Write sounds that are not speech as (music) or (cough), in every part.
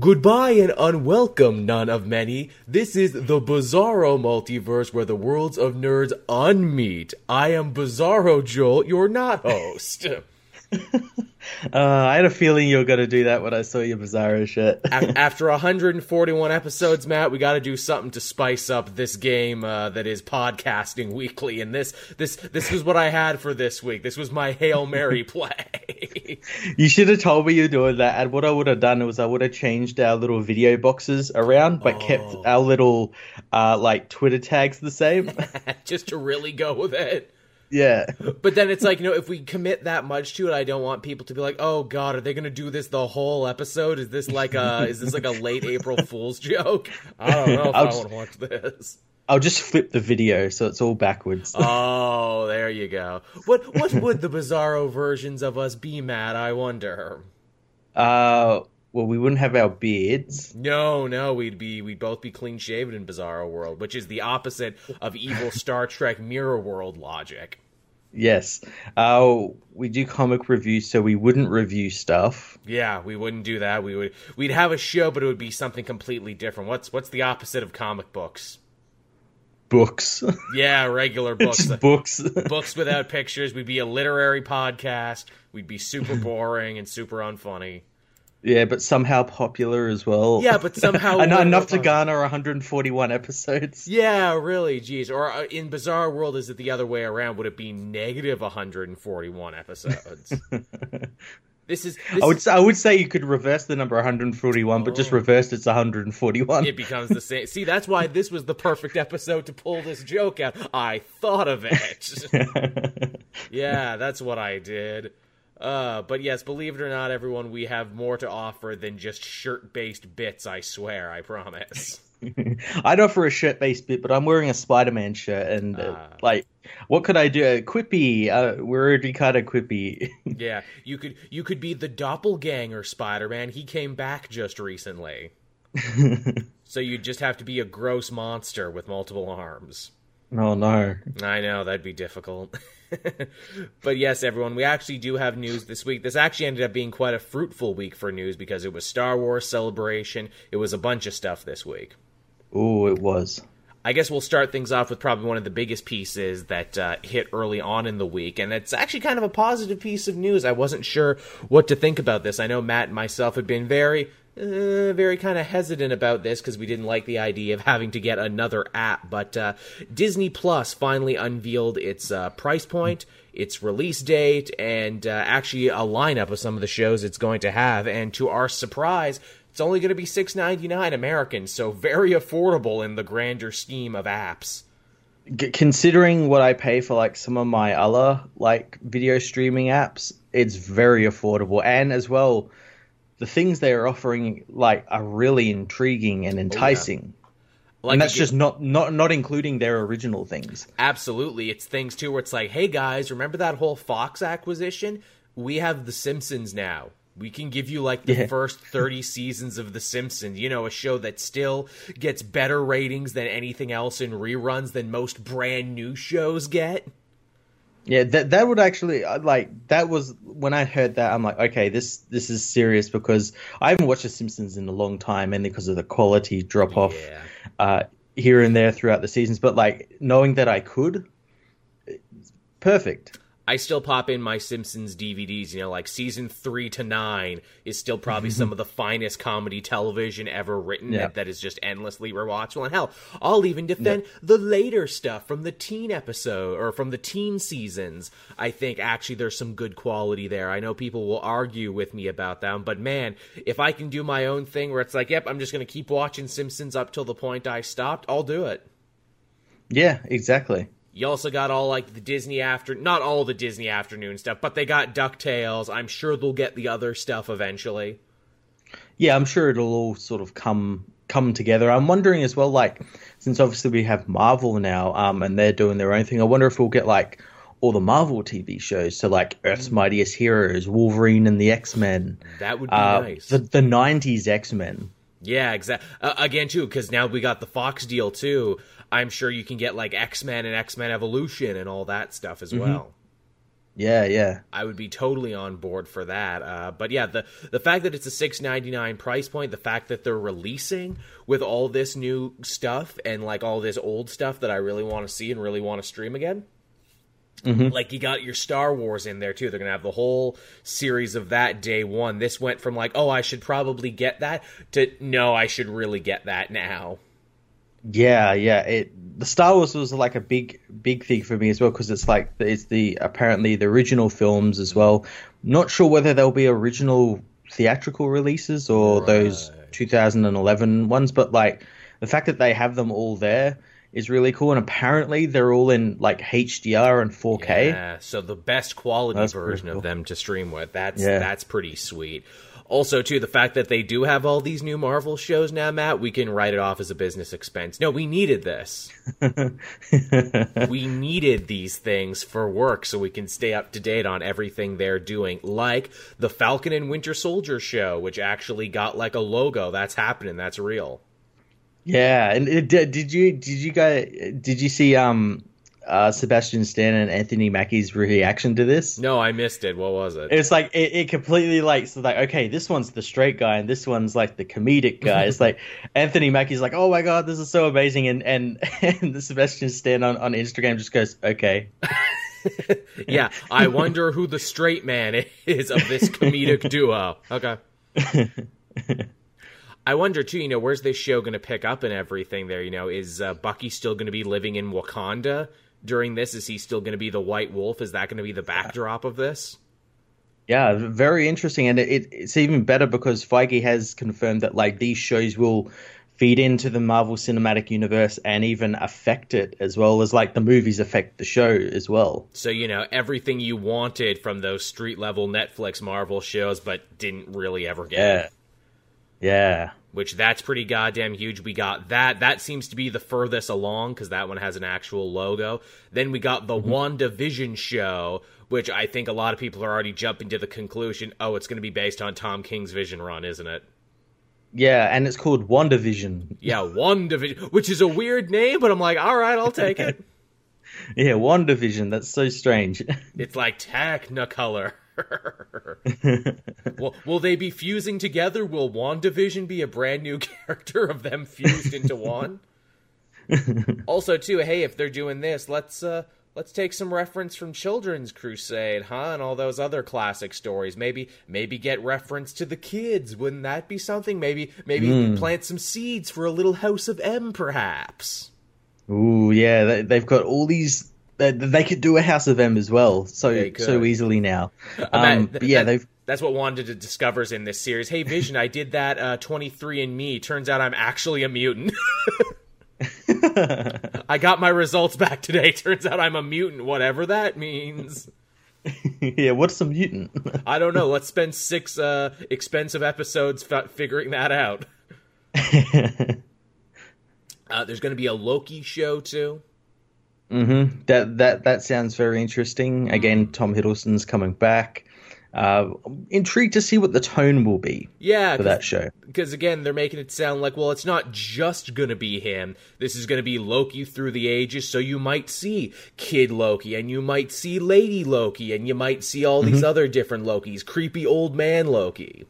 Goodbye and unwelcome, none of many. This is the Bizarro multiverse where the worlds of nerds unmeet. I am Bizarro Joel, your not host. (laughs) Uh, I had a feeling you were going to do that when I saw your Bizarro shit. (laughs) After 141 episodes, Matt, we got to do something to spice up this game uh, that is podcasting weekly. And this, this, this was what I had for this week. This was my hail mary (laughs) play. you should have told me you're doing that. And what I would have done was I would have changed our little video boxes around, but kept Oh. our little uh, like Twitter tags the same. (laughs) Just to really go with it. Yeah. But then it's like, you know, if we commit that much to it, I don't want people to be like, "Oh God, are they going to do this the whole episode? Is this like a is this like a late April (laughs) Fool's joke? I don't know if I'll I want to watch this." I'll just flip the video so it's all backwards. Oh, there you go. What what would the bizarro versions of us be, Matt? I wonder. Uh, well, we wouldn't have our beards. No, no, we'd be we'd both be clean shaven in Bizarro World, which is the opposite of evil Star Trek Mirror World logic. Yes. Uh, we do comic reviews, so we wouldn't review stuff. Yeah, we wouldn't do that. We would we'd have a show, but it would be something completely different. What's what's the opposite of comic books? Books. (laughs) Yeah, regular books. Books. (laughs) books without pictures. We'd be a literary podcast. We'd be super boring and super unfunny. Yeah, but somehow popular as well. Yeah, but somehow (laughs) enough to garner 141 episodes. Yeah, really, geez. Or uh, in Bizarre World, is it the other way around? Would it be negative 141 episodes? (laughs) this is. This I would I would say you could reverse the number 141, but just Oh. reversed it's 141. it becomes the same. See, that's why this was the perfect episode to pull this joke out. I thought of it. (laughs) yeah, that's what I did. Uh, but yes, believe it or not, everyone, we have more to offer than just shirt-based bits. I swear, I promise. (laughs) I'd offer a shirt based bit, but I'm wearing a Spider Man shirt, and uh, Ah. like, what could I do? Uh, quippy. Uh, we're already kind of quippy. (laughs) Yeah, you could you could be the doppelganger Spider-Man. He came back just recently. (laughs) so you'd just have to be a gross monster with multiple arms. oh no. I know that'd be difficult. But yes, everyone, we actually do have news this week. This actually ended up being quite a fruitful week for news because it was Star Wars celebration. It was a bunch of stuff this week. Oh, it was. I guess we'll start things off with probably one of the biggest pieces that uh, hit early on in the week, and it's actually kind of a positive piece of news. I wasn't sure what to think about this. I know Matt and myself had been very, uh, very kind of hesitant about this because we didn't like the idea of having to get another app. But uh, Disney Plus finally unveiled its uh, price point, its release date, and uh, actually a lineup of some of the shows it's going to have. And to our surprise, it's only going to be six ninety nine American, so very affordable in the grander scheme of apps. Considering what I pay for like some of my other like video streaming apps, it's very affordable, and as well, the things they are offering like are really intriguing and oh, enticing. Like and that's just not not not including their original things. absolutely. It's things too where it's like, hey guys, remember that whole Fox acquisition? We have The Simpsons now. We can give you like the Yeah. first 30 (laughs) seasons of The Simpsons, you know, a show that still gets better ratings than anything else in reruns than most brand new shows get. Yeah, that that would actually uh, like that was when I heard that I'm like, okay, this this is serious because I haven't watched The Simpsons in a long time, and because of the quality drop off Yeah. uh, here and there throughout the seasons. But like knowing that I could, perfect. I still pop in my Simpsons DVDs, you know, like season three to nine is still probably mm-hmm. some of the finest comedy television ever written Yeah. that, that is just endlessly rewatchable. And hell, I'll even defend the later stuff from the teen episode or from the teen seasons. I think actually there's some good quality there. I know people will argue with me about them, but man, if I can do my own thing where it's like, yep, I'm just going to keep watching Simpsons up till the point I stopped, I'll do it. Yeah, exactly. You also got all like the Disney after not all the Disney afternoon stuff, but they got DuckTales. I'm sure they'll get the other stuff eventually. Yeah, I'm sure it'll all sort of come come together. I'm wondering as well, like since obviously we have Marvel now, um, and they're doing their own thing. I wonder if we'll get like all the Marvel TV shows, so like Earth's Mightiest Heroes, Wolverine and the X Men, That would be uh, nice. the the '90s X Men. Yeah, exactly. Uh, again, too, because now we got the Fox deal too. I'm sure you can get like X Men and X Men Evolution and all that stuff as well. Yeah, yeah. I would be totally on board for that. Uh, but yeah, the the fact that it's a six ninety nine price point, the fact that they're releasing with all this new stuff and like all this old stuff that I really want to see and really want to stream again. Mm-hmm. Like you got your Star Wars in there too. They're gonna have the whole series of that day one. This went from like, oh, I should probably get that to no, I should really get that now. Yeah, yeah. It the Star Wars was like a big, big thing for me as well because it's like it's the apparently the original films as well. Not sure whether there'll be original theatrical releases or right. those 2011 ones, but like the fact that they have them all there is really cool. And apparently they're all in like HDR and 4K. Yeah, so the best quality that's version cool. of them to stream with. That's yeah. that's pretty sweet. Also, too, the fact that they do have all these new Marvel shows now, Matt, we can write it off as a business expense. No, we needed this. (laughs) we needed these things for work so we can stay up to date on everything they're doing, like the Falcon and Winter Soldier show, which actually got like a logo. That's happening. That's real. Yeah, and it, did you did you guys did you see um uh, Sebastian Stan and Anthony Mackie's reaction to this? No, I missed it. What was it? It's like it, it completely like so like okay, this one's the straight guy and this one's like the comedic guy. it's like (laughs) Anthony Mackie's like, oh my god, this is so amazing, and and (laughs) and the Sebastian Stan on on Instagram just goes, okay. (laughs) yeah, I wonder who the straight man is of this comedic duo. Okay. I wonder too. You know, where's this show going to pick up and everything? There, you know, is uh, Bucky still going to be living in Wakanda? during this? Is he still going to be the White Wolf? Is that going to be the backdrop of this? Yeah, very interesting, and it, it's even better because Feige has confirmed that like these shows will feed into the Marvel Cinematic Universe and even affect it as well as like the movies affect the show as well. So you know everything you wanted from those street level Netflix Marvel shows, but didn't really ever get. Yeah. Yeah which that's pretty goddamn huge. We got that. That seems to be the furthest along because that one has an actual logo. Then we got the mm-hmm. WandaVision show, which I think a lot of people are already jumping to the conclusion, oh, it's going to be based on Tom King's Vision run, isn't it? Yeah, and it's called WandaVision. Yeah, WandaVision, which is a weird name, but I'm like, all right, I'll take it. (laughs) yeah, WandaVision. That's so strange. (laughs) it's like Technicolor. (laughs) will, will they be fusing together? Will WandaVision be a brand new (laughs) character of them fused into one? also, too, hey, if they're doing this, let's uh let's take some reference from Children's Crusade, huh? And all those other classic stories. Maybe maybe get reference to the kids. Wouldn't that be something? Maybe maybe mm. plant some seeds for a little House of M, perhaps. Ooh, yeah, they, have got all these they, they could do a House of M as well, so so easily now. (laughs) Um, that, yeah, that, That's what Wanda discovers in this series. Hey, Vision, I did that uh, 23 and Me. Turns out I'm actually a mutant. (laughs) I got my results back today. (laughs) Turns out I'm a mutant, whatever that means. yeah, what's a mutant? I don't know. Let's spend six uh, expensive episodes f- figuring that out. uh, there's going to be a Loki show too. Mm-hmm. That that that sounds very interesting. Again, mm-hmm. Tom Hiddleston's coming back. Uh, intrigued to see what the tone will be. Yeah, for that show. Because again, they're making it sound like well, it's not just gonna be him. This is gonna be Loki through the ages. So you might see Kid Loki, and you might see Lady Loki, and you might see all these mm-hmm. other different Lokis. Creepy old man Loki.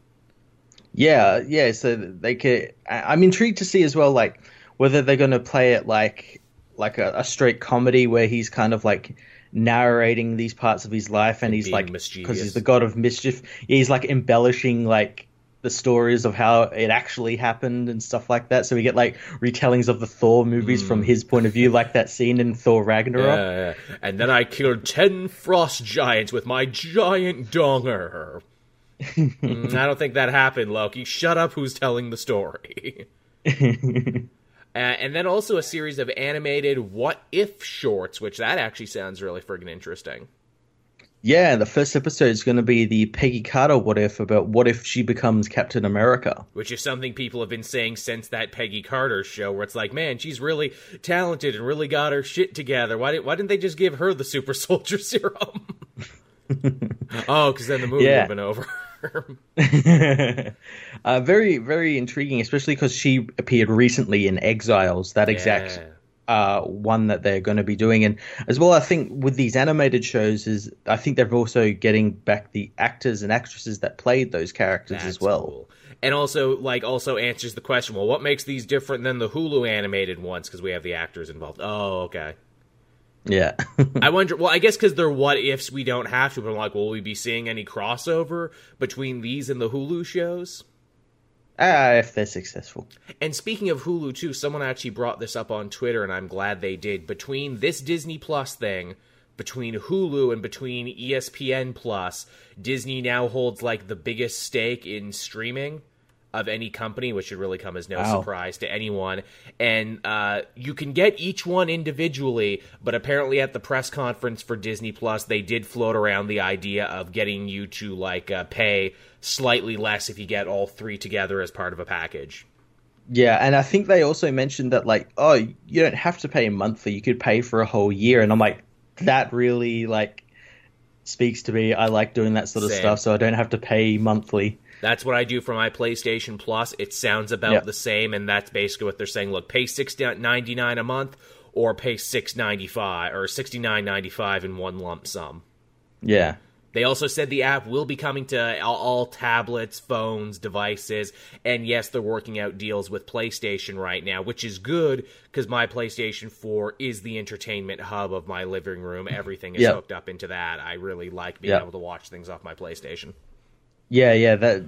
Yeah, yeah. So they could. I'm intrigued to see as well, like whether they're going to play it like like a, a, straight comedy where he's kind of like narrating these parts of his life and, and he's like because he's the god of mischief he's like embellishing like the stories of how it actually happened and stuff like that. So we get like retellings of the thor movies mm. from his point of view like that scene in thor ragnarok. Yeah, yeah. and then i killed 10 frost giants with my giant donger. (laughs) Mm, i don't think that happened loki. Shut up who's telling the story (laughs) Uh, and then also a series of animated what if shorts, which that actually sounds really friggin' interesting. Yeah, the first episode is going to be the Peggy Carter what if about what if she becomes Captain America. Which is something people have been saying since that Peggy Carter show, where it's like, man, she's really talented and really got her shit together. Why, did, why didn't they just give her the super (laughs) soldier serum? (laughs) oh, because then the movie yeah. would have been over. (laughs) uh, very, very intriguing, especially because she appeared recently in Exiles, that exact uh, one that they're going to be doing. And as well, I think with these animated shows, is I think they're also getting back the actors and actresses that played those characters That's as well. cool. And also, like, also answers the question: Well, what makes these different than the Hulu animated ones? Because we have the actors involved. Oh, okay. Yeah. I wonder. Well, I guess because they're what ifs, we don't have to. But I'm like, will we be seeing any crossover between these and the Hulu shows? Ah, if they're successful. And speaking of Hulu too, someone actually brought this up on Twitter, and I'm glad they did. Between this Disney Plus thing, between Hulu and between ESPN Plus, Disney now holds like the biggest stake in streaming of any company, which should really come as no Wow. surprise to anyone. And uh, you can get each one individually, but apparently at the press conference for Disney Plus, they did float around the idea of getting you to like uh, pay slightly less if you get all three together as part of a package. Yeah, and I think they also mentioned that like, oh, you don't have to pay monthly; you could pay for a whole year. And I'm like, that really like speaks to me. I like doing that sort of Same. stuff, so I don't have to pay monthly. That's what I do for my PlayStation Plus. It sounds about Yeah. the same, and that's basically what they're saying. Look, pay six ninety nine a month, or pay six ninety five or sixty nine ninety five in one lump sum. Yeah, They also said the app will be coming to all, all tablets, phones, devices, and yes, they're working out deals with PlayStation right now, which is good because my PlayStation 4 is the entertainment hub of my living room. Everything is Yeah. hooked up into that. I really like being Yeah. able to watch things off my PlayStation. Yeah, yeah. That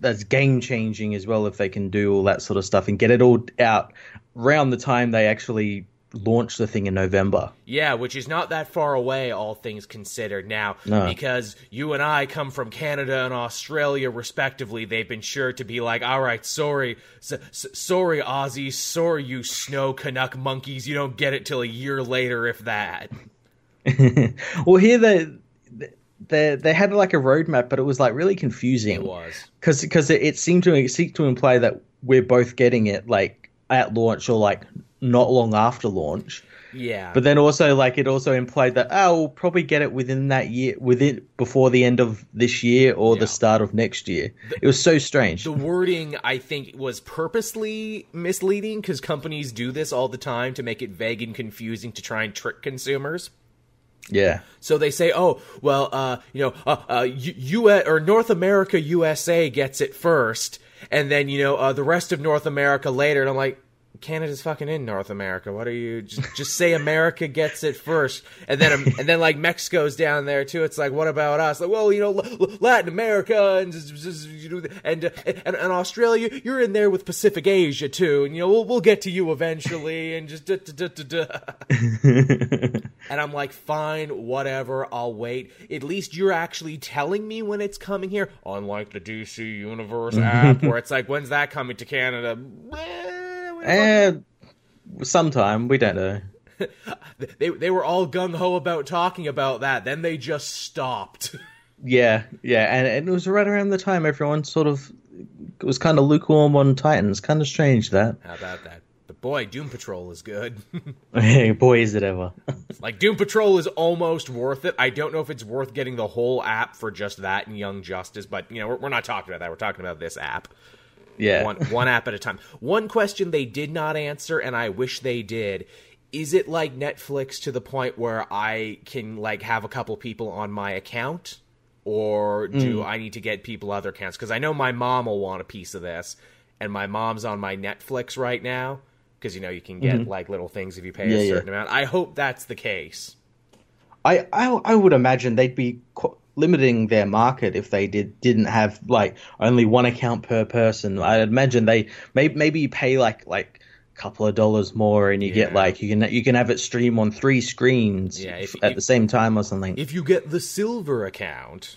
that's game changing as well if they can do all that sort of stuff and get it all out around the time they actually launch the thing in November. Yeah, which is not that far away, all things considered. Now, No. because you and I come from Canada and Australia, respectively, they've been sure to be like, "All right, sorry, sorry, Aussies, sorry, you snow Canuck monkeys, you don't get it till a year later, if that." (laughs) well, here they they they had like a roadmap, but it was like really confusing. It was. because because it, it seemed to seek to imply that we're both getting it like at launch or like not long after launch. Yeah, But then also like it also implied that oh we'll probably get it within that year within before the end of this year or Yeah. the start of next year. It was so strange. the wording I think was purposely misleading because companies do this all the time to make it vague and confusing to try and trick consumers. Yeah. So they say, oh, well, uh, you know, uh, uh, U- U- or North America USA gets it first, and then you know uh, the rest of North America later. And I'm like, Canada's fucking in North America. What are you? Just, just say America gets it first, and then and then like Mexico's down there too. It's like, what about us? Like, well, you know, Latin America and and, uh, and and Australia, you're in there with Pacific Asia too, and you know we'll we'll get to you eventually, and just. Da, da, da. (laughs) And I'm like, fine, whatever, I'll wait. At least you're actually telling me when it's coming here. Unlike the DC Universe app, (laughs) where it's like, when's that coming to Canada? Eh, sometime we don't know. (laughs) they they were all gung ho about talking about that. Then they just stopped. (laughs) Yeah, yeah, and, and it was right around the time everyone sort of was kind of lukewarm on Titans. Kind of strange that. How about that? But boy, Doom Patrol is good. (laughs) Boy, is it ever. like Doom Patrol is almost worth it. I don't know if it's worth getting the whole app for just that and Young Justice, but you know we're, we're not talking about that. We're talking about this app. Yeah. one one app at a time. One question they did not answer, and I wish they did. Is it like Netflix to the point where I can like have a couple people on my account, or do mm. I need to get people other accounts? Because I know my mom will want a piece of this, and my mom's on my Netflix right now. Because you know you can get mm-hmm. like little things if you pay Yeah, a yeah. certain amount. I hope that's the case. I, I I would imagine they'd be qu- limiting their market if they did didn't have like only one account per person. I'd imagine they maybe maybe you pay like like a couple of dollars more and you get like you can you can have it stream on three screens Yeah, if- at if- the same time or something. If you get the silver account,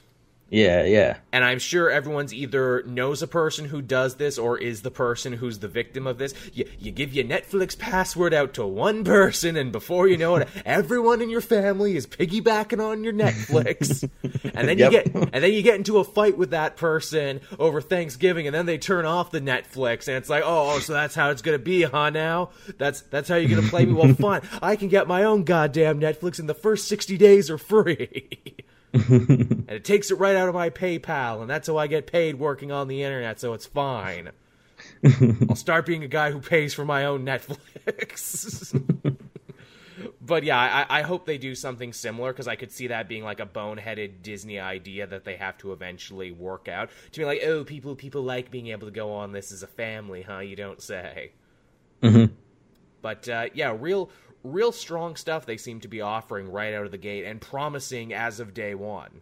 yeah, yeah. and I'm sure everyone's either knows a person who does this or is the person who's the victim of this. You, you give your Netflix password out to one person, and before you know it, (laughs) everyone in your family is piggybacking on your Netflix. (laughs) and then Yep. you get and then you get into a fight with that person over Thanksgiving, and then they turn off the Netflix, and it's like, oh, oh, so that's how it's gonna be, huh? Now that's that's how you're gonna play me. Well, (laughs) fine, I can get my own goddamn Netflix, and the first sixty days are free. And it takes it right out of my PayPal, and that's how I get paid working on the internet, so it's fine. (laughs) I'll start being a guy who pays for my own Netflix. (laughs) but yeah, I, I, hope they do something similar because I could see that being like a boneheaded Disney idea that they have to eventually work out to be like, oh, people people like being able to go on this as a family, huh? You don't say. Mm-hmm. But uh, yeah, real real strong stuff they seem to be offering right out of the gate and promising as of day one.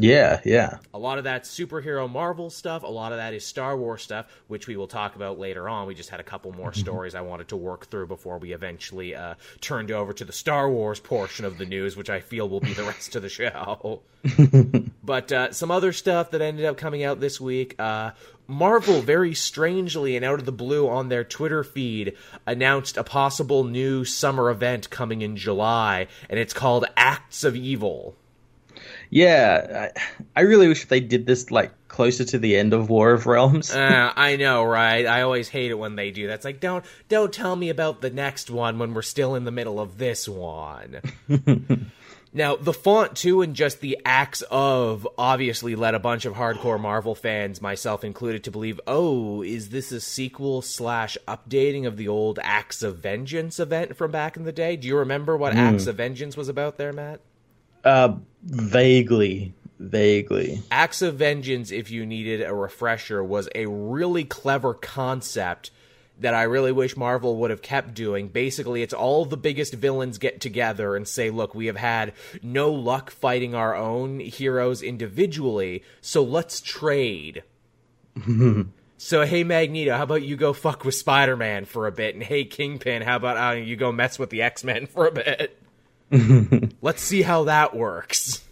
Yeah, yeah. A lot of that superhero Marvel stuff, a lot of that is Star Wars stuff, which we will talk about later on. We just had a couple more mm-hmm. stories I wanted to work through before we eventually uh, turned over to the Star Wars portion of the news, which I feel will be the rest of the show. (laughs) but uh, some other stuff that ended up coming out this week. Uh, Marvel, very strangely and out of the blue on their Twitter feed, announced a possible new summer event coming in July, and it's called Acts of Evil. Yeah, I, I really wish they did this like closer to the end of War of Realms. uh, I know, right? I always hate it when they do That's like don't don't tell me about the next one when we're still in the middle of this one. (laughs) now, the font too and just the acts of obviously led a bunch of hardcore Marvel fans, myself included, to believe, oh, is this a sequel slash updating of the old Acts of Vengeance event from back in the day? Do you remember what mm. Acts of Vengeance was about there, Matt? Uh, vaguely, vaguely. Acts of Vengeance, if you needed a refresher, was a really clever concept that I really wish Marvel would have kept doing. Basically, it's all the biggest villains get together and say, look, we have had no luck fighting our own heroes individually, so let's trade. (laughs) so, hey, Magneto, how about you go fuck with Spider Man for a bit? And hey, Kingpin, how about uh, you go mess with the X Men for a bit? (laughs) Let's see how that works.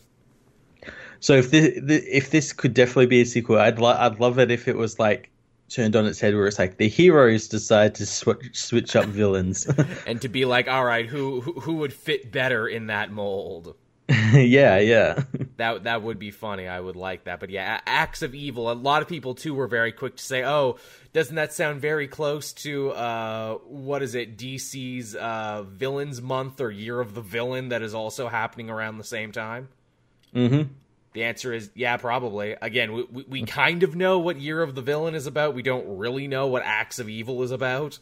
So if this if this could definitely be a sequel, I'd lo- I'd love it if it was like turned on its head, where it's like the heroes decide to switch switch up villains, (laughs) and to be like, all right, who, who who would fit better in that mold? (laughs) yeah, yeah. (laughs) That that would be funny. I would like that. But yeah, acts of evil. A lot of people too were very quick to say, "Oh, doesn't that sound very close to uh, what is it? DC's uh, Villains Month or Year of the Villain that is also happening around the same time?" Mm-hmm. The answer is yeah, probably. Again, we, we, we kind of know what Year of the Villain is about. We don't really know what Acts of Evil is about.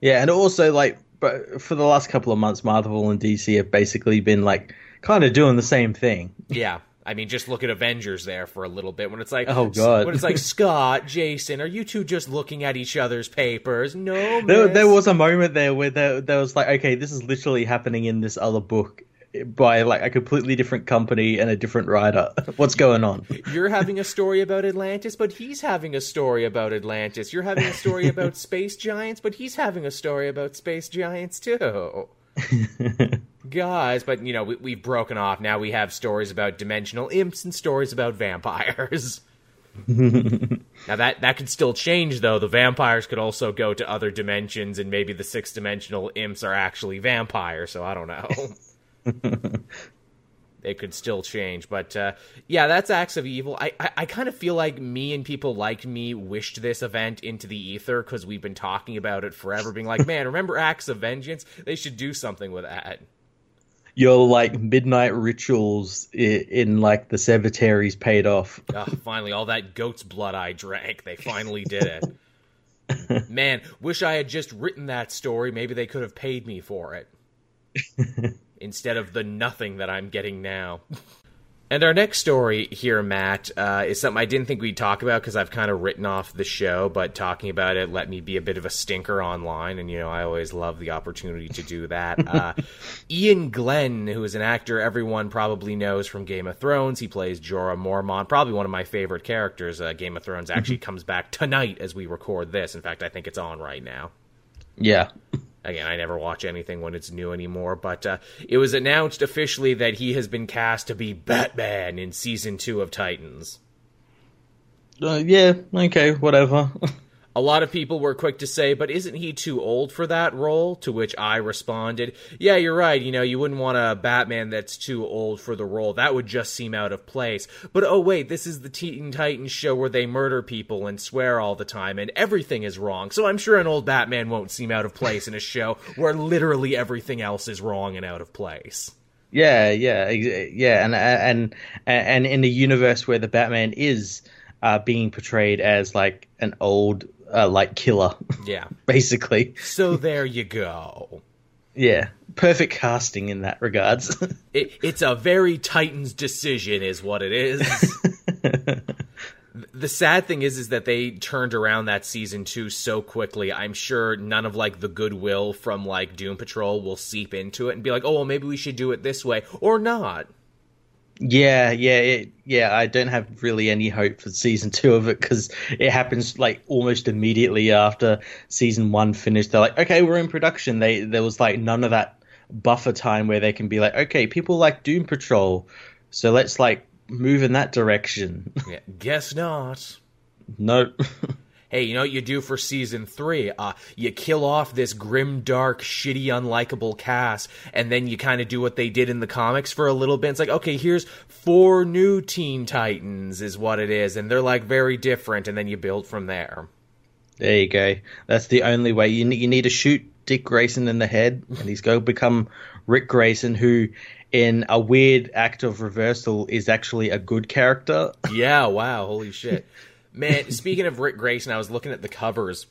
Yeah, and also like, but for the last couple of months, Marvel and DC have basically been like kind of doing the same thing. (laughs) Yeah. I mean, just look at Avengers there for a little bit when it's like, oh god, when it's like (laughs) Scott, Jason, are you two just looking at each other's papers? No, there, there, was a moment there where there, there was like, okay, this is literally happening in this other book by like a completely different company and a different writer. (laughs) What's going on? You're having a story about Atlantis, but he's having a story about Atlantis. You're having a story about (laughs) space giants, but he's having a story about space giants too. (laughs) Guys, but you know, we, we've broken off. Now we have stories about dimensional imps and stories about vampires. now that that could still change though. The vampires could also go to other dimensions, and maybe the six dimensional imps are actually vampires. So I don't know. (laughs) it could still change. But uh, yeah, that's Acts of Evil. I, I, I kind of feel like me and people like me wished this event into the ether because we've been talking about it forever, being like, man, remember Acts of Vengeance? They should do something with that. Your like midnight rituals in, in like the cemeteries paid off. (laughs) oh, finally, all that goat's blood I drank, they finally (laughs) did it. Man, wish I had just written that story. Maybe they could have paid me for it instead of the nothing that I'm getting now. (laughs) And our next story here, Matt, uh, is something I didn't think we'd talk about because I've kind of written off the show, but talking about it let me be a bit of a stinker online, and you know I always love the opportunity to do that. (laughs) Uh, Iain Glen, who is an actor everyone probably knows from Game of Thrones, he plays Jorah Mormont, probably one of my favorite characters. Uh, Game of Thrones actually mm-hmm. comes back tonight as we record this. In fact, I think it's on right now. Yeah. Again, I never watch anything when it's new anymore, but uh, it was announced officially that he has been cast to be Batman in season two of Titans. Uh, yeah, okay, whatever. (laughs) A lot of people were quick to say, but isn't he too old for that role? To which I responded, yeah, you're right. You know, you wouldn't want a Batman that's too old for the role. That would just seem out of place. But oh, wait, this is the Teen Titans show where they murder people and swear all the time and everything is wrong. So I'm sure an old Batman won't seem out of place in a show where literally everything else is wrong and out of place. Yeah, yeah, yeah, and and and in a universe where the Batman is uh, being portrayed as like an old uh, like killer, Yeah. (laughs) basically. So there you go. Yeah, perfect casting in that regards. (laughs) It, it's a very Titans decision, is what it is. (laughs) the sad thing is, is that they turned around that season two so quickly. I'm sure none of like the goodwill from like Doom Patrol will seep into it and be like, oh, well, maybe we should do it this way or not. Yeah, yeah, it, yeah. I don't have really any hope for season two of it because it happens like almost immediately after season one finished. They're like, okay, we're in production. They there was like none of that buffer time where they can be like, okay, people like Doom Patrol, so let's like move in that direction. Yeah, guess not. (laughs) no. (laughs) Hey, you know what you do for season three? Uh, you kill off this grim, dark, shitty, unlikable cast, and then you kind of do what they did in the comics for a little bit. It's like, okay, here's four new Teen Titans, is what it is, and they're like very different, and then you build from there. There you go. That's the only way. You need, you need to shoot Dick Grayson in the head, and he's going to become Rick Grayson, who, in a weird act of reversal, is actually a good character. Yeah, wow, holy shit. (laughs) Man, speaking of Rick Grayson, I was looking at the covers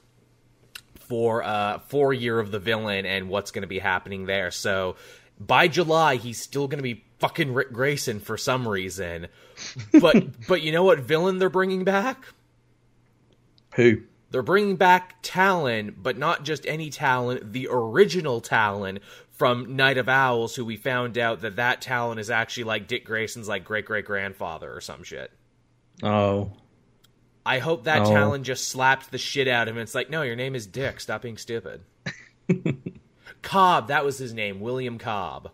for uh for Year of the Villain and what's going to be happening there. So by July, he's still going to be fucking Rick Grayson for some reason. But (laughs) but you know what villain they're bringing back? Who? They're bringing back Talon, but not just any Talon, the original Talon from Night of Owls, who we found out that that Talon is actually like Dick Grayson's like great great grandfather or some shit. Oh, I hope that Oh. Talon just slapped the shit out of him. It's like, no, your name is Dick. Stop being stupid. (laughs) Cobb, that was his name, William Cobb.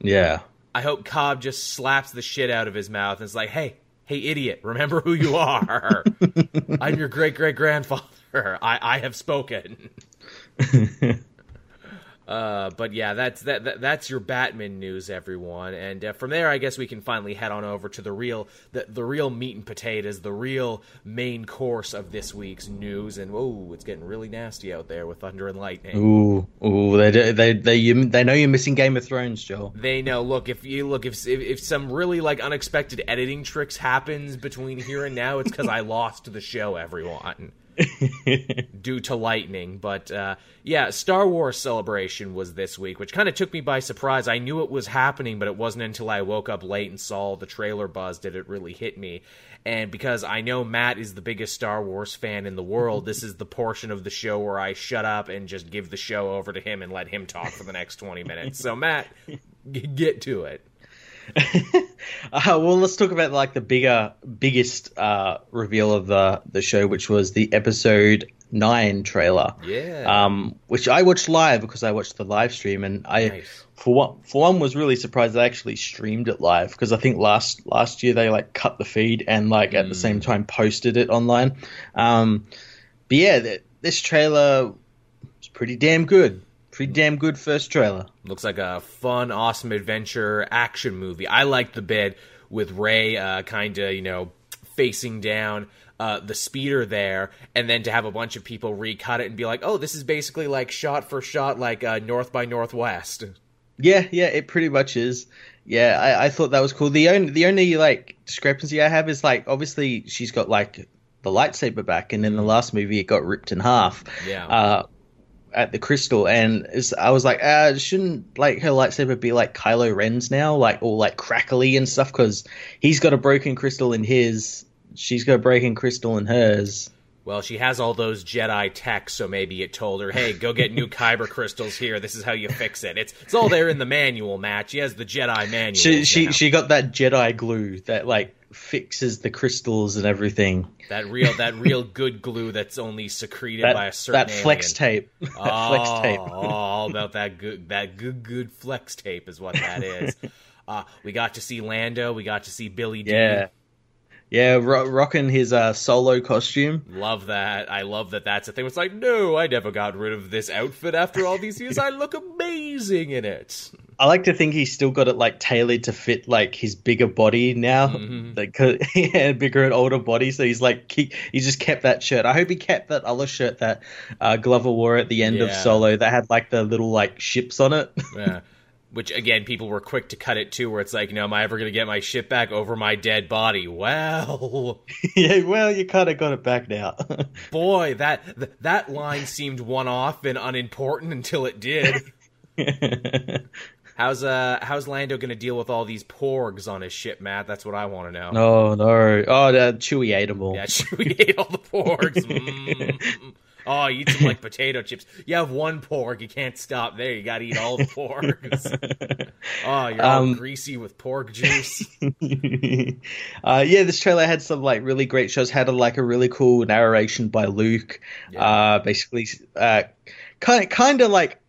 yeah. I hope Cobb just slaps the shit out of his mouth and is like, hey, hey, idiot, remember who you are. (laughs) I'm your great great grandfather. I, I have spoken. (laughs) Uh, but yeah, that's that, that that's your Batman news, everyone. And uh, from there, I guess we can finally head on over to the real the, the real meat and potatoes, the real main course of this week's news. And whoa, it's getting really nasty out there with thunder and lightning. Ooh, ooh. They do- they they you, they know you're missing Game of Thrones, Joel. They know. Look, if you look, if, if if some really like unexpected editing tricks happens between here and now, it's because I (laughs) lost the show, everyone. Due to lightning. But uh, yeah, Star Wars Celebration was this week, which kind of took me by surprise. I knew it was happening, but it wasn't until I woke up late and saw the trailer buzz did it really hit me. And because I know Matt is the biggest Star Wars fan in the world, this is the portion of the show where I shut up and just give the show over to him and let him talk for the next 20 minutes. So, Matt, g- get to it. (laughs) Uh, well, let's talk about like the bigger, biggest uh, reveal of the the show, which was the episode nine trailer. Yeah. Um, which I watched live because I watched the live stream, and I, Nice. for one, for one, was really surprised they actually streamed it live because I think last last year they like cut the feed and like at the same time posted it online. Um, but yeah, th- this trailer was pretty damn good. Pretty damn good first trailer. Looks like a fun, awesome adventure action movie. I like the bit with Rey uh, kind of, you know, facing down uh, the speeder there, and then to have a bunch of people recut it and be like, oh, this is basically like shot for shot, like uh, North by Northwest. Yeah, yeah, it pretty much is. Yeah, I, I thought that was cool. The only the only like discrepancy I have is like obviously she's got like the lightsaber back, and in the last movie it got ripped in half. Yeah. Uh, at the crystal, and I was like, uh, shouldn't like her lightsaber be like Kylo Ren's now, like all like crackly and stuff? Because he's got a broken crystal in his, she's got a broken crystal in hers. Well, she has all those Jedi tech, so maybe it told her, "Hey, go get new (laughs) kyber crystals here. This is how you fix it." It's it's all there in the manual, Matt. She has the Jedi manual. She she she got that Jedi glue that like fixes the crystals and everything. that real that real good glue that's only secreted That by a certain that flex alien. tape. that Oh, flex tape. (laughs) (laughs) all about that good that good good flex tape is what that is. (laughs) Uh, we got to see Lando. We got to see Billy Dee Yeah. Yeah, ro- rocking his uh, solo costume. Love that. I love that. That's a thing. It's like, no, I never got rid of this outfit after all these years. I look amazing in it. I like to think he's still got it like tailored to fit like his bigger body now, Mm-hmm. like he had (laughs) bigger and older body. So he's like he, he just kept that shirt. I hope he kept that other shirt that uh, Glover wore at the end of Solo that had like the little like ships on it. (laughs) Yeah. which again people were quick to cut it too where it's like you know am i ever going to get my shit back over my dead body well (laughs) yeah well you kind of got it back now boy that th- that line seemed one off and unimportant until it did how's uh how's lando going to deal with all these porgs on his ship matt that's what i want to know no no oh that chewie ate them all yeah (laughs) chewie ate all the porgs mm Oh, you eat some like potato chips. You have one pork, you can't stop there. You got to eat all the porgs. (laughs) oh, you're all um, greasy with pork juice. (laughs) uh, yeah, this trailer had some like really great shows. Had a, like a really cool narration by Luke. Yeah. Uh, basically, uh, kind kind of like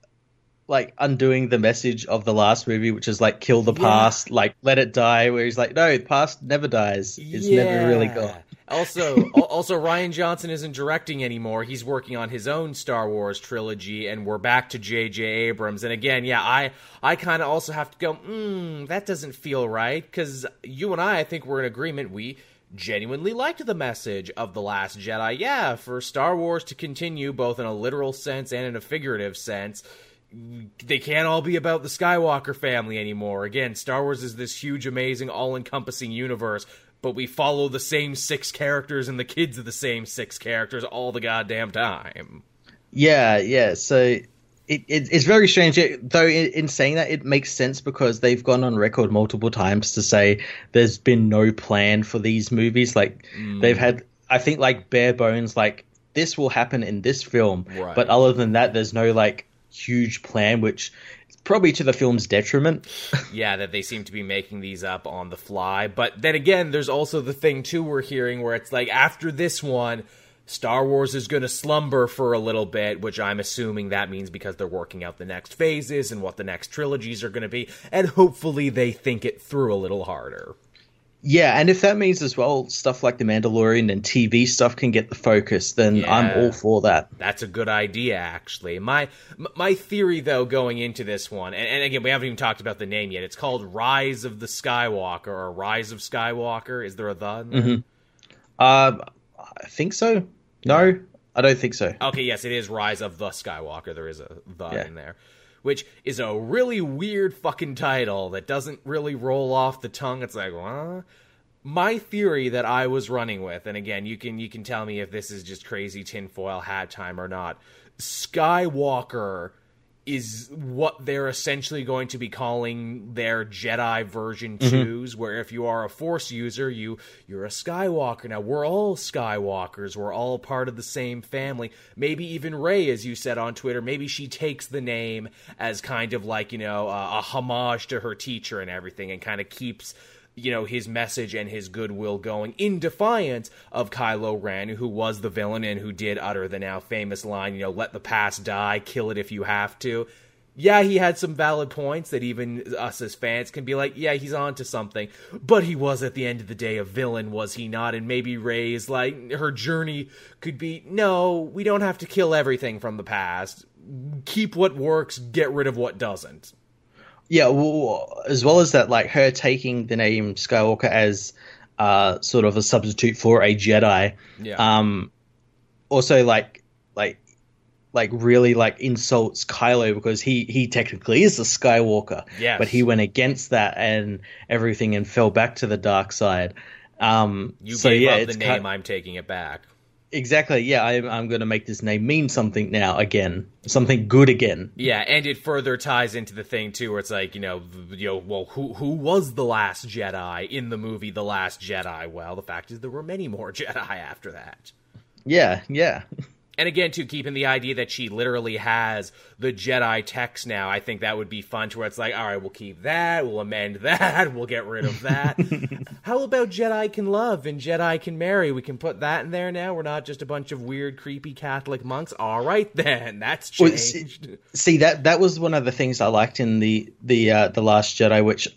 like undoing the message of the last movie, which is like kill the yeah. past, like let it die. Where he's like, no, the past never dies. It's yeah. never really gone. Also, (laughs) also Rian Johnson isn't directing anymore. He's working on his own Star Wars trilogy, and we're back to J.J. Abrams. And again, yeah, I I kind of also have to go. Hmm, that doesn't feel right because you and I, I think we're in agreement. We genuinely liked the message of the Last Jedi. Yeah, for Star Wars to continue both in a literal sense and in a figurative sense they can't all be about the Skywalker family anymore. Again, Star Wars is this huge, amazing, all encompassing universe but we follow the same six characters and the kids of the same six characters all the goddamn time. Yeah, yeah. So it, it it's very strange. It, though in saying that, it makes sense because they've gone on record multiple times to say there's been no plan for these movies. Like mm. they've had, I think, like bare bones, like this will happen in this film, right. but other than that, there's no like huge plan, which probably to the film's detriment. (laughs) yeah, that they seem to be making these up on the fly. But then again, there's also the thing too we're hearing where it's like after this one, Star Wars is going to slumber for a little bit, which I'm assuming that means because they're working out the next phases and what the next trilogies are going to be, and hopefully they think it through a little harder. Yeah, and if that means as well stuff like The Mandalorian and TV stuff can get the focus, then yeah, I'm all for that. That's a good idea, actually. My my theory, though, going into this one, and, and, again, we haven't even talked about the name yet. It's called Rise of the Skywalker or Rise of Skywalker. Is there a the? Mm-hmm. Uh, I think so. No, I don't think so. Okay, yes, it is Rise of the Skywalker. There is a the yeah. in there which is a really weird fucking title that doesn't really roll off the tongue. It's like, what? My theory that I was running with, and again, you can you can tell me if this is just crazy tinfoil hat time or not. Skywalker is what they're essentially going to be calling their Jedi version 2s mm-hmm. where if you are a force user you you're a Skywalker. Now we're all Skywalkers. We're all part of the same family. Maybe even Rey as you said on Twitter maybe she takes the name as kind of like you know a homage to her teacher and everything and kind of keeps you know, his message and his goodwill going in defiance of Kylo Ren, who was the villain and who did utter the now famous line, you know, let the past die, kill it if you have to. Yeah, he had some valid points that even us as fans can be like, yeah, he's on to something. But he was at the end of the day a villain, was he not? And maybe Rey's like her journey could be, no, we don't have to kill everything from the past. Keep what works, get rid of what doesn't. Yeah, well, as well as that, like her taking the name Skywalker as uh, sort of a substitute for a Jedi. Yeah. Um, also, like, like, like really like insults Kylo because he he technically is a Skywalker. Yeah. But he went against that and everything and fell back to the dark side. Um, you so, gave yeah, up the name. Kind I'm taking it back. Exactly. Yeah, I'm, I'm going to make this name mean something now again, something good again. Yeah, and it further ties into the thing too, where it's like you know, you know, well, who who was the last Jedi in the movie The Last Jedi? Well, the fact is there were many more (laughs) Jedi after that. Yeah, yeah. And again, too, keeping the idea that she literally has the Jedi text now, I think that would be fun to where it's like, all right, we'll keep that, we'll amend (laughs) that, we'll get rid of that. (laughs) How about Jedi can love and Jedi can marry? We can put that in there now. We're not just a bunch of weird, creepy Catholic monks. All right, (laughs) then, that's changed. Well, see, see, that that was one of the things I liked in the the uh, the Last Jedi, which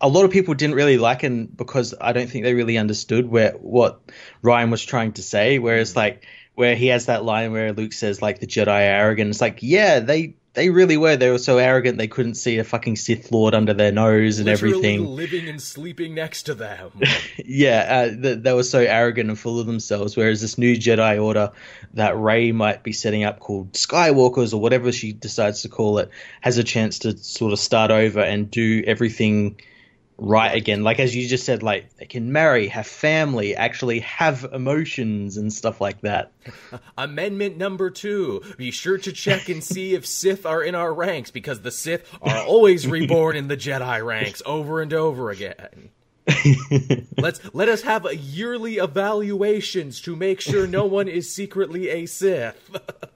a lot of people didn't really like, and because I don't think they really understood where what Rian was trying to say. Whereas, like where he has that line where Luke says like the Jedi are arrogant. It's like, yeah, they they really were. They were so arrogant they couldn't see a fucking Sith Lord under their nose and Literally everything. living and sleeping next to them. (laughs) yeah, uh, they, they were so arrogant and full of themselves. Whereas this new Jedi Order that Rey might be setting up, called Skywalkers or whatever she decides to call it, has a chance to sort of start over and do everything right again. Like as you just said, like they can marry, have family, actually have emotions and stuff like that. (laughs) Amendment number two: Be sure to check and (laughs) see if Sith are in our ranks because the Sith are always reborn in the Jedi ranks (laughs) over and over again. Let's let us have a yearly evaluations to make sure no (laughs) one is secretly a Sith.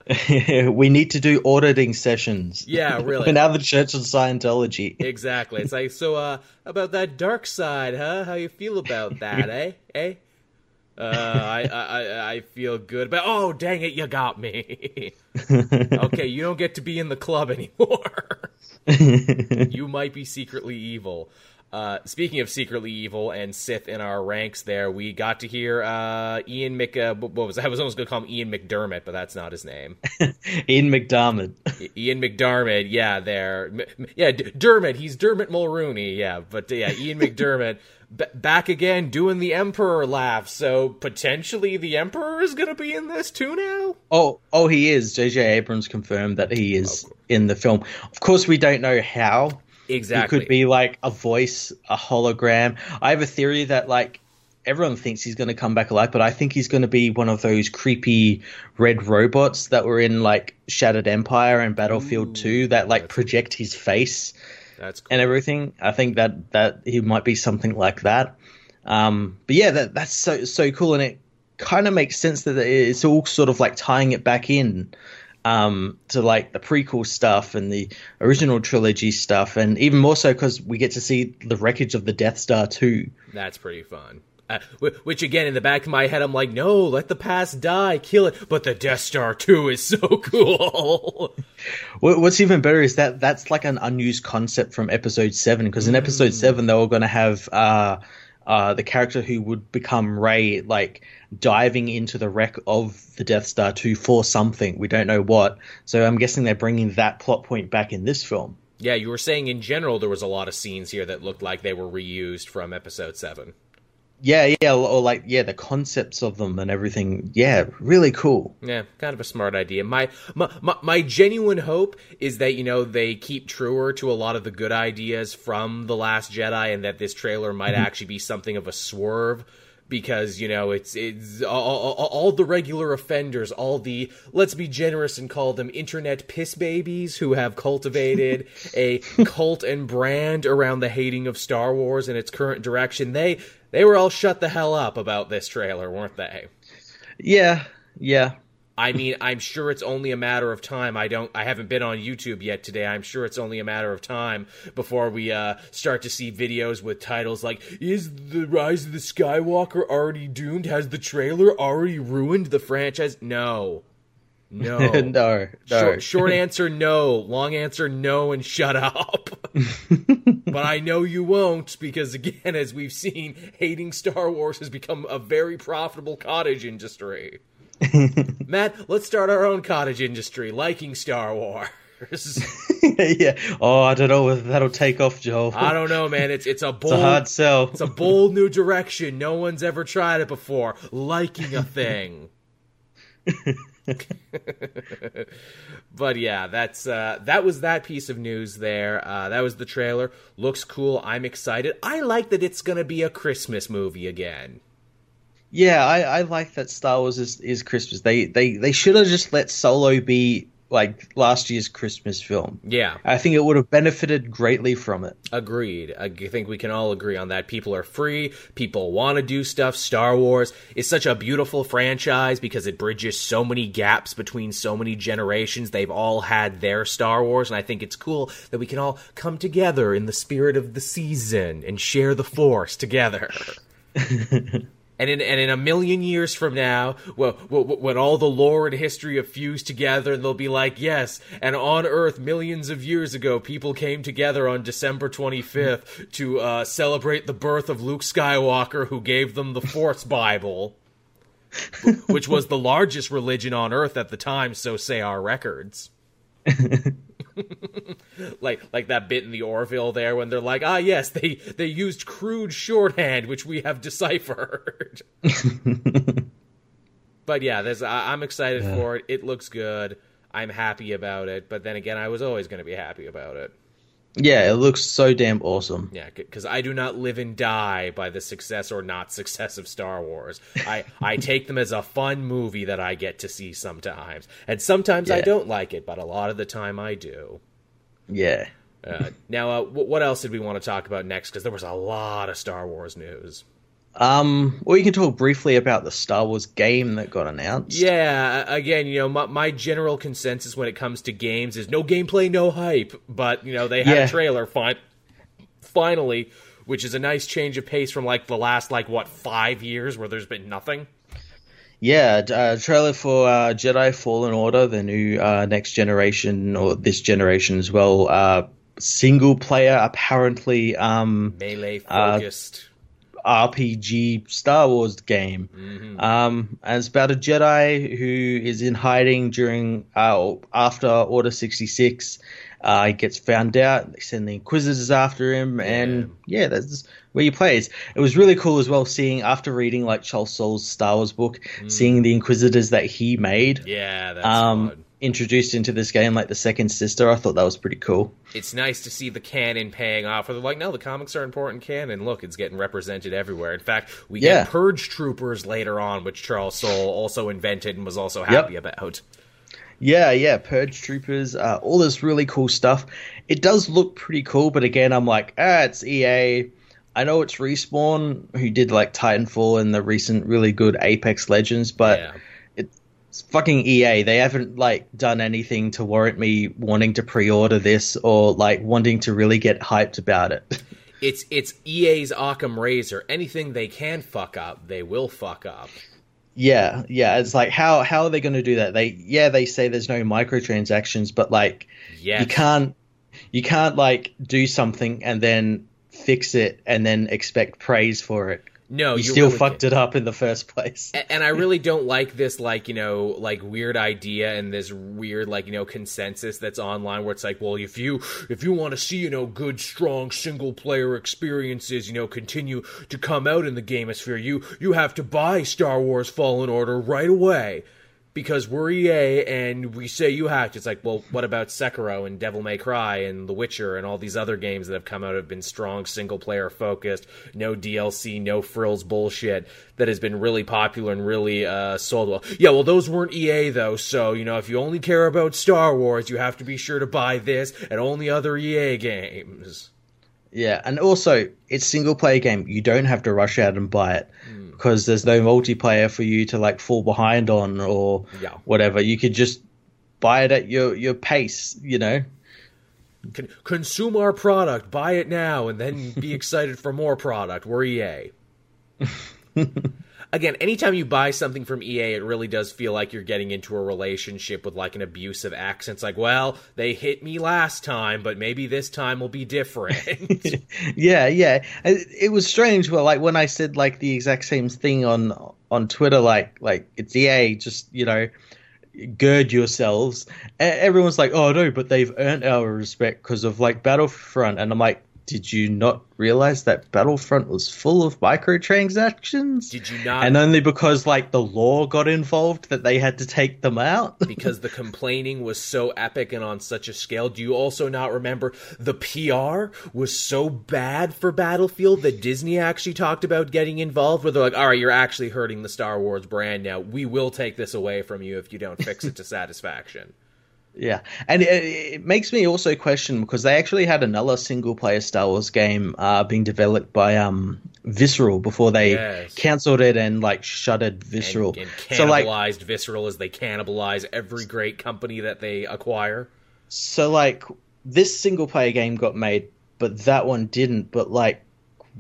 (laughs) we need to do auditing sessions. Yeah, (laughs) really. Now the Church of Scientology. exactly. It's like so. Uh, about that dark side, huh? How you feel about that, eh? Eh? Uh, I, I I feel good, but oh dang it, you got me. okay, you don't get to be in the club anymore. you might be secretly evil. Uh, speaking of secretly evil and Sith in our ranks, there we got to hear uh, Ian Mc. Uh, what was (laughs) I was almost going to call him Ian McDermott, but that's not his name. (laughs) Ian McDermott. (laughs) Ian McDermott, yeah, there, yeah, D- Dermot. He's Dermot Mulroney, yeah, but yeah, Ian McDermott b- back again doing the Emperor laugh. So potentially the Emperor is going to be in this too now. Oh, oh, he is. J.J. Abrams confirmed that he is in the film. Of course, we don't know how. Exactly. It could be like a voice, a hologram. I have a theory that like everyone thinks he's going to come back alive, but I think he's going to be one of those creepy red robots that were in like Shattered Empire and Battlefront Ooh, 2 that like project his face That's cool. and everything. I think that that he might be something like that. Um, but yeah, that that's so so cool, and it kind of makes sense that it's all sort of like tying it back in um, to like the prequel stuff and the original trilogy stuff, and even more so because we get to see the wreckage of the Death Star too. That's pretty fun. Uh, which again, in the back of my head, I'm like, no, let the past die, kill it. But the Death Star 2 is so (laughs) cool. What's even better is that that's like an unused concept from Episode Seven, because in Episode Seven they were going to have uh, uh, the character who would become Rey, like diving into the wreck of the Death Star two for something. We don't know what. So I'm guessing they're bringing that plot point back in this film. yeah, you were saying in general there was a lot of scenes here that looked like they were reused from Episode 7. Yeah, yeah, or like yeah, the concepts of them and everything. Yeah, really cool. Yeah, kind of a smart idea. My, my my my genuine hope is that you know they keep truer to a lot of the good ideas from the Last Jedi, and that this trailer might mm-hmm. actually be something of a swerve. Because you know it's it's all, all, all the regular offenders, all the let's be generous and call them internet piss babies who have cultivated (laughs) a cult and brand around the hating of Star Wars and its current direction. They they were all shut the hell up about this trailer, weren't they? Yeah, yeah. I mean, I'm sure it's only a matter of time. I don't I haven't been on YouTube yet today. I'm sure it's only a matter of time before we uh start to see videos with titles like is the rise of the Skywalker already doomed? Has the trailer already ruined the franchise? No. No. (laughs) Short, short answer no. Long answer no and shut up. (laughs) but I know you won't because again as we've seen hating Star Wars has become a very profitable cottage industry. (laughs) Matt, let's start our own cottage industry liking Star Wars. (laughs) (laughs) yeah. Oh, I don't know whether that'll take off, Joel. I don't know, man. It's it's a bold It's a hard sell. it's a bold new direction. No one's ever tried it before. Liking a thing. but yeah, that's uh, that was that piece of news there. Uh, that was the trailer. Looks cool. I'm excited. I like that it's gonna be a Christmas movie again. Yeah, I, I like that Star Wars is, is Christmas. They they they should have just let Solo be like last year's Christmas film. Yeah, I think it would have benefited greatly from it. agreed. I think we can all agree on that. People are free. People want to do stuff. Star Wars is such a beautiful franchise because it bridges so many gaps between so many generations. They've all had their Star Wars, and I think it's cool that we can all come together in the spirit of the season and share the Force together. (laughs) And in, and in a million years from now, well, when all the lore and history have fused together, they'll be like, yes, and on Earth, millions of years ago, people came together on December 25th to uh, celebrate the birth of Luke Skywalker, who gave them the Force Bible, (laughs) which was the largest religion on Earth at the time, so say our records. (laughs) (laughs) like like that bit in the Orville there when they're like, ah, yes, they they used crude shorthand which we have deciphered. (laughs) but yeah, there's I, am excited yeah. for it. It looks good. I'm happy about it. But then again, I was always going to be happy about it. Yeah, it looks so damn awesome. Yeah, because I do not live and die by the success or not success of Star Wars. I I take them as a fun movie that I get to see sometimes, and sometimes yeah. I don't like it, but a lot of the time I do. Yeah. Uh, now, uh, what else did we want to talk about next? Because there was a lot of Star Wars news. Um, well, you can talk briefly about the Star Wars game that got announced. Yeah, again, you know, my, my general consensus when it comes to games is no gameplay, no hype. But you know, they had yeah. a trailer, fi- finally, which is a nice change of pace from like the last like what five years where there's been nothing. Yeah, uh, trailer for uh, Jedi Fallen Order, the new uh, next generation or this generation as well. Uh, single player, apparently um, melee uh, focused RPG Star Wars game. Mm-hmm. Um, and it's about a Jedi who is in hiding during uh, after Order sixty six. Uh, he gets found out. They send the Inquisitors after him, and yeah, that's where he plays. It was really cool as well seeing after reading like Charles Soule's Star Wars book, mm. seeing the Inquisitors that he made. Yeah, that's um, introduced into this game, like the second sister. I thought that was pretty cool. It's nice to see the canon paying off. Where they're like, no, the comics are important canon. Look, it's getting represented everywhere. In fact, we yeah. get Purge Troopers later on, which Charles Soule also invented and was also happy yep. about. Yeah, yeah, Purge Troopers, uh, all this really cool stuff. It does look pretty cool, but again, I'm like, ah, it's EA. I know it's Respawn who did like Titanfall and the recent really good Apex Legends, but yeah it's fucking EA. They haven't like done anything to warrant me wanting to pre-order this or like wanting to really get hyped about it. (laughs) it's it's EA's Occam Razor. Anything they can fuck up, they will fuck up. Yeah, yeah. It's like how how are they going to do that? They yeah they say there's no microtransactions, but like yes. you can't you can't like do something and then fix it and then expect praise for it no, you still really fucked it up in the first place. And, and I really don't like this, like you know, like weird idea and this weird, like you know, consensus that's online where it's like, well, if you if you want to see you know good, strong single player experiences, you know, continue to come out in the gamosphere, you you have to buy Star Wars Fallen Order right away because we're EA and we say you hacked. It's like, well, what about Sekiro and Devil May Cry and The Witcher and all these other games that have come out have been strong single player focused, no DLC, no frills bullshit that has been really popular and really uh, sold well. Yeah, well, those weren't EA though, so you know if you only care about Star Wars, you have to be sure to buy this and only other EA games. Yeah, and also it's single player game. You don't have to rush out and buy it. Mm because there's no multiplayer for you to like fall behind on or yeah. whatever. You could just buy it at your your pace, you know. Con- consume our product, buy it now, and then be (laughs) excited for more product. We're EA. (laughs) again, anytime you buy something from EA, it really does feel like you're getting into a relationship with like an abusive accent. It's like, well, they hit me last time, but maybe this time will be different. (laughs) yeah, yeah. It, was strange. Well, like when I said like the exact same thing on on Twitter, like like it's EA, just you know gird yourselves. Everyone's like, oh no, but they've earned our respect because of like Battlefront, and I'm like, did you not realize that Battlefront was full of microtransactions? Did you not? And only because like the law got involved that they had to take them out? (laughs) because the complaining was so epic and on such a scale. Do you also not remember the PR was so bad for Battlefront that Disney actually talked about getting involved where they're like, "All right, you're actually hurting the Star Wars brand now. We will take this away from you if you don't fix it to (laughs) satisfaction." Yeah, and it, it, makes me also question because they actually had another single-player Star Wars game uh, being developed by um, Visceral before they yes. cancelled it and like shuttered Visceral. And, and cannibalized so, like, Visceral as they cannibalize every great company that they acquire. So like this single-player game got made, but that one didn't. But like,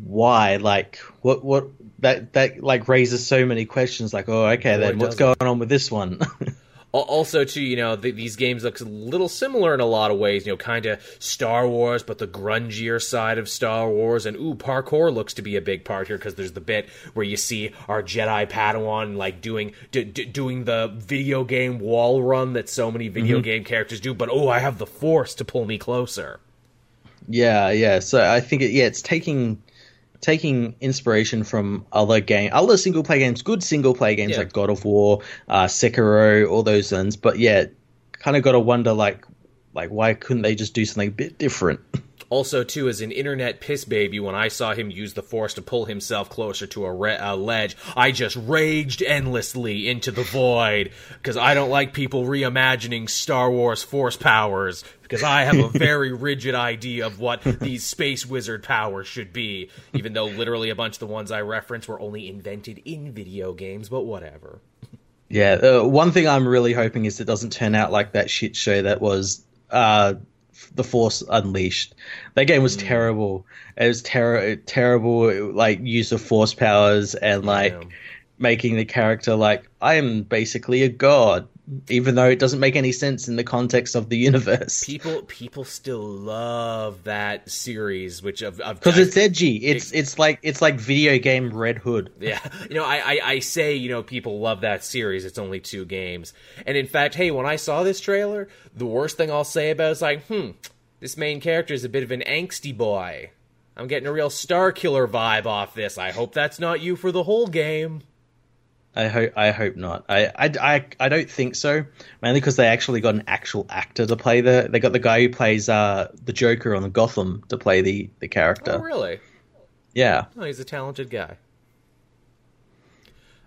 why? Like, what? What? That that like raises so many questions. Like, oh, okay, then what's going on with this one? (laughs) Also, too, you know, th- these games look a little similar in a lot of ways. You know, kind of Star Wars, but the grungier side of Star Wars. And ooh, parkour looks to be a big part here because there's the bit where you see our Jedi Padawan like doing d- d- doing the video game wall run that so many video mm-hmm. game characters do. But oh, I have the Force to pull me closer. Yeah, yeah. So I think it, yeah, it's taking taking inspiration from other game, other single player games, good single player games yeah. like God of War, uh, Sekiro, all those ones. But yeah, kind of got to wonder like, like why couldn't they just do something a bit different? (laughs) Also, too, as an internet piss baby, when I saw him use the force to pull himself closer to a, re- a ledge, I just raged endlessly into the void because I don't like people reimagining Star Wars force powers because I have a (laughs) very rigid idea of what these space wizard powers should be, even though literally a bunch of the ones I reference were only invented in video games, but whatever. Yeah, uh, one thing I'm really hoping is it doesn't turn out like that shit show that was uh, the Force Unleashed. That game was mm. terrible. It was ter- terrible, like use of Force powers and like yeah. making the character like I am basically a god even though it doesn't make any sense in the context of the universe. People people still love that series, which of because it's edgy. It's it, it's like it's like video game Red Hood. Yeah, you know, I, I I say you know people love that series. It's only two games, and in fact, hey, when I saw this trailer, the worst thing I'll say about it is like, hmm, this main character is a bit of an angsty boy. I'm getting a real Starkiller vibe off this. I hope that's not you for the whole game. I hope I hope not. I, I, I, I don't think so. Mainly because they actually got an actual actor to play the. They got the guy who plays uh, the Joker on the Gotham to play the the character. Oh, really? Yeah. Oh, he's a talented guy.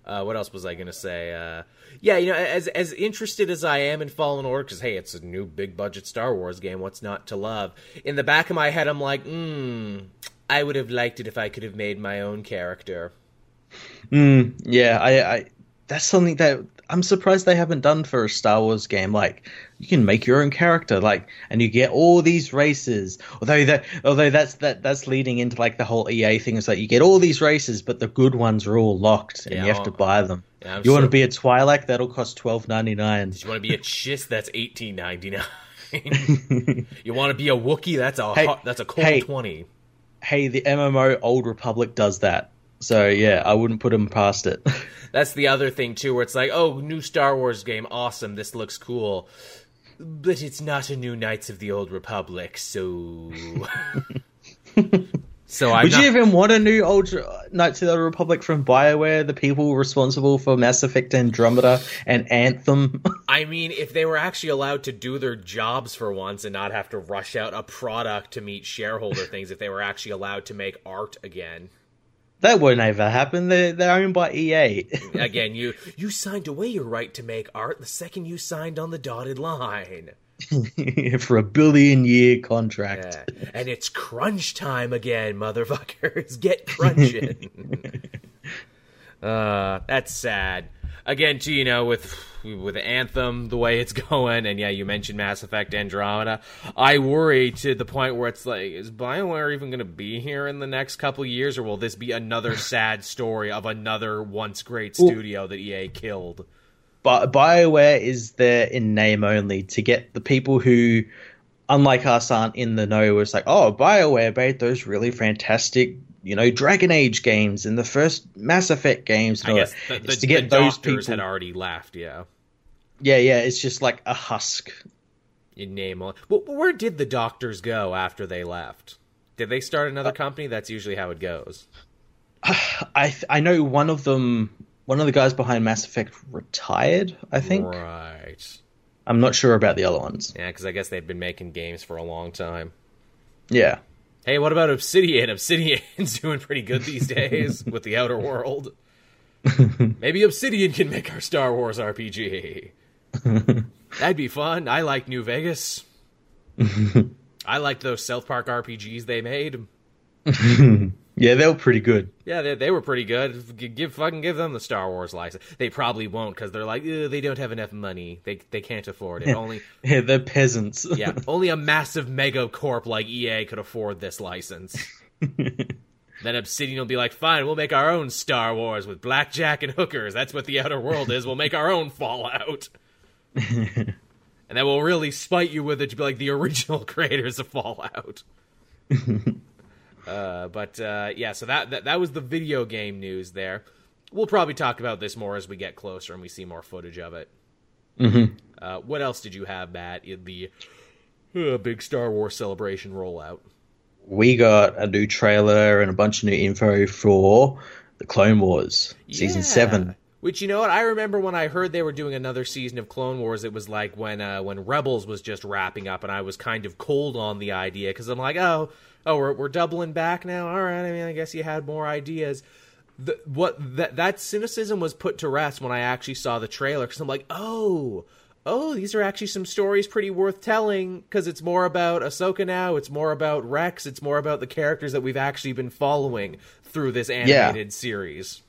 Uh, what else was I going to say? Uh, yeah, you know, as as interested as I am in Fallen Order, because hey, it's a new big budget Star Wars game. What's not to love? In the back of my head, I'm like, hmm, I would have liked it if I could have made my own character. Mm, yeah, I, I that's something that I'm surprised they haven't done for a Star Wars game. Like you can make your own character, like, and you get all these races. Although that, although that's that that's leading into like the whole EA thing. Is like you get all these races, but the good ones are all locked, and yeah, you have to buy them. Yeah, you want to be a Twi'lek? That'll cost twelve ninety nine. You want to be a Chiss? That's eighteen ninety nine. (laughs) you want to be a Wookiee? That's a hey, that's a cold hey, twenty. Hey, the MMO Old Republic does that. So yeah, I wouldn't put him past it. (laughs) That's the other thing too, where it's like, oh, new Star Wars game, awesome, this looks cool, but it's not a new Knights of the Old Republic, so. (laughs) so I would not... you even want a new old Knights of the Old Republic from Bioware, the people responsible for Mass Effect Andromeda and Anthem? (laughs) I mean, if they were actually allowed to do their jobs for once and not have to rush out a product to meet shareholder things, if they were actually allowed to make art again. That won't ever happen. They're, they're owned by EA. (laughs) Again, you you signed away your right to make art the second you signed on the dotted line. (laughs) For a billion year contract. Yeah. And it's crunch time again, motherfuckers. (laughs) Get crunching. uh, that's sad. Again, too, you know, with with Anthem the way it's (laughs) going, and yeah, you mentioned Mass Effect Andromeda. I worry to the point where it's like, is Bioware even going to be here in the next couple years, or will this be another (laughs) sad story of another once great studio that EA killed? But Bioware is there in name only to get the people who, unlike us, aren't in the know. It's like, oh, Bioware made those really fantastic you know Dragon Age games and the first Mass Effect games. I guess the, the, to get the those people had already left. Yeah, yeah, yeah. It's just like a husk. In name, well, where did the doctors go after they left? Did they start another uh, company? That's usually how it goes. (sighs) I I know one of them, one of the guys behind Mass Effect retired. I think. Right. I'm not sure about the other ones. Yeah, because I guess they've been making games for a long time. Yeah. Hey, what about Obsidian? Obsidian's (laughs) doing pretty good these days with the Outer World. (laughs) Maybe Obsidian can make our Star Wars RPG. (laughs) That'd be fun. I like New Vegas. I liked those South Park RPGs they made. Yeah, they were pretty good. Yeah, they, they were pretty good. Give fucking give them the Star Wars license. They probably won't because they're like they don't have enough money. They they can't afford it. Only (laughs) yeah, they're peasants. (laughs) yeah, (laughs) only a massive mega corp like EA could afford this license. Then Obsidian will be like, fine, we'll make our own Star Wars with blackjack and hookers. That's what the outer world is. We'll make our own Fallout. and then we'll really spite you with it to be like the original creators of Fallout. Uh, but uh, yeah, so that, that that was the video game news there. We'll probably talk about this more as we get closer and we see more footage of it. Mm-hmm. Uh, what else did you have, Matt, in the uh, big Star Wars celebration rollout? We got a new trailer and a bunch of new info for the Clone Wars season Yeah. seven. Which you know what I remember when I heard they were doing another season of Clone Wars. It was like when uh, when Rebels was just wrapping up, and I was kind of cold on the idea because I'm like, oh, oh, we're we're doubling back now. All right, I mean, I guess you had more ideas. The, what that that cynicism was put to rest when I actually saw the trailer because I'm like, oh, oh, these are actually some stories pretty worth telling because it's more about Ahsoka now. It's more about Rex. It's more about the characters that we've actually been following through this animated series.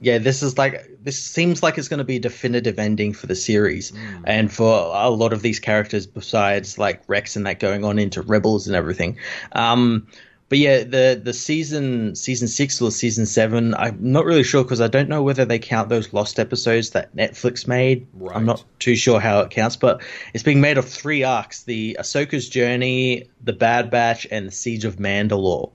Yeah, this is like this seems like it's going to be a definitive ending for the series, and for a lot of these characters besides like Rex and that going on into Rebels and everything. Um, but yeah, the the season season six or season seven, I'm not really sure because I don't know whether they count those lost episodes that Netflix made. Right. I'm not too sure how it counts, but it's being made of three arcs: the Ahsoka's journey, the Bad Batch, and the Siege of Mandalore.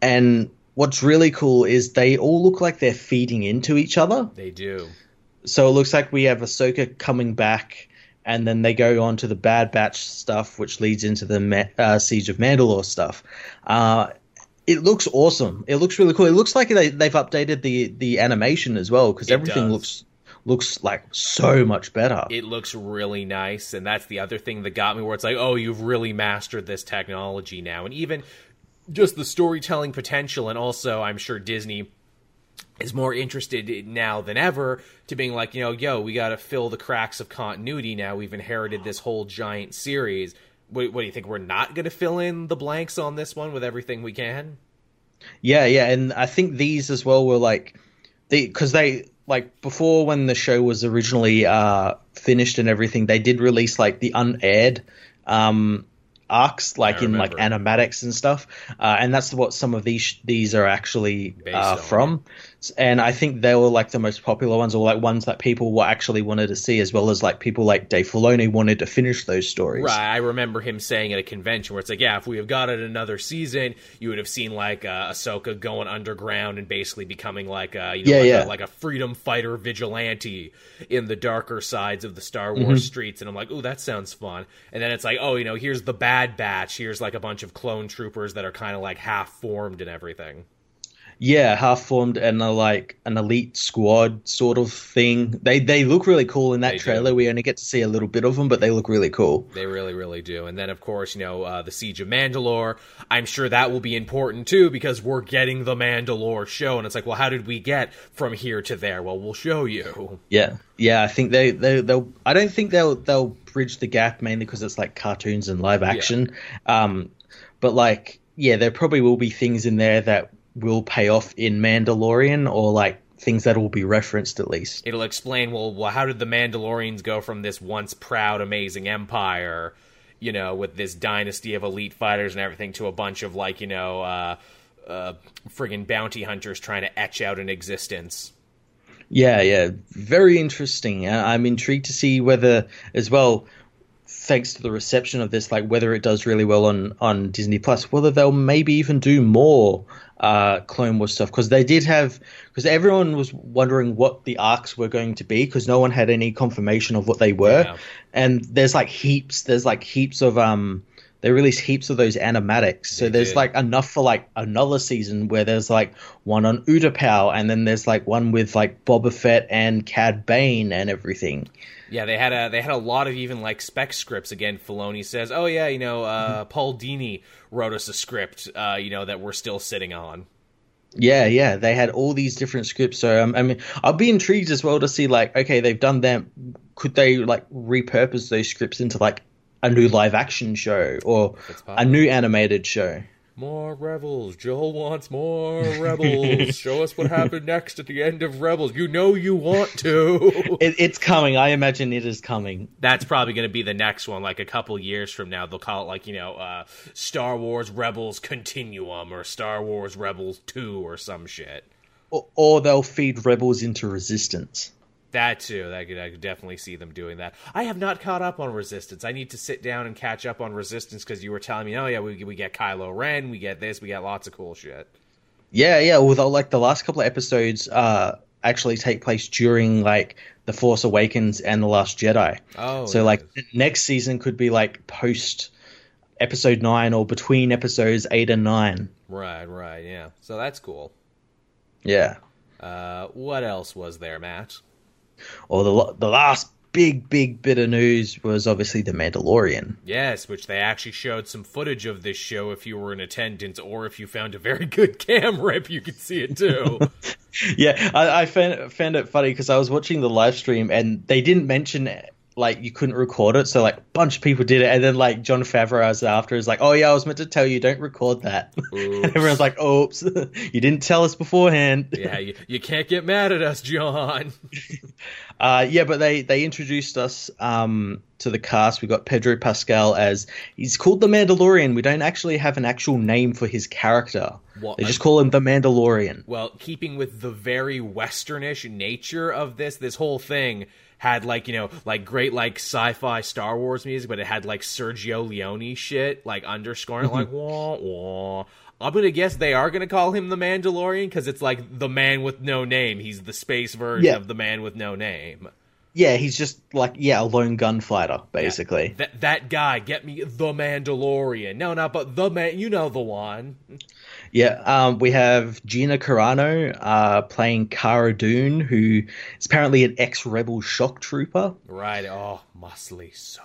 And what's really cool is they all look like they're feeding into each other. They do. So it looks like we have Ahsoka coming back, and then they go on to the Bad Batch stuff, which leads into the Ma- uh, Siege of Mandalore stuff. Uh, it looks awesome. It looks really cool. It looks like they, they've updated the the animation as well because everything does. looks looks like so much better. It looks really nice, and that's the other thing that got me where it's like, oh, you've really mastered this technology now. And even just the storytelling potential, and also I'm sure Disney is more interested now than ever to being like, you know, yo, we got to fill the cracks of continuity now. We've inherited this whole giant series. What, what do you think? We're not going to fill in the blanks on this one with everything we can? Yeah, yeah, and I think these as well were like they because they like before when the show was originally uh finished and everything, they did release like the unaired um arcs like in like animatics and stuff, uh, and that's what some of these these are actually uh, from. And I think they were like the most popular ones, or like ones that people were actually wanted to see, as well as like people like Dave Filoni wanted to finish those stories. Right. I remember him saying at a convention where it's like, yeah, if we have got it another season, you would have seen like uh, Ahsoka going underground and basically becoming like a, you know, Yeah, like, yeah. A, like a freedom fighter vigilante in the darker sides of the Star Mm-hmm. Wars streets. And I'm like, oh, that sounds fun. And then it's like, oh, you know, here's the Bad Batch. Here's like a bunch of clone troopers that are kind of like half formed and everything. Yeah, half formed and a, like an elite squad sort of thing. They they look really cool in that They do. trailer. We only get to see a little bit of them, but they look really cool. They really, really do. And then, of course, you know, uh, the Siege of Mandalore. I'm sure that will be important too because we're getting the Mandalore show. And it's like, well, how did we get from here to there? Well, we'll show you. Yeah, yeah. I think they they they'll. I don't think they'll they'll bridge the gap mainly because it's like cartoons and live action. Um, but like yeah, there probably will be things in there that will pay off in Mandalorian or like things that will be referenced at least. It'll explain, well, well, how did the Mandalorians go from this once proud, amazing empire, you know, with this dynasty of elite fighters and everything, to a bunch of like, you know, uh, uh, friggin' bounty hunters trying to etch out an existence. Yeah, yeah, very interesting. I'm intrigued to see whether, as well, thanks to the reception of this, like whether it does really well on on Disney Plus, whether they'll maybe even do more uh, Clone Wars stuff because they did have because everyone was wondering what the arcs were going to be because no one had any confirmation of what they were, Yeah. and there's like heaps, there's like heaps of um. They released heaps of those animatics, so They there's did. like enough for like another season where there's like one on Utapau, and then there's like one with like Boba Fett and Cad Bane and everything. Yeah, they had a they had a lot of even like spec scripts. Again, Filoni says, "Oh yeah, you know, uh, (laughs) Paul Dini wrote us a script, uh, you know, that we're still sitting on." Yeah, yeah, they had all these different scripts. So um, I mean, I'll be intrigued as well to see like, okay, they've done that. Could they like repurpose those scripts into like a new live action show or a new animated show? More rebels. Joel wants more (laughs) rebels. Show us what (laughs) happened next at the end of Rebels. You know you want to. (laughs) It, it's coming. I imagine it is coming. That's probably going to be the next one. Like a couple years from now, they'll call it like you know, uh, Star Wars Rebels Continuum or Star Wars Rebels Two or some shit. Or, or they'll feed rebels into resistance. That too. That could, I could definitely see them doing that. I have not caught up on Resistance. I need to sit down and catch up on Resistance because you were telling me, oh yeah, we we get Kylo Ren, we get this, we get lots of cool shit. Yeah, yeah. Although like the last couple of episodes uh actually take place during like the Force Awakens and the Last Jedi. Oh, so like next season could be like post episode nine or between episodes eight and nine. Right, right, yeah. So that's cool. Yeah. Uh, what else was there, Matt? Or the the last big big bit of news was obviously the Mandalorian. Yes, which they actually showed some footage of this show if you were in attendance, or if you found a very (laughs) good cam rip, you could see it too. (laughs) yeah, I, I found found it funny because I was watching the live stream and they didn't mention like you couldn't record it, so like a bunch of people did it, and then like Jon Favreau was after is like, oh yeah, I was meant to tell you, don't record that. (laughs) and everyone's like, oops, (laughs) you didn't tell us beforehand. (laughs) yeah, you, you can't get mad at us, Jon. uh, yeah, but they they introduced us um, to the cast. We got Pedro Pascal as he's called the Mandalorian. We don't actually have an actual name for his character. What, they just call him the Mandalorian. Well, keeping with the very westernish nature of this, this whole thing had like you know like great like sci-fi Star Wars music, but it had like Sergio Leone shit like underscoring like mm-hmm. wah wah. I'm gonna guess they are gonna call him the Mandalorian because it's like the man with no name. He's the space version yeah. of the man with no name. Yeah, he's just like yeah, a lone gunfighter basically. Yeah. That that guy, get me the Mandalorian. No, not but the man. You know the one. Yeah, um, we have Gina Carano uh, playing Cara Dune, who is apparently an ex-rebel shock trooper. Right. Oh, muscly, so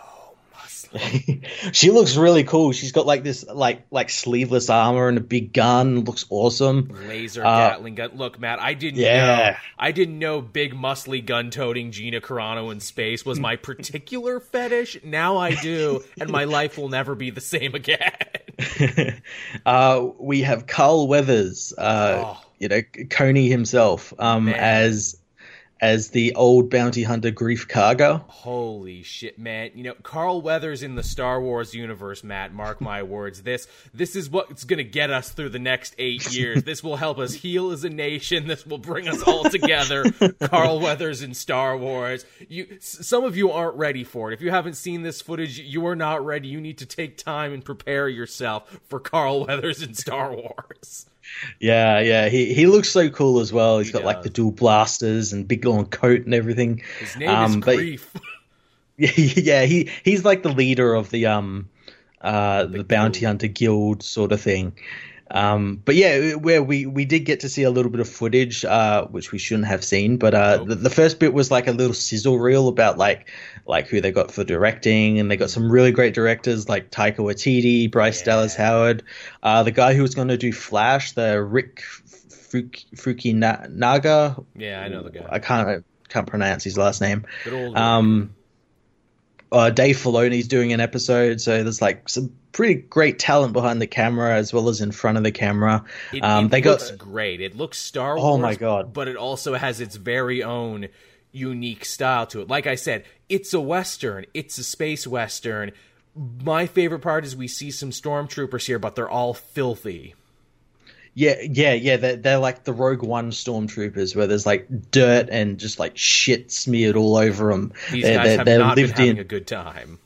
(laughs) she looks really cool. She's got like this like like sleeveless armor and a big gun. Looks awesome. Laser uh, Gatling gun. Look, Matt, I didn't yeah. know. I didn't know big muscly gun toting Gina Carano in space was my (laughs) particular fetish. Now I do, and my life will never be the same again. (laughs) uh, we have Carl Weathers. Uh, oh. You know, Coney himself um, as as the old bounty hunter Greef Karga. Holy shit, man! You know Carl Weathers in the Star Wars universe, Matt. Mark my (laughs) words. This this is what's going to get us through the next eight years. this will help us heal as a nation. This will bring us all together. (laughs) Carl Weathers in Star Wars. You, some of you aren't ready for it. If you haven't seen this footage, you are not ready. You need to take time and prepare yourself for Carl Weathers in Star Wars. Yeah, yeah, he he looks so cool as well. He's he got does. like the dual blasters and big long coat and everything. His name um, is Greef. (laughs) Yeah, yeah, he he's like the leader of the um uh the, the bounty hunter guild sort of thing. Um, but yeah, where we, we did get to see a little bit of footage, uh, which we shouldn't have seen. But uh, oh. the, the, first bit was like a little sizzle reel about like like who they got for directing, and they got some really great directors like Taika Waititi, Bryce yeah. Dallas Howard, uh, the guy who was going to do Flash, the Rick Fuki Naga. Yeah, I know the guy. I can't I can't pronounce his last name. Um, uh, Dave Filoni's doing an episode, so there's like some pretty great talent behind the camera as well as in front of the camera. It, um, it they looks got great. It looks Star Wars. Oh my god! But it also has its very own unique style to it. Like I said, it's a western. It's a space western. My favorite part is we see some stormtroopers here, but they're all filthy. Yeah, yeah, yeah. They're, they're like the Rogue One stormtroopers, where there's like dirt and just like shit smeared all over them. These they're, guys they're, have they're not been having in. a good time.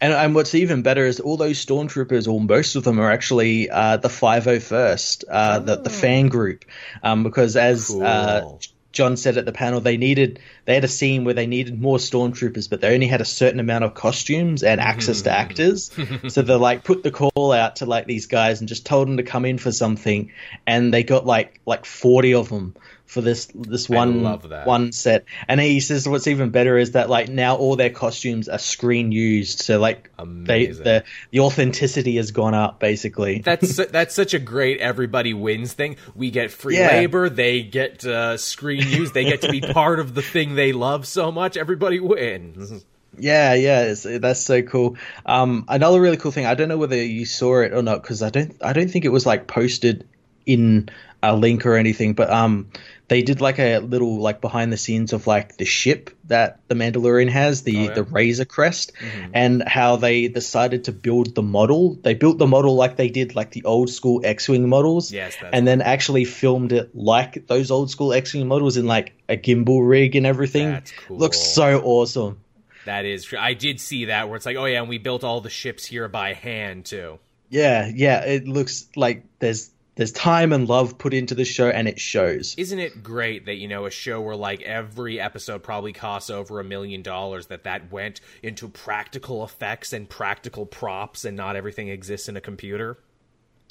And, and what's even better is all those stormtroopers, or most of them, are actually uh, the 501st, uh, oh. the, the fan group. Um, because as uh, cool. uh, Jon said at the panel, they needed they had a scene where they needed more stormtroopers, but they only had a certain amount of costumes and access to hmm. actors. (laughs) so they like put the call out to like these guys and just told them to come in for something, and they got like like forty of them for this this one one set. And he says what's even better is that like now all their costumes are screen used, so like they the the authenticity has gone up basically. That's (laughs) that's such a great everybody wins thing. We get free yeah. labor, they get uh, screen used, they get to be (laughs) part of the thing they love so much. Everybody wins. Yeah, yeah, that's so cool. Um, another really cool thing. I don't know whether you saw it or not because I don't. I don't think it was like posted in a link or anything, but um, they did like a little like behind the scenes of like the ship that the Mandalorian has, the Oh, yeah. the Razor Crest, and how they decided to build the model. They built the model like they did like the old school X-wing models, Yes, and then actually filmed it like those old school X-wing models in like a gimbal rig and everything. That's cool. Looks so awesome. That is true. I did see that where it's like, oh yeah, and we built all the ships here by hand too. Yeah, yeah, it looks like there's there's time and love put into the show, and it shows. Isn't it great that you know a show where like every episode probably costs over a million dollars that that went into practical effects and practical props and not everything exists in a computer?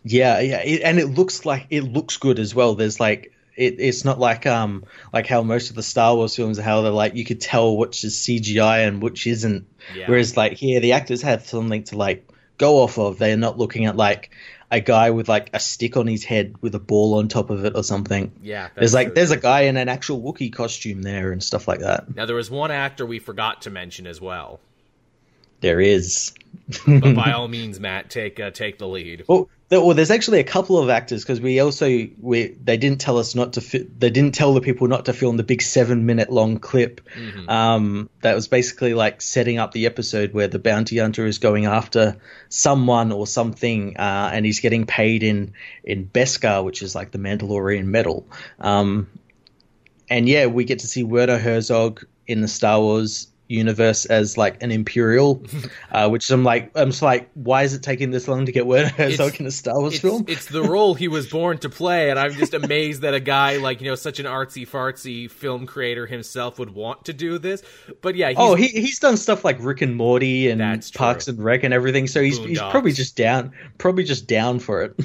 Yeah, yeah, it, and it looks like it looks good as well. There's like it, it's not like um like how most of the Star Wars films are how they're like you could tell which is CGI and which isn't. Yeah. Whereas like here the actors have something to like go off of. They're not looking at like a guy with like a stick on his head with a ball on top of it or something. Yeah, There's like there's a guy in an actual Wookiee costume there and stuff like that. Now there was one actor we forgot to mention as well. There is. But by (laughs) all means, Matt, take uh, take the lead. Well, there, well, there's actually a couple of actors because we also we they didn't tell us not to fi- they didn't tell the people not to film the big seven minute long clip um, that was basically like setting up the episode where the bounty hunter is going after someone or something uh, and he's getting paid in in Beskar, which is like the Mandalorian metal. Um, and yeah, we get to see Werner Herzog in the Star Wars universe as like an Imperial, (laughs) uh, which I'm like, I'm just like, why is it taking this long to get Werner Herzog It's- in a Star Wars It's, film? it's the role he was born to play, and I'm just amazed that a guy like you know such an artsy fartsy film creator himself would want to do this. But yeah, he's, oh, he he's done stuff like Rick and Morty and Parks and Rec and everything, so he's he's probably just down, probably just down for it.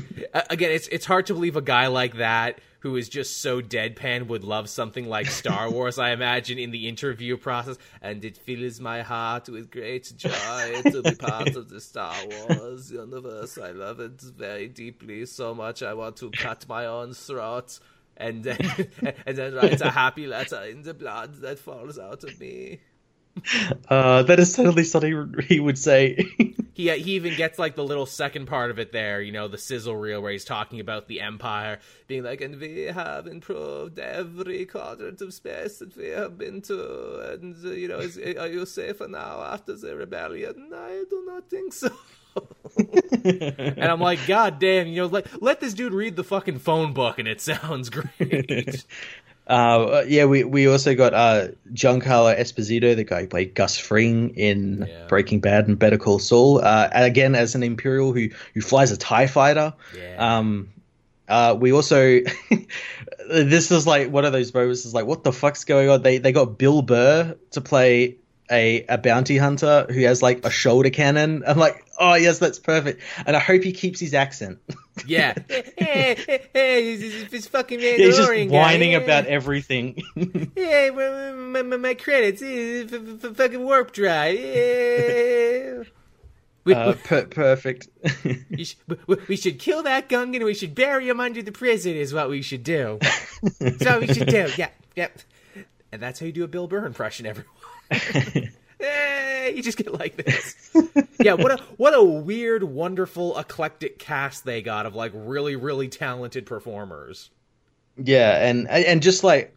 Again, it's it's hard to believe a guy like that who is just so deadpan would love something like Star (laughs) Wars. I imagine in the interview process, and it fills my heart with great joy to be part of the Star Wars universe. I love it very deeply, so much I want to cut my own throat. And then, (laughs) and then write a happy letter in the blood that falls out of me. Uh, that is totally something he would say. (laughs) He he even gets like the little second part of it there, you know, the sizzle reel where he's talking about the empire, being like, and we have improved every quadrant of space that we have been to, and uh, you know, is, (laughs) are you safer now after the rebellion? I do not think so. (laughs) and I'm like, God damn, you know, let let this dude read the fucking phone book, and it sounds great. (laughs) Uh, yeah, we we also got uh, Giancarlo Esposito, the guy who played Gus Fring in Yeah. Breaking Bad and Better Call Saul. Uh, again, as an Imperial who who flies a Tie Fighter. Yeah. Um, uh, we also (laughs) this is like one of those moments. Is like, what the fuck's going on? They they got Bill Burr to play a a bounty hunter who has like a shoulder cannon. I'm like, oh yes, that's perfect. And I hope he keeps his accent. yeah, hey, hey, hey, he's, he's fucking Yeah, he's just Mandalorian guy, whining about everything. (laughs) yeah, my, my, my, my credits, fucking warp drive. Yeah. We, uh, per- perfect. we, sh- we, we should kill that Gungan and we should bury him under the prison, is what we should do. so we should do. (laughs) Yeah, yeah. And that's how you do a Bill Burr impression, everyone. (laughs) Hey, you just get like this. (laughs) Yeah, what a what a weird, wonderful, eclectic cast they got of like really, really talented performers. Yeah, and and just like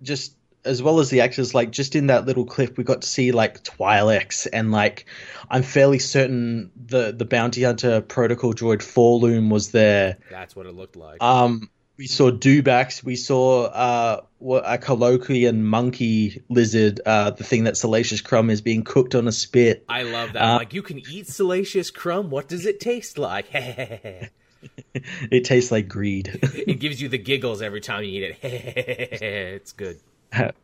just as well as the actors, like just in that little clip, we got to see like Twi'leks, and like I'm fairly certain the the bounty hunter protocol droid 4-LOM was there. That's what it looked like. Um, we saw Dewbacks, we saw uh a Kowakian monkey lizard, uh the thing that Salacious Crumb is being cooked on a spit. I love that. uh, like you can eat salacious crumb. What does it taste like? (laughs) (laughs) it tastes like greed. (laughs) It gives you the giggles every time you eat it. it's good.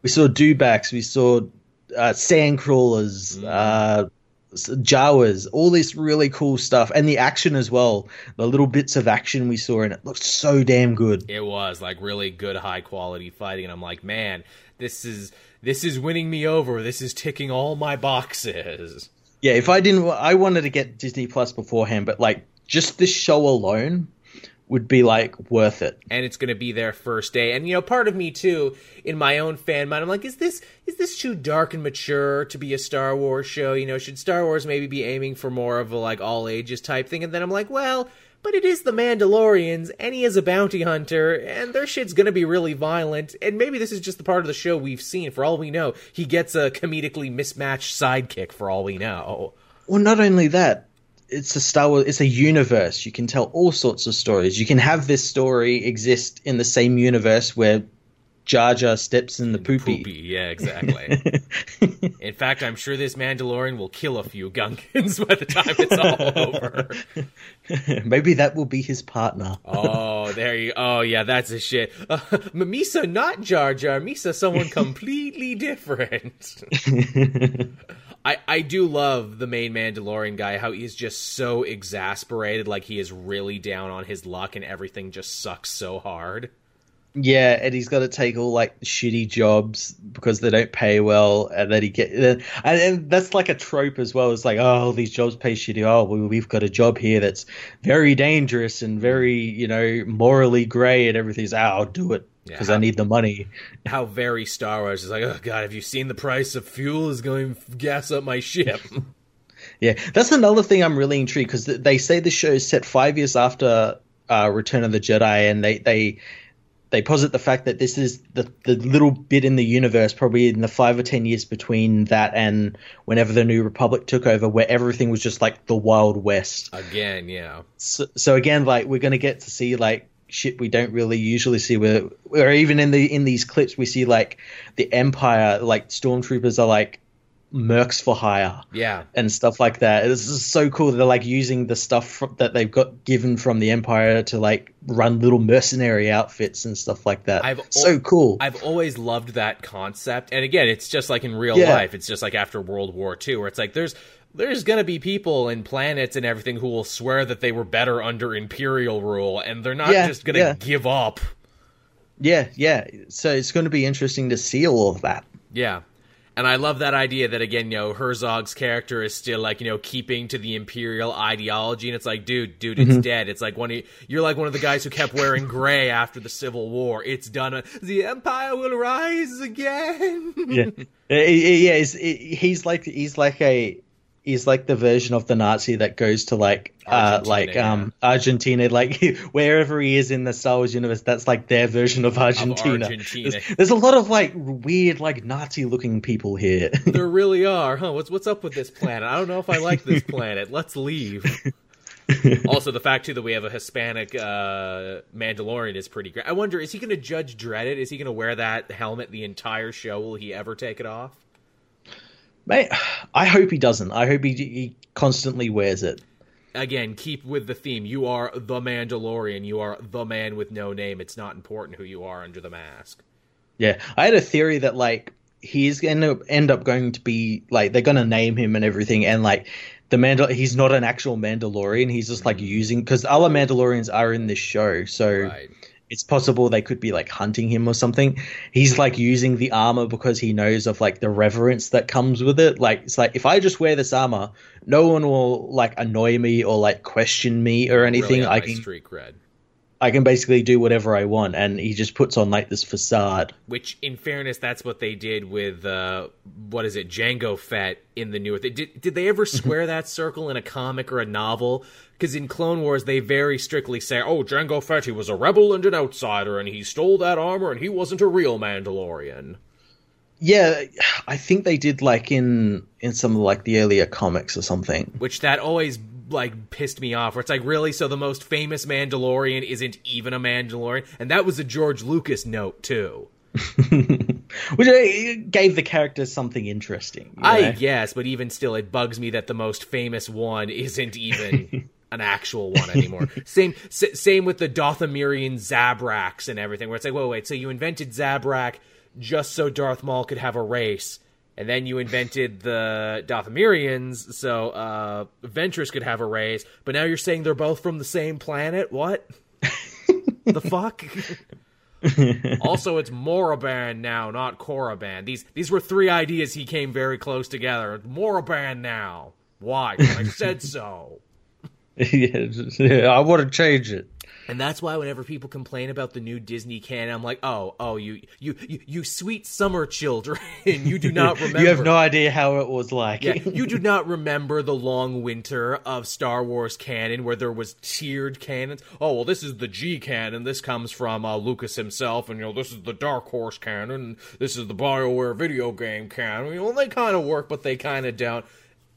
we saw Dewbacks, we saw uh, sand crawlers, uh, s- Jawas, all this really cool stuff, and the action as well. The little bits of action we saw in it looked so damn good. It was like really good, high quality fighting, and I'm like, man, this is this is winning me over. This is ticking all my boxes. Yeah, if I didn't, I wanted to get Disney Plus beforehand, but like just this show alone would be like worth it. and it's going to be their first day. And you know, part of me too, in my own fan mind, I'm like, is this is this too dark and mature to be a Star Wars show? You know, should Star Wars maybe be aiming for more of a like all ages type thing? And then I'm like, well, but it is the Mandalorians, and he is a bounty hunter, and their shit's gonna be really violent. And maybe this is just the part of the show we've seen. For all we know, he gets a comedically mismatched sidekick. For all we know. Well, not only that, it's a Star Wars. It's a universe. You can tell all sorts of stories. You can have this story exist in the same universe where Jar Jar steps in the poopy. Poopy, yeah, exactly. (laughs) in fact, I'm sure this Mandalorian will kill a few Gungans (laughs) by the time it's all (laughs) over. Maybe that will be his partner. oh, there you. Oh, yeah, that's a shit. Uh, Misa, not Jar Jar. Misa, someone completely different. I, I do love the main Mandalorian guy, how he's just so exasperated, like he is really down on his luck and everything just sucks so hard. Yeah, and he's got to take all like shitty jobs because they don't pay well, and then he get and, and that's like a trope as well. It's like, oh, these jobs pay shitty. Oh, we've got a job here that's very dangerous and very, you know, morally grey and everything's. Oh, I'll do it because Yeah. I need the money. How very Star Wars is like, oh god, have you seen the price of fuel is going to gas up my ship? (laughs) (laughs) Yeah, that's another thing I'm really intrigued because they say the show is set five years after uh, Return of the Jedi, and they they they posit the fact that this is the the little bit in the universe, probably in the five or ten years between that and whenever the New Republic took over, where everything was just like the Wild West. Again, yeah. So, so again, like we're gonna get to see like shit we don't really usually see where or even in the in these clips we see like the empire like stormtroopers are like mercs for hire Yeah. and stuff like that. It's just so cool. They're like using the stuff that they've got given from the Empire to like run little mercenary outfits and stuff like that. I've so al- cool. I've always loved that concept. And again, it's just like in real Yeah. life. It's just like after World War II, where it's like there's there's gonna be people and planets and everything who will swear that they were better under Imperial rule, and they're not Yeah, just gonna yeah. give up. yeah, yeah. So it's going to be interesting to see all of that. Yeah. And I love that idea that again, you know, Herzog's character is still like, you know, keeping to the imperial ideology, and it's like, dude, dude, it's Mm-hmm. dead. It's like one of you're like one of the guys who kept wearing gray after the Civil War. It's done. The Empire will rise again. Yeah, (laughs) Uh, yeah. He's like he's like a he's like the version of the Nazi that goes to like uh Argentina, like yeah. um Argentina like (laughs) wherever he is in the Star Wars universe that's like their version of Argentina. Argentina. There's, there's a lot of like weird like Nazi looking people here. (laughs) There really are, huh? What's what's up with this planet? I don't know if I like this planet. Let's leave. (laughs) also, the fact too that we have a Hispanic uh, Mandalorian is pretty great. I wonder, is he going to judge Dreaded? Is he going to wear that helmet the entire show? Will he ever take it off? Mate, I hope he doesn't. I hope he, he constantly wears it. Again, keep with the theme. You are the Mandalorian. You are the man with no name. It's not important who you are under the mask. Yeah, I had a theory that like he's going to end up going to be like they're going to name him and everything, and like the Mandal he's not an actual Mandalorian. He's just like mm. using because other Mandalorians are in this show, so Right. It's possible they could be like hunting him or something. He's like using the armor because he knows of like the reverence that comes with it. Like it's like if I just wear this armor, no one will like annoy me or like question me or anything. Really I can street cred. I can basically do whatever I want, and he just puts on like this facade. Which, in fairness, that's what they did with uh, what is it, Jango Fett in the newer. They, did did they ever (laughs) square that circle in a comic or a novel? Because in Clone Wars, they very strictly say, "Oh, Jango Fett, he was a rebel and an outsider, and he stole that armor, and he wasn't a real Mandalorian." Yeah, I think they did like in in some of like the earlier comics or something. Which that always like pissed me off. Where it's like, really? So the most famous Mandalorian isn't even a Mandalorian, and that was a George Lucas note too. (laughs) Which uh, gave the character something interesting. you I guess, but even still, it bugs me that the most famous one isn't even (laughs) an actual one anymore. same, s- same with the Dathomirian Zabraks and everything, where it's like, whoa, wait, so you invented Zabrak just so Darth Maul could have a race, and then you invented the Dathomirians so uh, Ventress could have a race, but now you're saying they're both from the same planet? What? (laughs) the fuck? also, it's Moraband now, not Korriban. These these were three ideas he came very close together. Moraband now. Why? I said so. (laughs) yeah, I want to change it. And that's why whenever people complain about the new Disney canon, I'm like, oh, oh, you, you, you, you sweet summer children, (laughs) you do (laughs) not remember. you have no idea how it was like. yeah, you do (laughs) not remember the long winter of Star Wars canon where there was tiered canons. Oh, well, this is the G canon. This comes from uh, Lucas himself, and you know, this is the Dark Horse canon. And this is the Bioware video game canon. You know, they kind of work, but they kind of don't.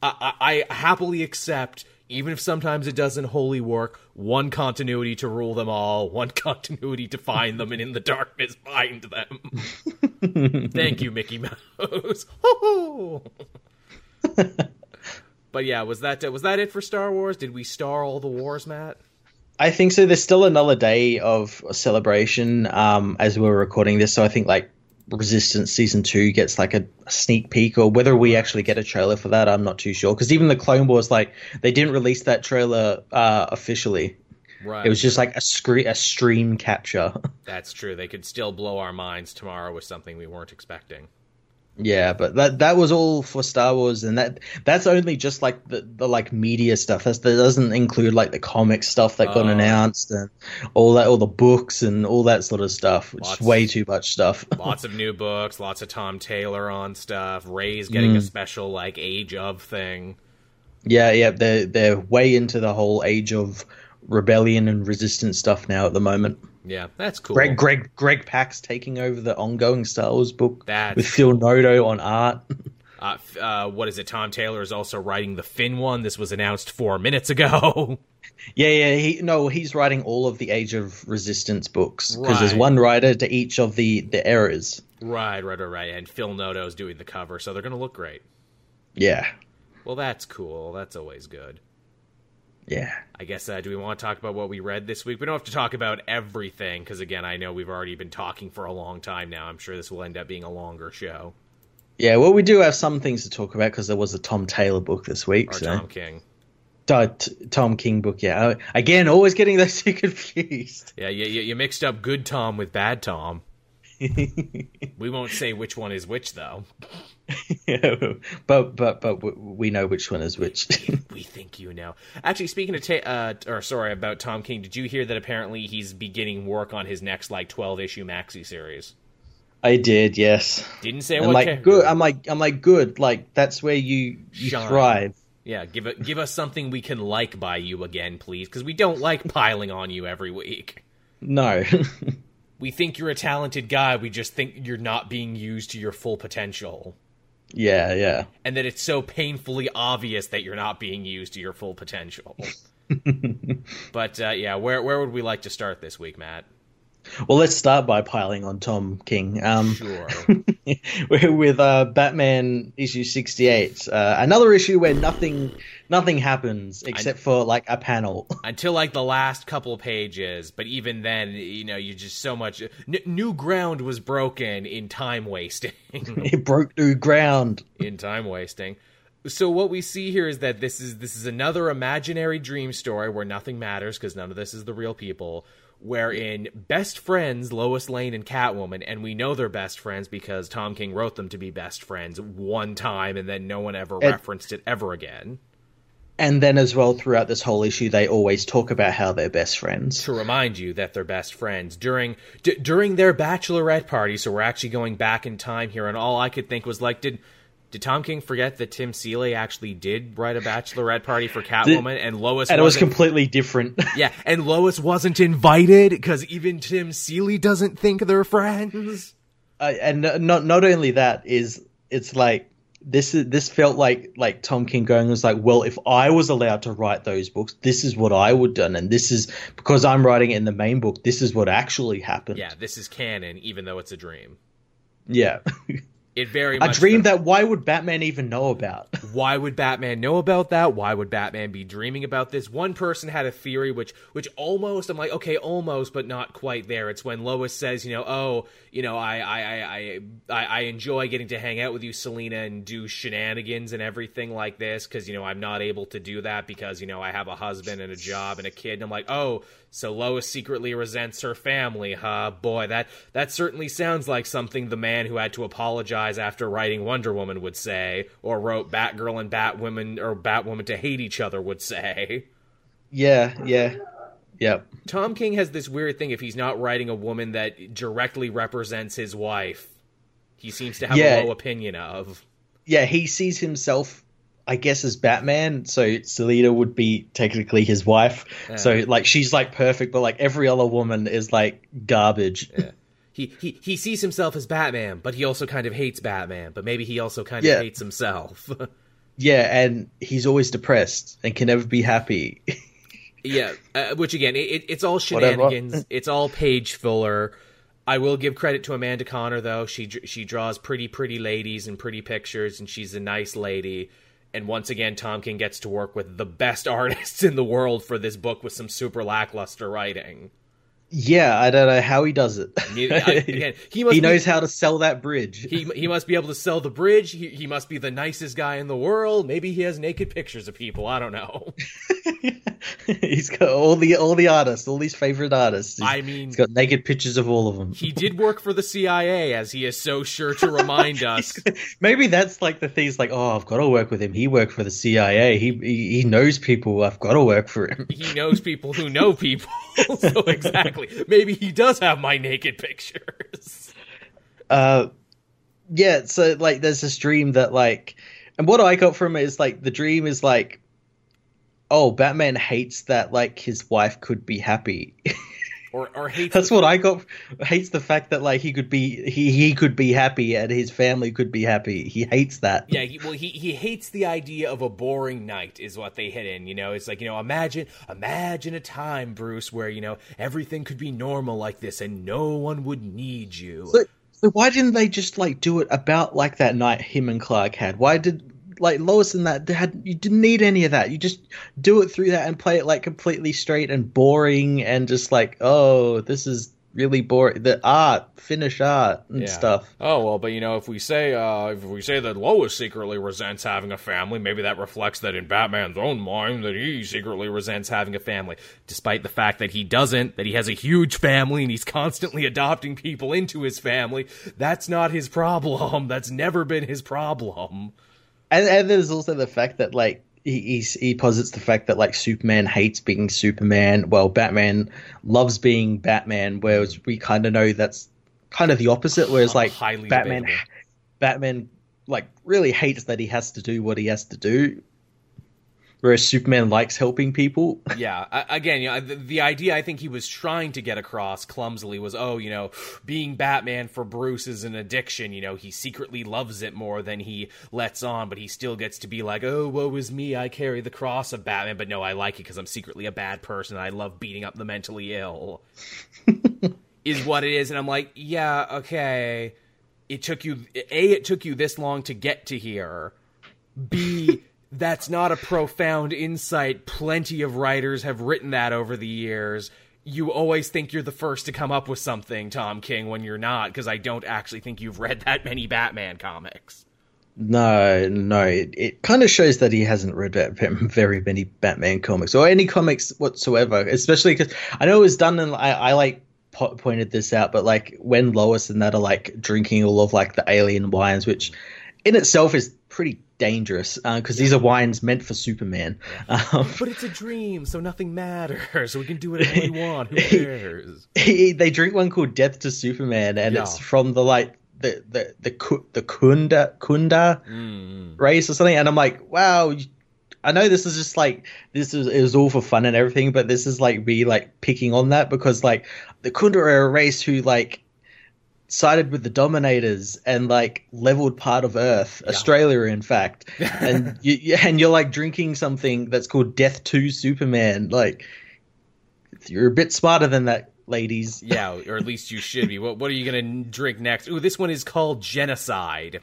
I, I, I happily accept even if sometimes it doesn't wholly work, one continuity to rule them all, one (laughs) continuity to find them and in the darkness find them. (laughs) Thank you, Mickey Mouse. (laughs) but yeah, was that was that it for Star Wars? Did we star all the wars, Matt? I think so. There's still another day of celebration um, as we're recording this, so I think like Resistance season two gets like a, a, sneak peek, or whether we actually get a trailer for that, I'm not too sure. Because even the Clone Wars, like they didn't release that trailer uh, officially. Right. It was just like a screen, a stream capture. (laughs) That's true. They could still blow our minds tomorrow with something we weren't expecting. Yeah, but that that was all for Star Wars, and that that's only just like the, the like media stuff. That's, that doesn't include like the comic stuff that got oh. announced and all that, all the books and all that sort of stuff. Which lots, is way too much stuff. (laughs) lots of new books, lots of Tom Taylor on stuff. Rey's getting mm. a special like Age of thing. Yeah, yeah, they're they're way into the whole Age of Rebellion and Resistance stuff now at the moment. Yeah, that's cool. Greg Greg Greg Pak's taking over the ongoing Star Wars book that's... with Phil Noto on art. (laughs) Uh, uh, what is it? Tom Taylor is also writing the Finn one. This was announced four minutes ago. (laughs) Yeah, yeah. He no, he's writing all of the Age of Resistance books because right. there's one writer to each of the the eras. Right, right, right, right. And Phil Noto's doing the cover, so they're going to look great. Yeah. Well, that's cool. That's always good. Yeah. I guess, uh, do we want to talk about what we read this week? We don't have to talk about everything, because again, I know we've already been talking for a long time now. I'm sure this will end up being a longer show. Yeah, well, we do have some things to talk about, because there was a Tom Taylor book this week. Or so. Tom King. Uh, Tom King book, yeah. Again, always getting those (laughs) two confused. Yeah, yeah, you, you mixed up good Tom with bad Tom. We won't say which one is which, though. yeah, (laughs) but but but we know which one is which. (laughs) we think you know. Actually, speaking of ta- uh, or sorry about Tom King, did you hear that apparently he's beginning work on his next like twelve issue maxi series? I did, yes. Didn't say I'm like good. I'm like I'm like good. Like that's where you you Shine. thrive. Yeah, give it give us something we can like by you again, please, because we don't like piling on you every week. No. (laughs) we think you're a talented guy. We just think you're not being used to your full potential. Yeah, yeah. And that it's so painfully obvious that you're not being used to your full potential. (laughs) but uh, yeah, where where would we like to start this week, Matt? Well, let's start by piling on Tom King. Um, sure. (laughs) with uh, Batman issue sixty-eight, uh, another issue where nothing nothing happens except for like a panel (laughs) until like the last couple pages. But even then, you know, you just so much n- new ground was broken in time wasting. (laughs) it broke new ground in time wasting. So what we see here is that this is this is another imaginary dream story where nothing matters because none of this is the real people wherein best friends Lois Lane and Catwoman, and we know they're best friends because Tom King wrote them to be best friends one time, and then no one ever and, referenced it ever again. And then, as well, throughout this whole issue, they always talk about how they're best friends. To remind you that they're best friends during d- during their bachelorette party. So we're actually going back in time here, and all I could think was like, did did Tom King forget that Tim Seeley actually did write a bachelorette party for Catwoman, and Lois and it was completely different. (laughs) yeah, and Lois wasn't invited because even Tim Seeley doesn't think they're friends. Uh, and not not only that is it's like this is this felt like like Tom King going was like, well, if I was allowed to write those books, this is what I would done, and this is because I'm writing it in the main book. This is what actually happened. Yeah, this is canon, even though it's a dream. Yeah. (laughs) It very a dream that why would Batman even know about? (laughs) why would Batman know about that? Why would Batman be dreaming about this? One person had a theory which which almost I'm like okay almost but not quite there. It's when Lois says you know oh you know I I I I, I enjoy getting to hang out with you Selina and do shenanigans and everything like this because you know I'm not able to do that because you know I have a husband and a job and a kid and I'm like oh so Lois secretly resents her family, huh? Boy, that that certainly sounds like something the man who had to apologize after writing Wonder Woman would say, or wrote Batgirl and Batwoman or Batwoman to hate each other would say. Yeah, yeah, yep. Tom King has this weird thing if he's not writing a woman that directly represents his wife, he seems to have Yeah. a low opinion of. Yeah, he sees himself, I guess, as Batman. So Selina would be technically his wife. So like she's like perfect, but like every other woman is like garbage. He, he he sees himself as Batman, but he also kind of hates Batman, but maybe he also kind of hates himself. (laughs) Yeah, and he's always depressed and can never be happy. (laughs) Yeah, uh, which again, it, it's all shenanigans. it's all page filler. I will give credit to Amanda Conner though. She she draws pretty pretty ladies and pretty pictures, and she's a nice lady. And once again, Tom King gets to work with the best (laughs) artists in the world for this book with some super lackluster writing. Yeah, I don't know how he does it. (laughs) Again, he must he be- knows how to sell that bridge. He he must be able to sell the bridge. He, he must be the nicest guy in the world. Maybe he has naked pictures of people. I don't know. (laughs) he's got all the all the artists, all these favorite artists. He's- I mean, he's got naked pictures of all of them. he did work for the CIA, as he is so sure to remind (laughs) us. Maybe that's like the thing. It's like, oh, I've got to work with him. He worked for the CIA. He he, he knows people. I've got to work for him. he knows people who know people. so exactly, maybe he does have my naked pictures. Uh, yeah. So like, there's this dream that like, and what I got from it is like the dream is like, oh, Batman hates that like his wife could be happy. (laughs) Or or hates. That's what I got. Hates the fact that like he could be he he could be happy and his family could be happy. He hates that. yeah, he, well, he he hates the idea of a boring night, is what they hit in. You know, it's like you know, imagine imagine a time, Bruce, where you know everything could be normal like this, and no one would need you. So, so why didn't they just like do it about like that night him and Clark had? Why did like Lois and that they had you didn't need any of that. You just do it through that and play it like completely straight and boring and just like oh this is really boring. The art, finish art and Yeah. stuff. Oh well, but you know, if we say uh, if we say that Lois secretly resents having a family, maybe that reflects that in Batman's own mind that he secretly resents having a family, despite the fact that he doesn't. That he has a huge family and he's constantly adopting people into his family. That's not his problem. (laughs) That's never been his problem. And, and there's also the fact that like he he posits the fact that like Superman hates being Superman, while Batman loves being Batman. Whereas we kind of know that's kind of the opposite. Whereas like Highly Batman, debatable. Batman like really hates that he has to do what he has to do. Whereas Superman likes helping people. (laughs) yeah again you know, the, the idea i think he was trying to get across clumsily was oh you know being batman for bruce is an addiction you know he secretly loves it more than he lets on but he still gets to be like oh woe is me i carry the cross of batman but no i like it because i'm secretly a bad person and i love beating up the mentally ill (laughs) is what it is and i'm like yeah okay it took you a it took you this long to get to here B, that's not a profound insight. Plenty of writers have written that over the years. You always think you're the first to come up with something, Tom King, when you're not, because I don't actually think you've read that many Batman comics. No, no, it, it kind of shows that he hasn't read very many Batman comics or any comics whatsoever. Especially because I know it was done, and I, I like po- pointed this out, but like when Lois and that are like drinking all of like the alien wines, which in itself is pretty dangerous because these are wines meant for Superman. Um, But it's a dream, so nothing matters. So we can do (laughs) whatever we want. Who cares? he, they drink one called Death to Superman, and Yeah. it's from the like the the the the Kunda Kunda Mm. race or something. And I'm like, wow. I know this is just like this is it was all for fun and everything, but this is like me like picking on that because like the Kunda are a race who like sided with the Dominators and like leveled part of Earth, Australia, in fact. (laughs) and you and you're like drinking something that's called Death to Superman. Like you're a bit smarter than that, ladies. (laughs) Yeah, or at least you should be. What, what are you going to drink next? Ooh, this one is called Genocide.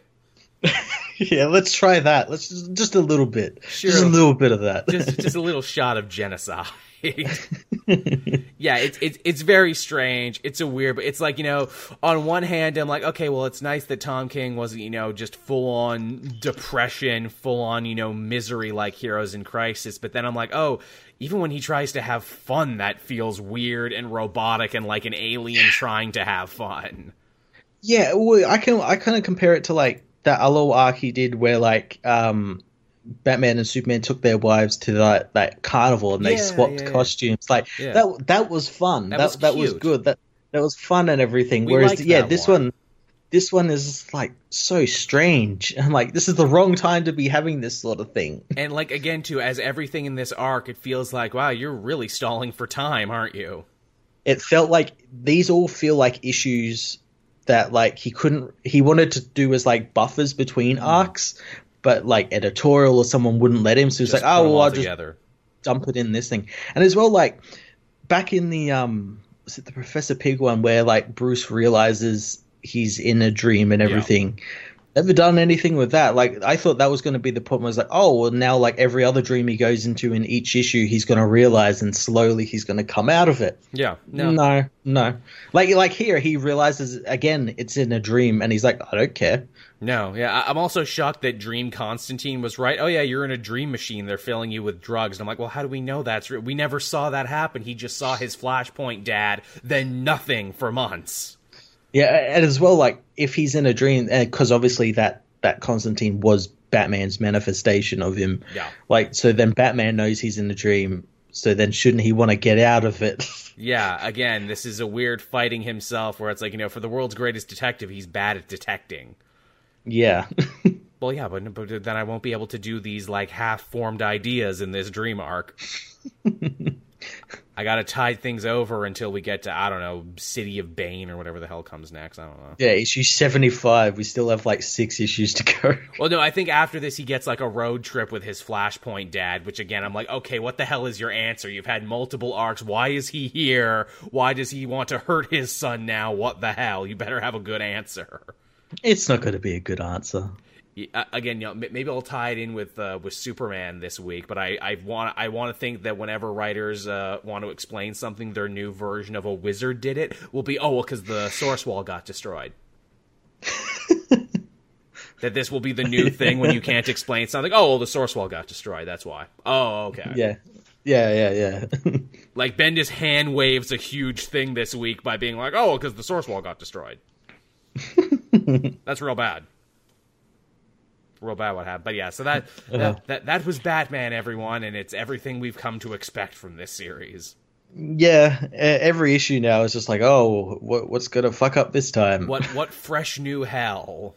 (laughs) yeah, let's try that. Let's just, just a little bit, Sure. just a little bit of that. just just a little shot of genocide. (laughs) yeah, it's it's it's very strange. It's a weird, but it's like you know, on one hand, I'm like, okay, well, it's nice that Tom King wasn't you know just full on depression, full on you know misery like Heroes in Crisis. But then I'm like, oh, even when he tries to have fun, that feels weird and robotic and like an alien trying to have fun. Yeah, well, I can I kind of compare it to like that other arc he did where like um Batman and Superman took their wives to that that carnival and they Yeah, swapped yeah, costumes. Like that that was fun. That That was that was good. That that was fun and everything. We Whereas yeah, this one. one. this one is like so strange. (laughs) I'm like, this is the wrong time to be having this sort of thing. (laughs) And like again too, as everything in this arc, it feels like wow, you're really stalling for time, aren't you? It felt like these all feel like issues that like he couldn't he wanted to do as like buffers between Mm. arcs, but like editorial or someone wouldn't let him. So he's like, oh well, I'll just dump it in this thing. And as well, like back in the um, was it the Professor Pig one where like Bruce realizes he's in a dream and everything. Never done anything with that. Like I thought that was going to be the point. Was like, oh well, now like every other dream he goes into in each issue, he's going to realize, and slowly he's going to come out of it. Yeah, no, no, no. Like like here, he realizes again it's in a dream, and he's like, I don't care. No, yeah, I'm also shocked that Dream Constantine was right. Oh yeah, you're in a dream machine. They're filling you with drugs. And I'm like, well, how do we know that's real? We never saw that happen. He just saw his Flashpoint dad, then nothing for months. Yeah, and as well, like if he's in a dream, eh, because obviously that that Constantine was Batman's manifestation of him. Yeah. Like so, then Batman knows he's in a dream. So then, shouldn't he want to get out of it? (laughs) Yeah, again, this is a weird fighting himself where it's like, you know, for the world's greatest detective, he's bad at detecting. Yeah, (laughs) Well, yeah, but, but then I won't be able to do these like half-formed ideas in this dream arc. (laughs) I gotta tide things over until we get to I don't know City of Bane or whatever the hell comes next. I don't know. yeah. Issue seventy-five. We still have like six issues to go. (laughs) Well, no, I think after this he gets like a road trip with his Flashpoint dad, which again I'm like, okay, what the hell is your answer? You've had multiple arcs. Why is he here? Why does he want to hurt his son now? What the hell? You better have a good answer. It's not going to be a good answer. Yeah, uh, again, you know, maybe I'll tie it in with uh, with Superman this week, but I, I want I want to think that whenever writers uh, want to explain something, their new version of a wizard did it will be oh well because the source wall got destroyed. (laughs) that this will be the new thing when you can't explain something. Oh well, the source wall got destroyed. That's why. Oh okay. Yeah, yeah, yeah, yeah. (laughs) Like Bendis hand waves a huge thing this week by being like, oh because the source wall got destroyed. (laughs) (laughs) That's real bad. Real bad what happened. But yeah, so that, (laughs) uh-huh. that that that was Batman, everyone, and it's everything we've come to expect from this series. yeah, every issue now is just like, oh, what, what's going to fuck up this time? What (laughs) what fresh new hell?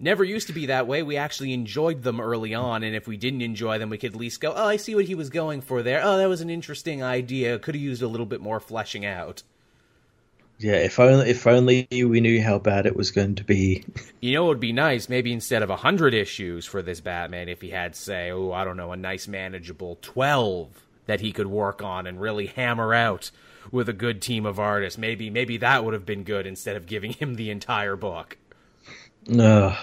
Never used to be that way. We actually enjoyed them early on, and if we didn't enjoy them, we could at least go, "Oh, I see what he was going for there. Oh, that was an interesting idea. Could have used a little bit more fleshing out." Yeah, if only if only we knew how bad it was going to be. You know, it would be nice, maybe instead of 100 issues for this Batman, if he had, say, oh, I don't know, a nice manageable 12 that he could work on and really hammer out with a good team of artists. Maybe, maybe that would have been good instead of giving him the entire book. No,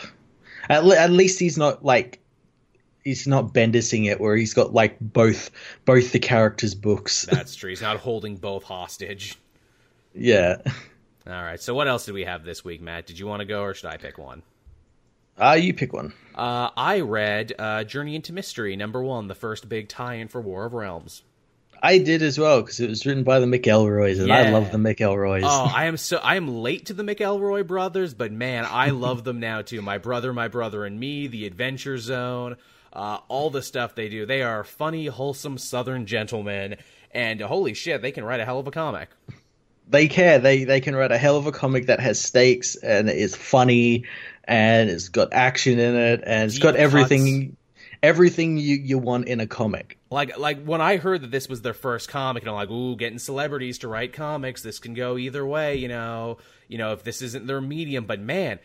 At, le- at least he's not like he's not bendising it where he's got like both both the characters' books. That's (laughs) true. He's not holding both hostage. Yeah. All right. So what else did we have this week, Matt? Did you want to go or should I pick one? Ah, you pick one. Uh, I read uh, Journey into Mystery, number one, the first big tie-in for War of Realms. I did as well because it was written by the McElroys, and I love the McElroys. Oh, (laughs) I am so I am late to the McElroy brothers, but man, I love them now too. My brother, my brother and me, the Adventure Zone, uh, all the stuff they do. They are funny, wholesome Southern gentlemen, and holy shit, they can write a hell of a comic. They care. They they can write a hell of a comic that has stakes and is funny, and it's got action in it, and it's Deep got everything cuts. everything you you want in a comic. Like like when I heard that this was their first comic, and I'm like, ooh, getting celebrities to write comics, this can go either way, you know. You know, if this isn't their medium, but man.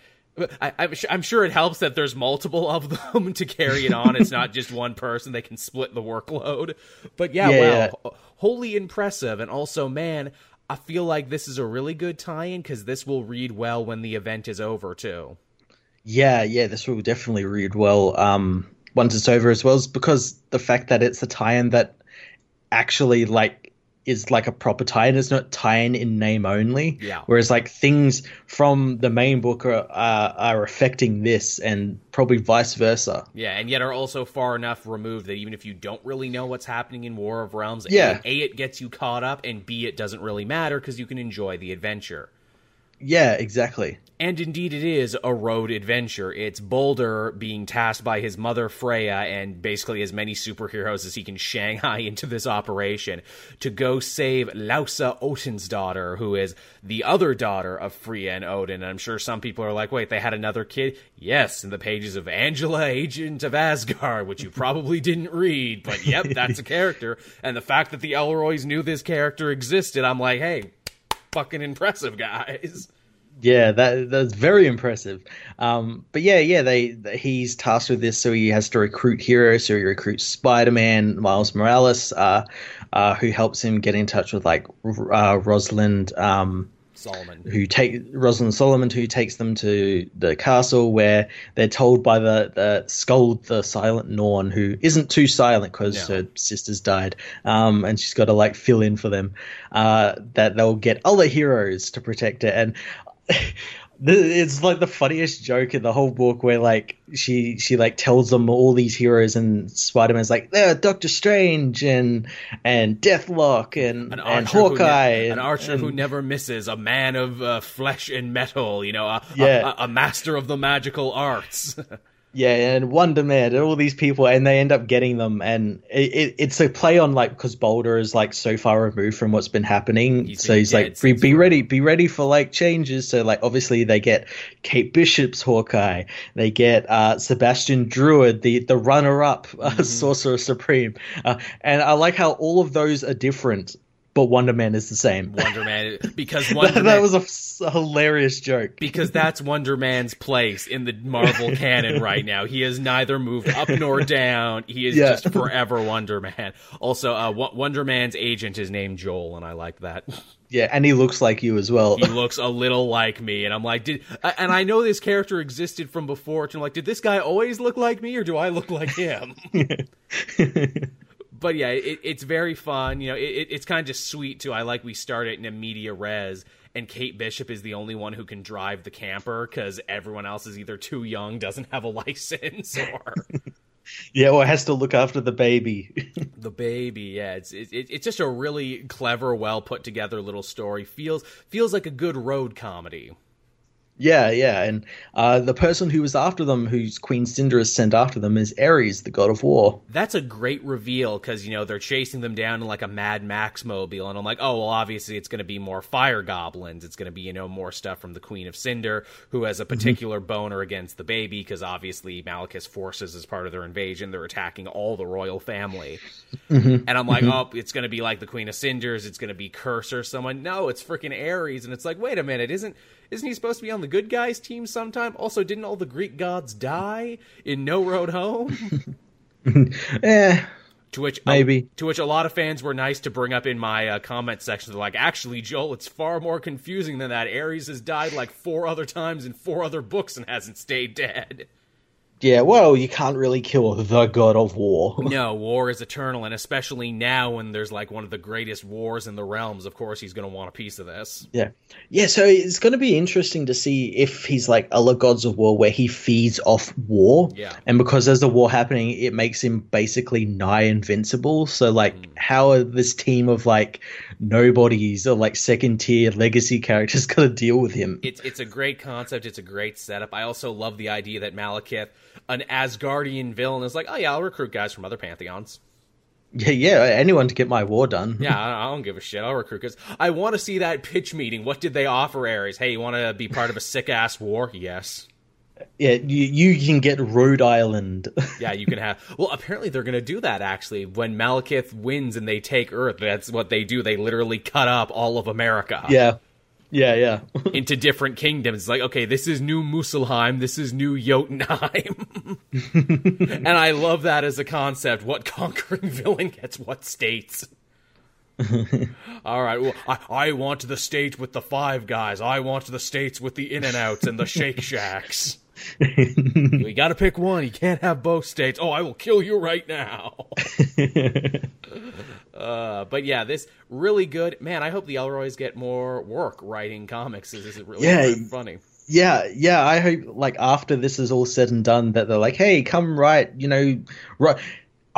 I, I'm, I'm sure it helps that there's multiple of them (laughs) to carry it on. It's not just one person; they can split the workload. But yeah, Yeah, wow, wholly impressive. And also, man, I feel like this is a really good tie-in because this will read well when the event is over too. Yeah, yeah, this will definitely read well um, once it's over as well, is because the fact that it's a tie-in that actually like is like a proper tie-in. It's not tie-in in name only. Yeah. Whereas like things from the main book are are, are affecting this, and probably vice versa. Yeah, and yet are also far enough removed that even if you don't really know what's happening in War of Realms, Yeah. A, A, it gets you caught up, and B, it doesn't really matter because you can enjoy the adventure. Yeah, exactly. And indeed, it is a road adventure. It's Balder being tasked by his mother Freya and basically as many superheroes as he can Shanghai (laughs) into this operation to go save Laussa Odin's daughter, who is the other daughter of Freya and Odin. And I'm sure some people are like, wait, they had another kid? Yes, in the pages of Angela, Agent of Asgard, which you probably didn't read, but yep, (laughs) that's a character. And the fact that the Elroys knew this character existed, I'm like, hey, fucking impressive, guys. Yeah, that that's very impressive. Um, but yeah, yeah, they, they, he's tasked with this, so he has to recruit heroes. So he recruits Spider Man, Miles Morales, uh, uh, who helps him get in touch with like uh, Rosalind. Um, Solomon, who take Rosalind Solomon, who takes them to the castle where they're told by the, the Skuld, the Silent Norn, who isn't too silent because her sisters died, um, and she's got to like fill in for them, uh, that they'll get other heroes to protect her. And it's like the funniest joke in the whole book where like she she like tells them all these heroes and Spider-Man's like there Doctor Strange and and Deathlok and an and Hawkeye ne- an archer and, who never misses a man of uh, flesh and metal you know a, yeah. a, a master of the magical arts (laughs) Yeah, and Wonder Man and all these people, and they end up getting them, and it, it, it's a play on like because Balder is like so far removed from what's been happening, he's so he's like, be, be ready, be ready for like changes. So like obviously they get Kate Bishop's Hawkeye, they get uh, Sebastian Druid, the the runner up uh, mm-hmm. Sorcerer Supreme, uh, and I like how all of those are different but Wonder Man is the same. Wonder Man, (laughs) because Wonder that, Man, that was a, a, hilarious joke. Because that's Wonder Man's place in the Marvel canon (laughs) right now. He has neither moved up nor (laughs) down. He is yeah. just forever Wonder Man. Also, uh, Wonder Man's agent is named Joel, and I like that. Yeah, and he looks like you as well. He looks a little like me, and I'm like, did and I know this character existed from before. And I'm like, did this guy always look like me, or do I look like him? But yeah, it, it's very fun. You know, it, it's kind of just sweet too. I like we start it in a media res, and Kate Bishop is the only one who can drive the camper because everyone else is either too young, doesn't have a (laughs) license, or (laughs) yeah, or has to look after the baby. (laughs) the baby, yeah. It's it, it's just a really clever, well put together little story. feels feels like a good road comedy. Yeah, yeah, and uh, the person who was after them, who's Queen Cinder has sent after them, is Ares, the god of war. That's a great reveal because you know they're chasing them down in like a Mad Max mobile, and I'm like, oh well, obviously it's going to be more fire goblins. It's going to be you know more stuff from the Queen of Cinder, who has a mm-hmm. particular mm-hmm. boner against the baby because obviously Malekith's forces, as part of their invasion, they're attacking all the royal family. Mm-hmm. And I'm like, mm-hmm. oh, it's going to be like the Queen of Cinders. It's going to be Kurse or someone. No, it's freaking Ares, and it's like, wait a minute, isn't isn't he supposed to be on the good guys team sometime? Also, didn't all the Greek gods die in No Road Home? (laughs) eh. To which maybe uh, to which a lot of fans were nice to bring up in my uh, comment section. They're like, actually, Joel, it's far more confusing than that. Ares has died like four other times in four other books and hasn't stayed dead. Yeah, well, you can't really kill the god of war. (laughs) no, war is eternal, and especially now when there's like one of the greatest wars in the realms, of course he's going to want a piece of this. Yeah. Yeah, so it's going to be interesting to see if he's like other gods of war where he feeds off war. Yeah. And because there's a war happening, it makes him basically nigh invincible. So, like, mm. how are this team of like nobodies or like second tier legacy characters (laughs) going to deal with him? It's, it's a great concept, it's a great setup. I also love the idea that Malekith an Asgardian villain is like, oh yeah, I'll recruit guys from other pantheons. Yeah, yeah, anyone to get my war done. yeah, (laughs) I don't give a shit. I'll recruit because I want to see that pitch meeting. What did they offer Ares? Hey, you want to be part of a sick ass war? Yes. Yeah, you, you can get Rhode Island. (laughs) yeah, you can have. Well, apparently they're going to do that actually. When Malekith wins and they take Earth, that's what they do. They literally cut up all of America. Yeah. Yeah, yeah. (laughs) into different kingdoms. Like, okay, this is new Muspelheim, this is new Jotunheim. (laughs) and I love that as a concept. What conquering (laughs) villain gets what states? All right. Well, I, I want the state with the five guys. I want the states with the in and outs and the shake shacks. we got to pick one. You can't have both states. Oh, I will kill you right now. Uh, but yeah, this really good. Man, I hope the Elroys get more work writing comics. This is really yeah, funny. Yeah, yeah. I hope like after this is all said and done that they're like, hey, come write. You know, right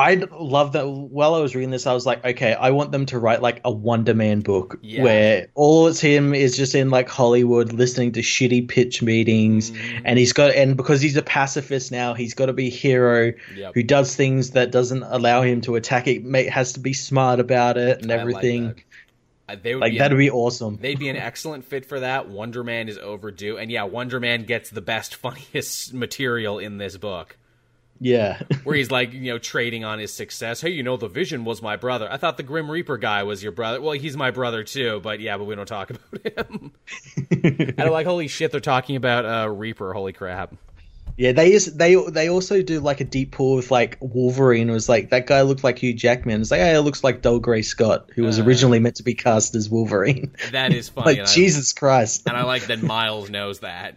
I love that. While I was reading this, I was like, okay, I want them to write like a Wonder Man book Yeah. where all it's him is just in like Hollywood listening to shitty pitch meetings, Mm-hmm. and he's got and because he's a pacifist now, he's got to be a hero Yep. who does things that doesn't allow him to attack it. Has to be smart about it and I like everything. that. Uh, they would Like that'd an- be awesome. They'd be an excellent fit for that. Wonder Man is overdue, and yeah, Wonder Man gets the best, (laughs) funniest material in this book, Yeah. (laughs) where he's like, you know, trading on his success. Hey, you know, the Vision was my brother. I thought the Grim Reaper guy was your brother. Well, he's my brother too, but yeah, but we don't talk (laughs) about him. (laughs) and I'm like, holy shit, they're talking about uh, Reaper. Holy crap. Yeah, they is they they also do like a deep pull with like Wolverine. It was like that guy looked like Hugh Jackman. It's like, hey, it looks like Dougray Scott, who was Uh. originally meant to be cast as Wolverine. That is funny. like and, I, Jesus Christ. and I like that Miles knows that.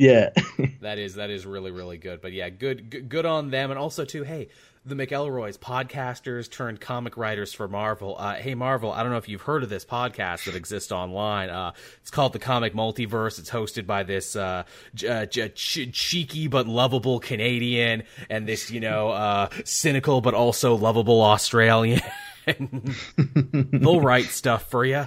Yeah. (laughs) That is that is really really good. But yeah, good good, good on them, and also too. Hey, the McElroys, podcasters turned comic writers for Marvel. Uh, hey Marvel, I don't know if you've heard of this podcast that exists online. Uh, it's called the Comic Multiverse. It's hosted by this uh, j- uh, j- ch- cheeky but lovable Canadian and this you know uh, cynical but also lovable Australian. (laughs) (laughs) They'll write stuff for you.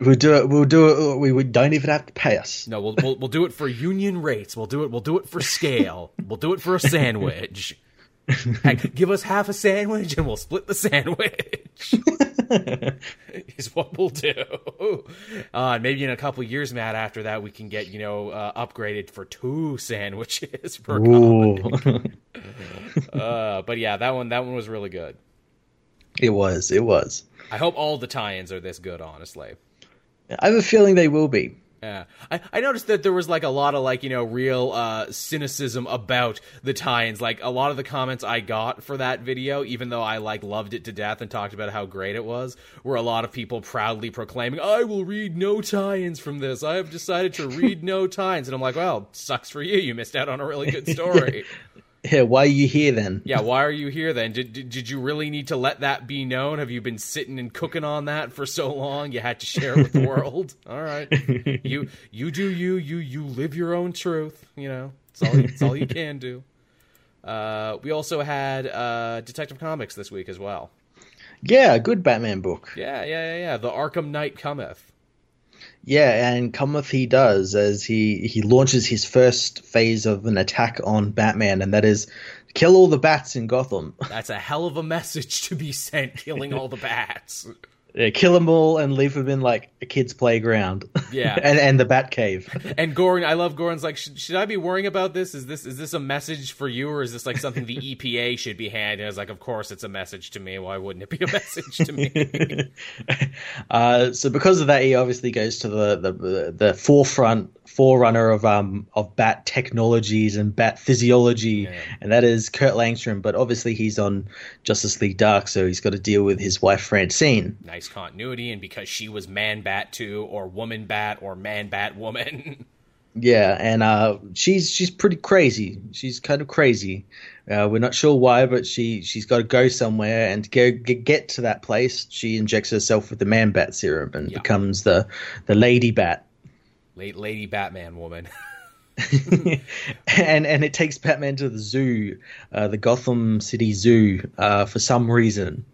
We'll do it. We'll do it. We, we don't even have to pay us. No, we'll, we'll we'll do it for union rates. We'll do it. We'll do it for scale. We'll do it for a sandwich. Heck, give us half a sandwich and we'll split the sandwich. (laughs) is what we'll do. Uh, and maybe in a couple years, Matt. After that, we can get you know uh, upgraded for two sandwiches per. (laughs) Uh, but yeah, that one that one was really good. it was. It was. I hope all the tie-ins are this good. Honestly. I have a feeling they will be. Yeah, I, I noticed that there was like a lot of like you know real uh, cynicism about the tie-ins. Like a lot of the comments I got for that video, even though I like loved it to death and talked about how great it was, were a lot of people proudly proclaiming, "I will read no tie-ins from this. I have decided to read (laughs) no tie-ins." And I'm like, "Well, sucks for you. You missed out on a really good (laughs) story." (laughs) Yeah. Why are you here then? yeah, why are you here then? Did, did did you really need to let that be known? Have you been sitting and cooking on that for so long? You had to share it with the (laughs) world. All right, you you do you you you live your own truth. You know, it's all it's all you (laughs) can do. Uh, we also had uh, Detective Comics this week as well. Yeah. Good Batman book. Yeah, yeah, yeah, yeah. The Arkham Knight cometh. Yeah, and cometh he does as he he launches his first phase of an attack on Batman, and that is kill all the bats in Gotham. (laughs) That's a hell of a message to be sent, killing all the bats. Yeah, kill them all and leave them in like a kid's playground. Yeah. (laughs) and and the Bat Cave. (laughs) And Gordon, I love Gordon's like, should, should I be worrying about this? Is this is this a message for you, or is this like something the (laughs) EPA should be handing? I was like, of course it's a message to me. Why wouldn't it be a message to me? uh, so because of that, he obviously goes to the the, the forefront forerunner of um of bat technologies and bat physiology, and that is Kurt Langstrom. But obviously he's on Justice League Dark, so he's got to deal with his wife Francine. nice continuity, and because she was man bat too, or woman bat, or man bat woman. (laughs) Yeah, and uh, she's she's pretty crazy. She's kind of crazy. Uh, we're not sure why, but she she's got to go somewhere, and to go get, get to that place, she injects herself with the man bat serum and Yeah. becomes the the lady bat. Late lady Batman woman. (laughs) and and it takes Batman to the zoo, uh, the Gotham City Zoo, uh, for some reason.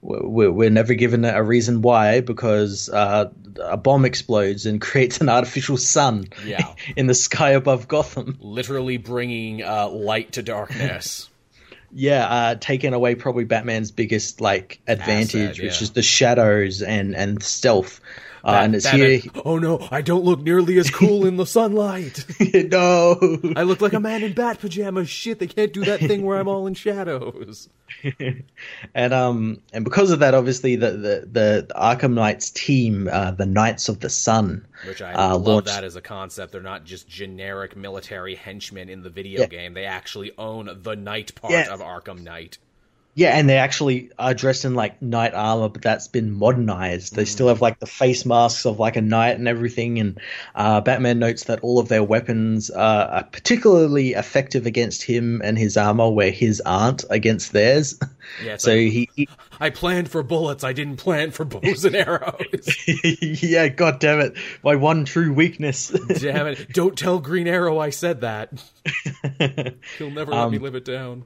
We're, we're never given a reason why, because uh, a bomb explodes and (laughs) creates an artificial sun Yeah. (laughs) in the sky above Gotham. Literally bringing uh, light to darkness. Yeah, uh, taking away probably Batman's biggest like advantage, Asset, which is the shadows and and stealth. Uh, and it's here. oh no, I don't look nearly as cool in the sunlight. (laughs) no. I look like a man in bat pajamas. Shit, they can't do that thing where I'm all in shadows. (laughs) and um and because of that, obviously the the, the Arkham Knights team, uh, the Knights of the Sun, Which I uh, love launched- that as a concept. They're not just generic military henchmen in the video Yeah. game. They actually own the knight part Yeah. of Arkham Knight. Yeah, and they actually are dressed in like knight armor, but that's been modernized. They still have like the face masks of like a knight and everything. And uh, Batman notes that all of their weapons uh, are particularly effective against him and his armor, where his aren't against theirs. (laughs) Yeah, so like, he, he I planned for bullets. I didn't plan for bows and arrows. (laughs) yeah, god damn it, my one true weakness. (laughs) Damn it! Don't tell Green Arrow I said that. He'll never let me Um, live it down.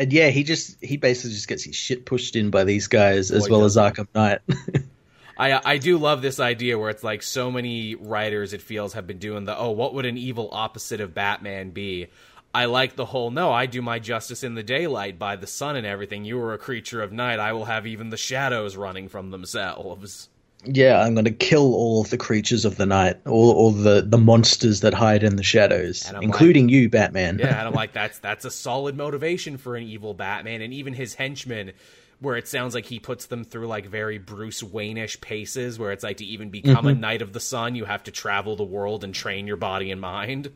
And yeah, he just he basically just gets his shit pushed in by these guys as Boy, well does as Arkham Knight. (laughs) I I do love this idea where it's like so many writers it feels have been doing the oh what would an evil opposite of Batman be? I like the whole no, I do my justice in the daylight by the sun and everything. You are a creature of night. I will have even the shadows running from themselves. Yeah, I'm going to kill all of the creatures of the night, all all the the monsters that hide in the shadows, including you, Batman. Yeah, and I'm (laughs) like that's that's a solid motivation for an evil Batman and even his henchmen where it sounds like he puts them through like very Bruce Wayne-ish paces where it's like to even become a mm-hmm. knight of the sun you have to travel the world and train your body and mind.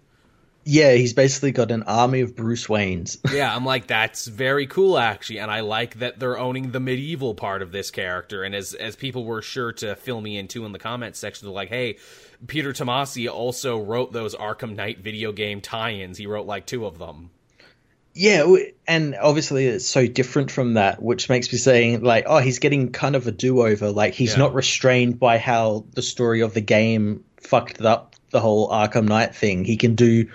Yeah, he's basically got an army of Bruce Waynes. (laughs) Yeah, I'm like that's very cool actually, and I like that they're owning the medieval part of this character. And as as people were sure to fill me into in the comments section, they're like, "Hey, Peter Tomasi also wrote those Arkham Knight video game tie-ins. He wrote like two of them." Yeah, and obviously it's so different from that, which makes me saying like, oh, he's getting kind of a do-over. Like he's Yeah. not restrained by how the story of the game fucked up the whole Arkham Knight thing. He can do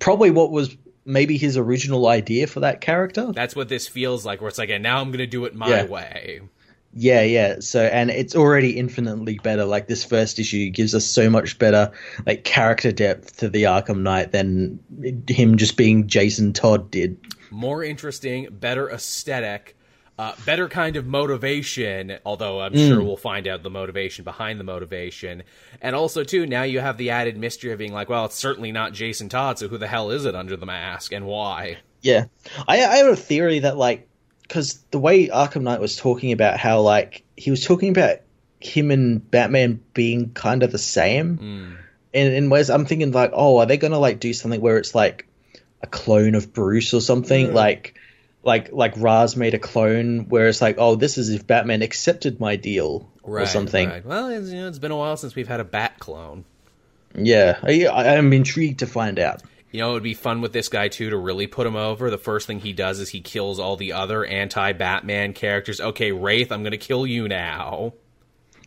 probably what was maybe his original idea for that character. That's what this feels like. Where it's like, and now I'm going to do it my Yeah. way. Yeah, yeah. So, and it's already infinitely better. Like this first issue gives us so much better, like character depth to the Arkham Knight than him just being Jason Todd did. More interesting, better aesthetic. Uh, better kind of motivation, although I'm Mm. sure we'll find out the motivation behind the motivation. And also, too, now you have the added mystery of being like, well, it's certainly not Jason Todd, so who the hell is it under the mask and why? Yeah, I, I have a theory that like because the way Arkham Knight was talking about how like he was talking about him and Batman being kind of the same. In, in ways, I'm thinking like, oh, are they gonna like do something where it's like a clone of Bruce or something? Like, like like Raz made a clone where it's like, oh, this is if Batman accepted my deal or something. right. Well, it's, you know, it's been a while since we've had a Bat clone. Yeah, I, I am intrigued to find out. You know, it would be fun with this guy too to really put him over. The first thing he does is he kills all the other anti-Batman characters. Okay, Wraith, I'm going to kill you now.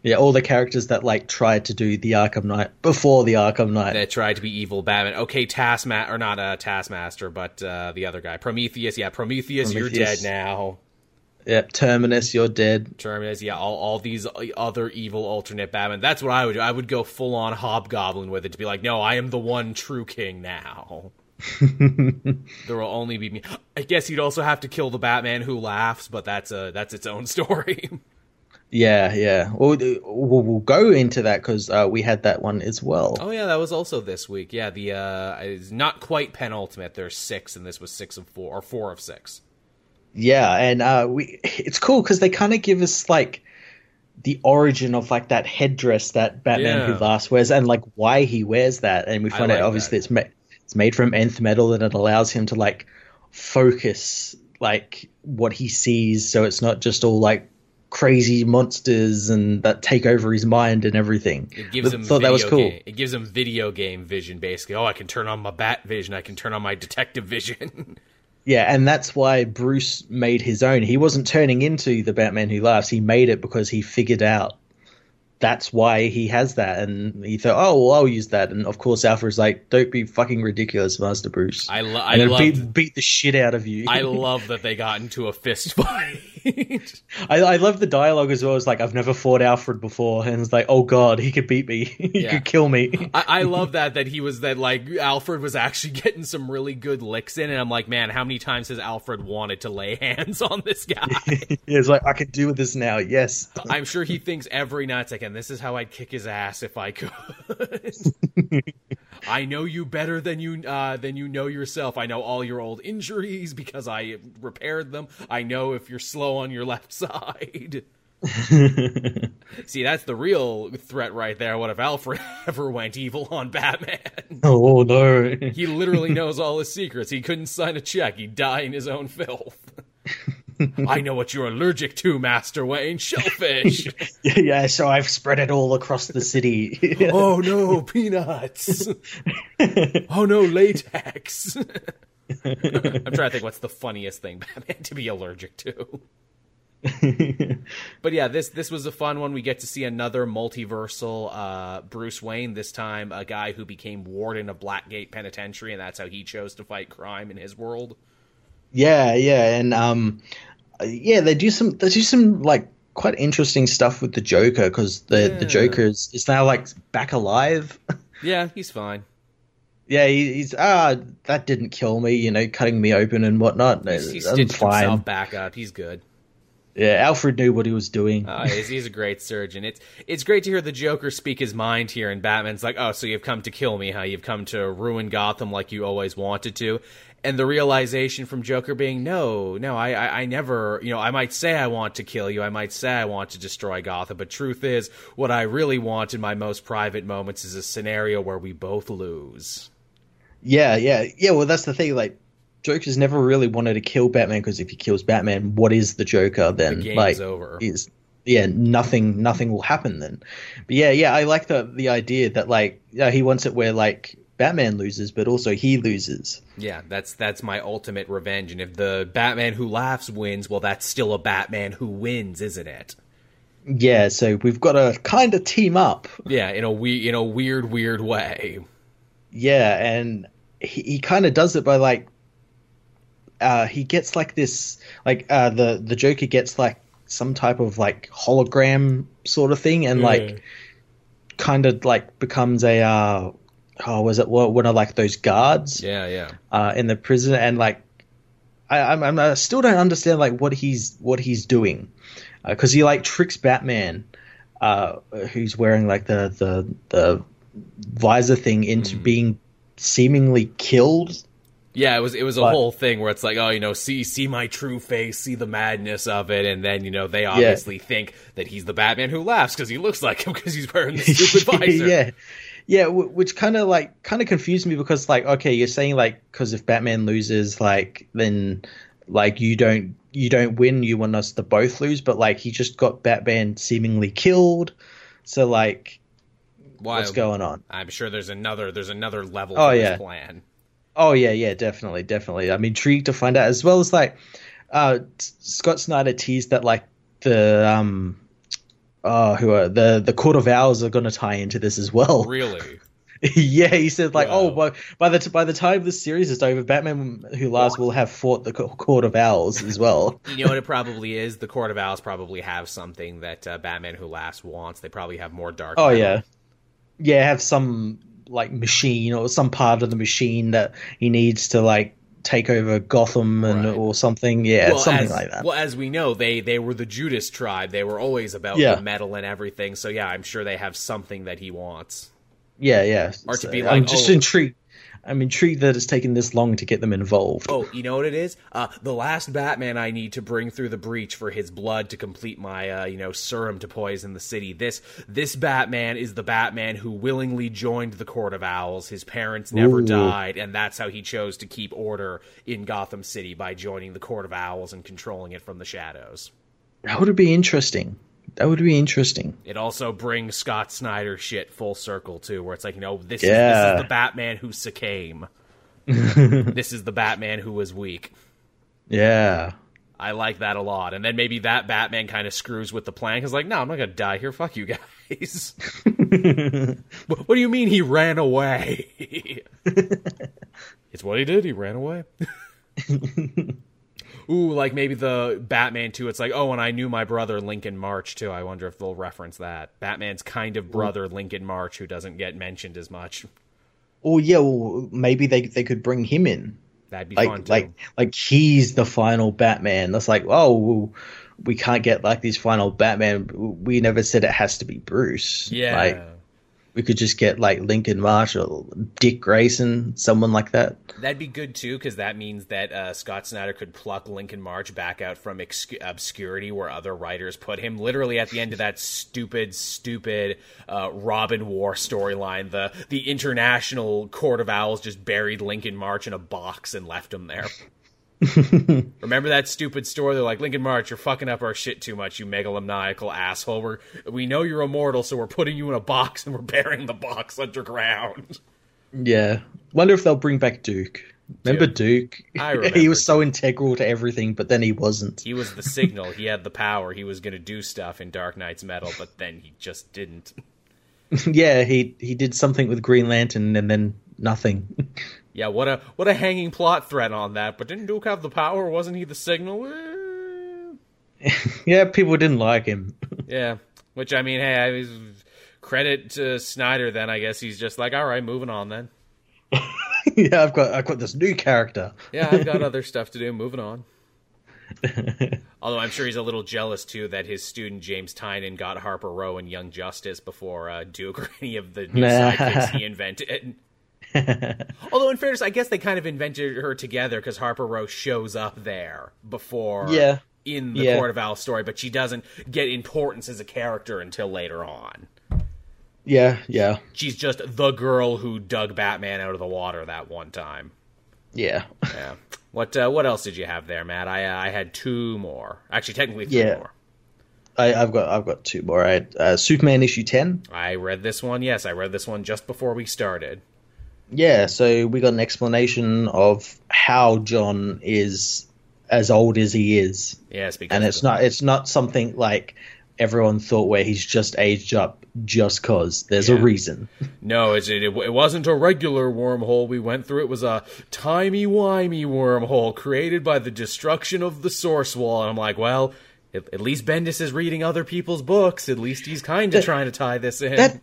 Yeah, all the characters that like tried to do the Arkham Knight before the Arkham Knight. That tried to be evil Batman. Okay, Taskmaster or not uh, Taskmaster, but uh, the other guy, Prometheus. Yeah, Prometheus, you're dead now. Yep, Terminus, you're dead. Terminus, yeah, all, all these other evil alternate Batman. That's what I would do. I would go full on Hobgoblin with it to be like, no, I am the one true king now. (laughs) there will only be me. I guess you'd also have to kill the Batman who laughs, but that's a that's its own (laughs) story. Yeah, yeah. We'll, we'll, we'll go into that because uh, we had that one as well. oh yeah, that was also this week. Yeah, the uh is not quite penultimate. There's six, and this was six of four or four of six. Yeah, and uh, we it's cool because they kind of give us like the origin of like that headdress that Batman Yeah. Who Laughs wears and like why he wears that, and we find like out obviously that. it's made it's made from nth metal and it allows him to like focus like what he sees, so it's not just all like crazy monsters and that take over his mind and everything. It gives him thought that was video cool. game- it gives him video game vision, basically. Oh, I can turn on my bat vision. I can turn on my detective vision. (laughs) Yeah, and that's why Bruce made his own. He wasn't turning into the Batman who laughs. He made it because he figured out that's why he has that, and he thought, "Oh, well, I'll use that." And of course, Alfred's like, "Don't be fucking ridiculous, Master Bruce." I, lo- I love beat, beat the shit out of you. I (laughs) love that they got into a fist fight. (laughs) I, I love the dialogue as well. It's like I've never fought Alfred before, and it's like, "Oh God, he could beat me. (laughs) he Yeah. could kill me." I, I (laughs) love that that he was that like Alfred was actually getting some really good licks in, and I'm like, man, how many times has Alfred wanted to lay hands on this guy? it's like I can do this now. Yes. I'm sure he thinks every night, second, this is how I'd kick his ass if I could. I know you better than you uh, than you know yourself. I know all your old injuries because I repaired them. I know if you're slow on your left (laughs) side. (laughs) See, that's the real threat right there. What if Alfred (laughs) ever went evil on Batman? Oh, oh no. He literally knows all his secrets. He couldn't sign a check. He'd die in his own filth. I know what you're allergic to, Master Wayne. Shellfish. yeah, yeah, so I've spread it all across the city. oh no, peanuts. oh no, latex. I'm trying to think what's the funniest thing Batman to be allergic to. (laughs) But yeah, this this was a fun one. We get to see another multiversal uh, Bruce Wayne. This time, a guy who became warden of Blackgate Penitentiary, and that's how he chose to fight crime in his world. Yeah, yeah, and um, yeah, they do some they do some like quite interesting stuff with the Joker because the Yeah. the Joker is, is now like back alive. (laughs) Yeah, he's fine. yeah, he, he's ah that didn't kill me, you know, cutting me open and whatnot. He's, he stitched fine. himself back up. He's good. Yeah, Alfred knew what he was doing. Uh, he's, he's a great surgeon. It's it's great to hear the Joker speak his mind here, and Batman's like, "Oh, so you've come to kill me, huh? You've come to ruin Gotham like you always wanted to." And the realization from Joker being, "No, no, I, I, I never, you know, I might say I want to kill you, I might say I want to destroy Gotham, but truth is, what I really want in my most private moments is a scenario where we both lose." Yeah, yeah, yeah. Well, that's the thing. Like, Joker's never really wanted to kill Batman because if he kills Batman, what is the Joker then? The like, over. Is yeah, nothing, nothing will happen then. But yeah, yeah, I like the the idea that like, yeah, he wants it where like Batman loses, but also he loses. Yeah, that's that's my ultimate revenge. And if the Batman who laughs wins, well, that's still a Batman who wins, isn't it? Yeah, so we've got to kind of team up. Yeah, in a we in a weird, weird way. Yeah, and he, he kind of does it by like, uh, he gets like this, like uh, the the Joker gets like some type of like hologram sort of thing, and like kind of like becomes a uh, oh was it one one of like those guards Yeah, yeah. uh, in the prison, and like I I'm, I'm, still don't understand like what he's what he's doing because he like tricks Batman, uh, who's wearing like the the the visor thing into being seemingly killed. Yeah, it was it was a But- whole thing where it's like, oh, you know, see see my true face, see the madness of it, and then you know they obviously think that he's the Batman who laughs because he looks like him because he's wearing the (laughs) stupid visor. yeah. Yeah, w- which kind of like kind of confused me because like okay, you're saying like because if Batman loses, like then like you don't you don't win, you want us to both lose, but like he just got Batman seemingly killed, so like Why- what's going on? I'm sure there's another there's another level Oh, to yeah. plan. Oh yeah, yeah, definitely, definitely. I'm intrigued to find out as well as like uh Scott Snyder teased that like the um oh who are the the Court of Owls are going to tie into this as well. Really? (laughs) yeah, he said like, Wow. oh, by, by the t- by the time this series is over, Batman Who Laughs will have fought the Co- Court of Owls as well. (laughs) You know what it probably is? The Court of Owls probably have something that uh, Batman Who Laughs wants. They probably have more dark. Oh metal. yeah, yeah, have some like machine or some part of the machine that he needs to like take over Gotham and Right. or something. Yeah, Well, something as, like that. Well, as we know, they they were the Judas tribe. They were always about Yeah. the metal and everything. So yeah, I'm sure they have something that he wants. yeah, yeah. Or to So be I'm like, just oh- intrigued. I'm intrigued that it's taken this long to get them involved. Oh, you know what it is? Uh, the last Batman I need to bring through the breach for his blood to complete my, uh, you know, serum to poison the city. This this Batman is the Batman who willingly joined the Court of Owls. His parents never Ooh. died, and that's how he chose to keep order in Gotham City by joining the Court of Owls and controlling it from the shadows. That would be interesting. That would be interesting. It also brings Scott Snyder shit full circle too, where it's like, you know, this, is, this is the Batman who succumbed. (laughs) this is the Batman who was weak. Yeah. I like that a lot. And then maybe that Batman kind of screws with the plan because, like, no, I'm not going to die here. Fuck you guys. (laughs) what do you mean he ran away? (laughs) it's what he did. He ran away. Ooh, like maybe the Batman too. It's like, oh, and I knew my brother Lincoln March too. I wonder if they'll reference that. Batman's kind of brother Lincoln March, who doesn't get mentioned as much. Or yeah, well, maybe they they could bring him in. That'd be fun like too. like like he's the final Batman. That's like, oh, we can't get like this final Batman. We never said it has to be Bruce. yeah. like we could just get like Lincoln Marshall, Dick Grayson, someone like that. That'd be good too, because that means that uh, Scott Snyder could pluck Lincoln March back out from ex- obscurity where other writers put him. Literally at the end of that stupid, stupid uh, Robin War storyline, the the International Court of Owls just buried Lincoln March in a box and left him there. (laughs) (laughs) Remember that stupid story? They're like, Lincoln March, you're fucking up our shit too much, you megalomaniacal asshole. We're, we know you're immortal, so we're putting you in a box and we're burying the box underground. Yeah, wonder if they'll bring back Duke. Remember Duke? (laughs) He was so integral to everything, but then he wasn't. He was the signal. he had the power. He was going to do stuff in Dark Nights Metal, but then he just didn't. (laughs) yeah, he he did something with Green Lantern and then nothing. Yeah, what a what a hanging plot thread on that. But didn't Duke have the power? Wasn't he the signal? Eh. (laughs) yeah, people didn't like him. (laughs) yeah, which I mean, hey, I was, credit to Snyder. Then I guess he's just like, all right, moving on then. (laughs) yeah, I've got I've got this new character. yeah, I've got other stuff to do. Moving on. Although I'm sure he's a little jealous too that his student James Tynion got Harper Row and Young Justice before uh, Duke or any of the new sidekicks he invented. (laughs) Although, in fairness, I guess they kind of invented her together because Harper Row shows up there before, yeah, in the yeah. Court of Owls story, but she doesn't get importance as a character until later on. Yeah, yeah. She's just the girl who dug Batman out of the water that one time. Yeah. Yeah. What uh, what else did you have there, Matt? I uh, I had two more. Actually, technically three Yeah. more. I, I've got I've got two more. Right, uh, Superman issue ten. I read this one. Yes, I read this one just before we started. Yeah, so we got an explanation of how John is as old as he is, Yes, because and it's not it's not something like everyone thought where he's just aged up just cause. There's Yeah. a reason. (laughs) No, it, it, it wasn't a regular wormhole we went through. It was a timey-wimey wormhole created by the destruction of the source wall. And I'm like, well, at, at least Bendis is reading other people's books. At least he's kind of trying to tie this in. That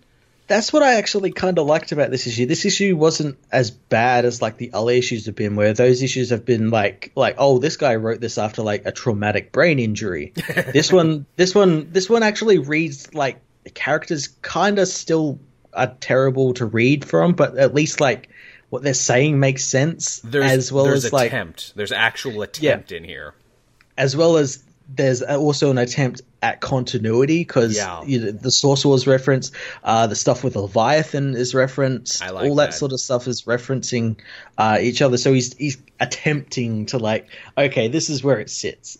that's what I actually kind of liked about this issue. This issue wasn't as bad as like the other issues have been, where those issues have been like like oh this guy wrote this after like a traumatic brain injury. (laughs) this one this one this one actually reads like the characters kind of still are terrible to read from, but at least like what they're saying makes sense there's, as well there's as like attempt. There's actual attempt in here. as well as there's also an attempt at continuity because Yeah. you know, the Source Wars reference, uh, the stuff with Leviathan is referenced, like all that, that. sort of stuff is referencing uh, each other. So he's he's attempting to like, okay, this is where it sits.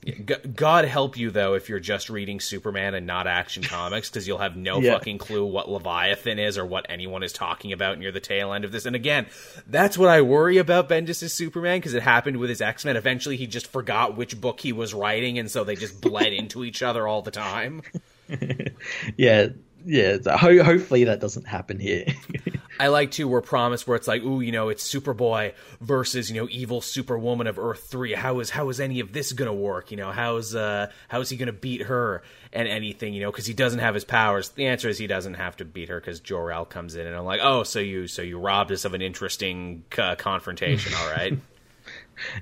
God help you though if you're just reading Superman and not Action Comics because you'll have no (laughs) Yeah. fucking clue what Leviathan is or what anyone is talking about near the tail end of this. And again, that's what I worry about Bendis' Superman because it happened with his X Men. Eventually, he just forgot which book he was writing, and so they just bled (laughs) into each other all the time. Yeah, yeah. Ho- hopefully that doesn't happen here. (laughs) I like too. We're promised where it's like, ooh, you know, it's Superboy versus you know evil Superwoman of Earth three. How is how is any of this gonna work? You know, how's uh how is he gonna beat her and anything? You know, because he doesn't have his powers. The answer is he doesn't have to beat her because Jor El comes in and I'm like, oh, so you so you robbed us of an interesting uh, confrontation, all right? (laughs)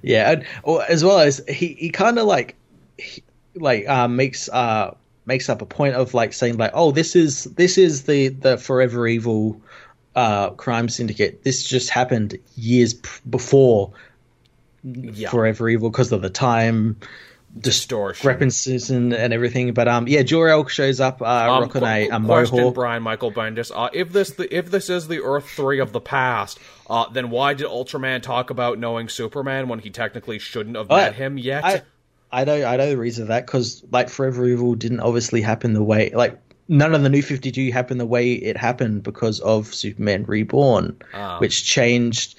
Yeah, and, or as well as he, he kind of like he, like uh, makes uh makes up a point of like saying like oh this is this is the the forever evil uh crime syndicate this just happened years p- before Yeah, forever evil because of the time distortion. discrepancies and, and everything but um yeah Jor-El shows up uh Um, rocking a, a mohawk Brian Michael Bendis. Uh, if this the, if this is the Earth three of the past, uh, then why did Ultraman talk about knowing Superman when he technically shouldn't have I- met him yet? I, I know I know the reason for that because like Forever Evil didn't obviously happen the way like none of the New Fifty Two happened the way it happened because of Superman Reborn, Ah. which changed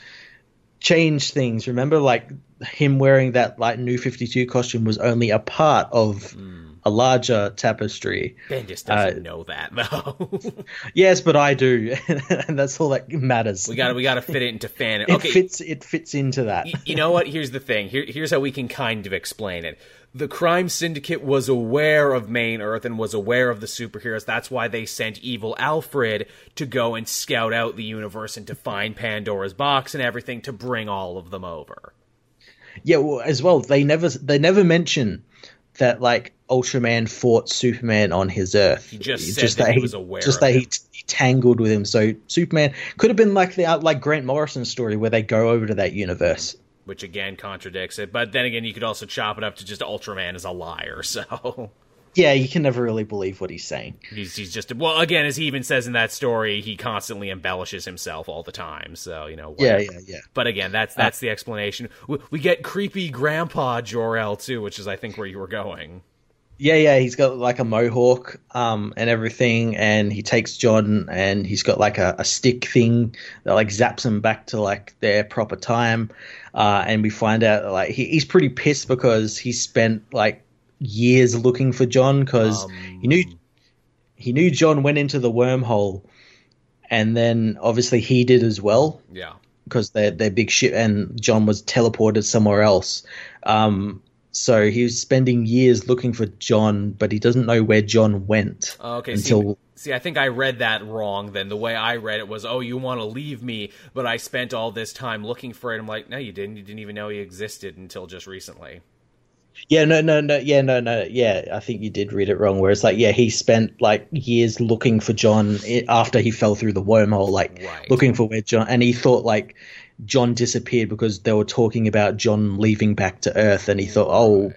changed things. Remember, like him wearing that like New Fifty Two costume was only a part of a larger tapestry. Bendis doesn't uh, know that (laughs) though. Yes, but I do, (laughs) and that's all that matters. we got to we got to fit it into fan. it Okay, fits. It fits into that. y- you know what? Here's the thing. Here, here's how we can kind of explain it. The crime syndicate was aware of Main Earth and was aware of the superheroes. That's why they sent evil Alfred to go and scout out the universe and to find Pandora's box and everything to bring all of them over. Yeah, well, as well, they never they never mention that like Ultraman fought Superman on his Earth. He just said that he was aware Just of that he, he tangled with him. So Superman could have been like the like Grant Morrison story where they go over to that universe. which again contradicts it. But then again, you could also chop it up to just Ultraman is a liar. (laughs) So Yeah, you can never really believe what he's saying. he's he's just well, again, as he even says in that story, he constantly embellishes himself all the time. So you know, Yeah, whatever. yeah, yeah. But again, that's uh, that's the explanation. We, we get creepy Grandpa Jor El too, which is I think where you were going. Yeah, yeah, he's got like a mohawk um, and everything, and he takes John, and he's got like a, a stick thing that like zaps him back to like their proper time. Uh, and we find out like he, he's pretty pissed because he spent like years looking for John because he knew he knew John went into the wormhole, and then obviously he did as well. Yeah. because their their big ship and John was teleported somewhere else. Um, so he was spending years looking for John, but he doesn't know where John went. Oh, okay, until see, see, I think I read that wrong. Then the way I read it was, "Oh, you want to leave me, but I spent all this time looking for it." I'm like, "No, you didn't. You didn't even know he existed until just recently." Yeah, no, no, no, yeah, no, no, yeah. I think you did read it wrong. Where it's like, yeah, he spent like years looking for John after he fell through the wormhole, like Right. looking for where John, and he thought like John disappeared because they were talking about John leaving back to Earth, and he thought, oh,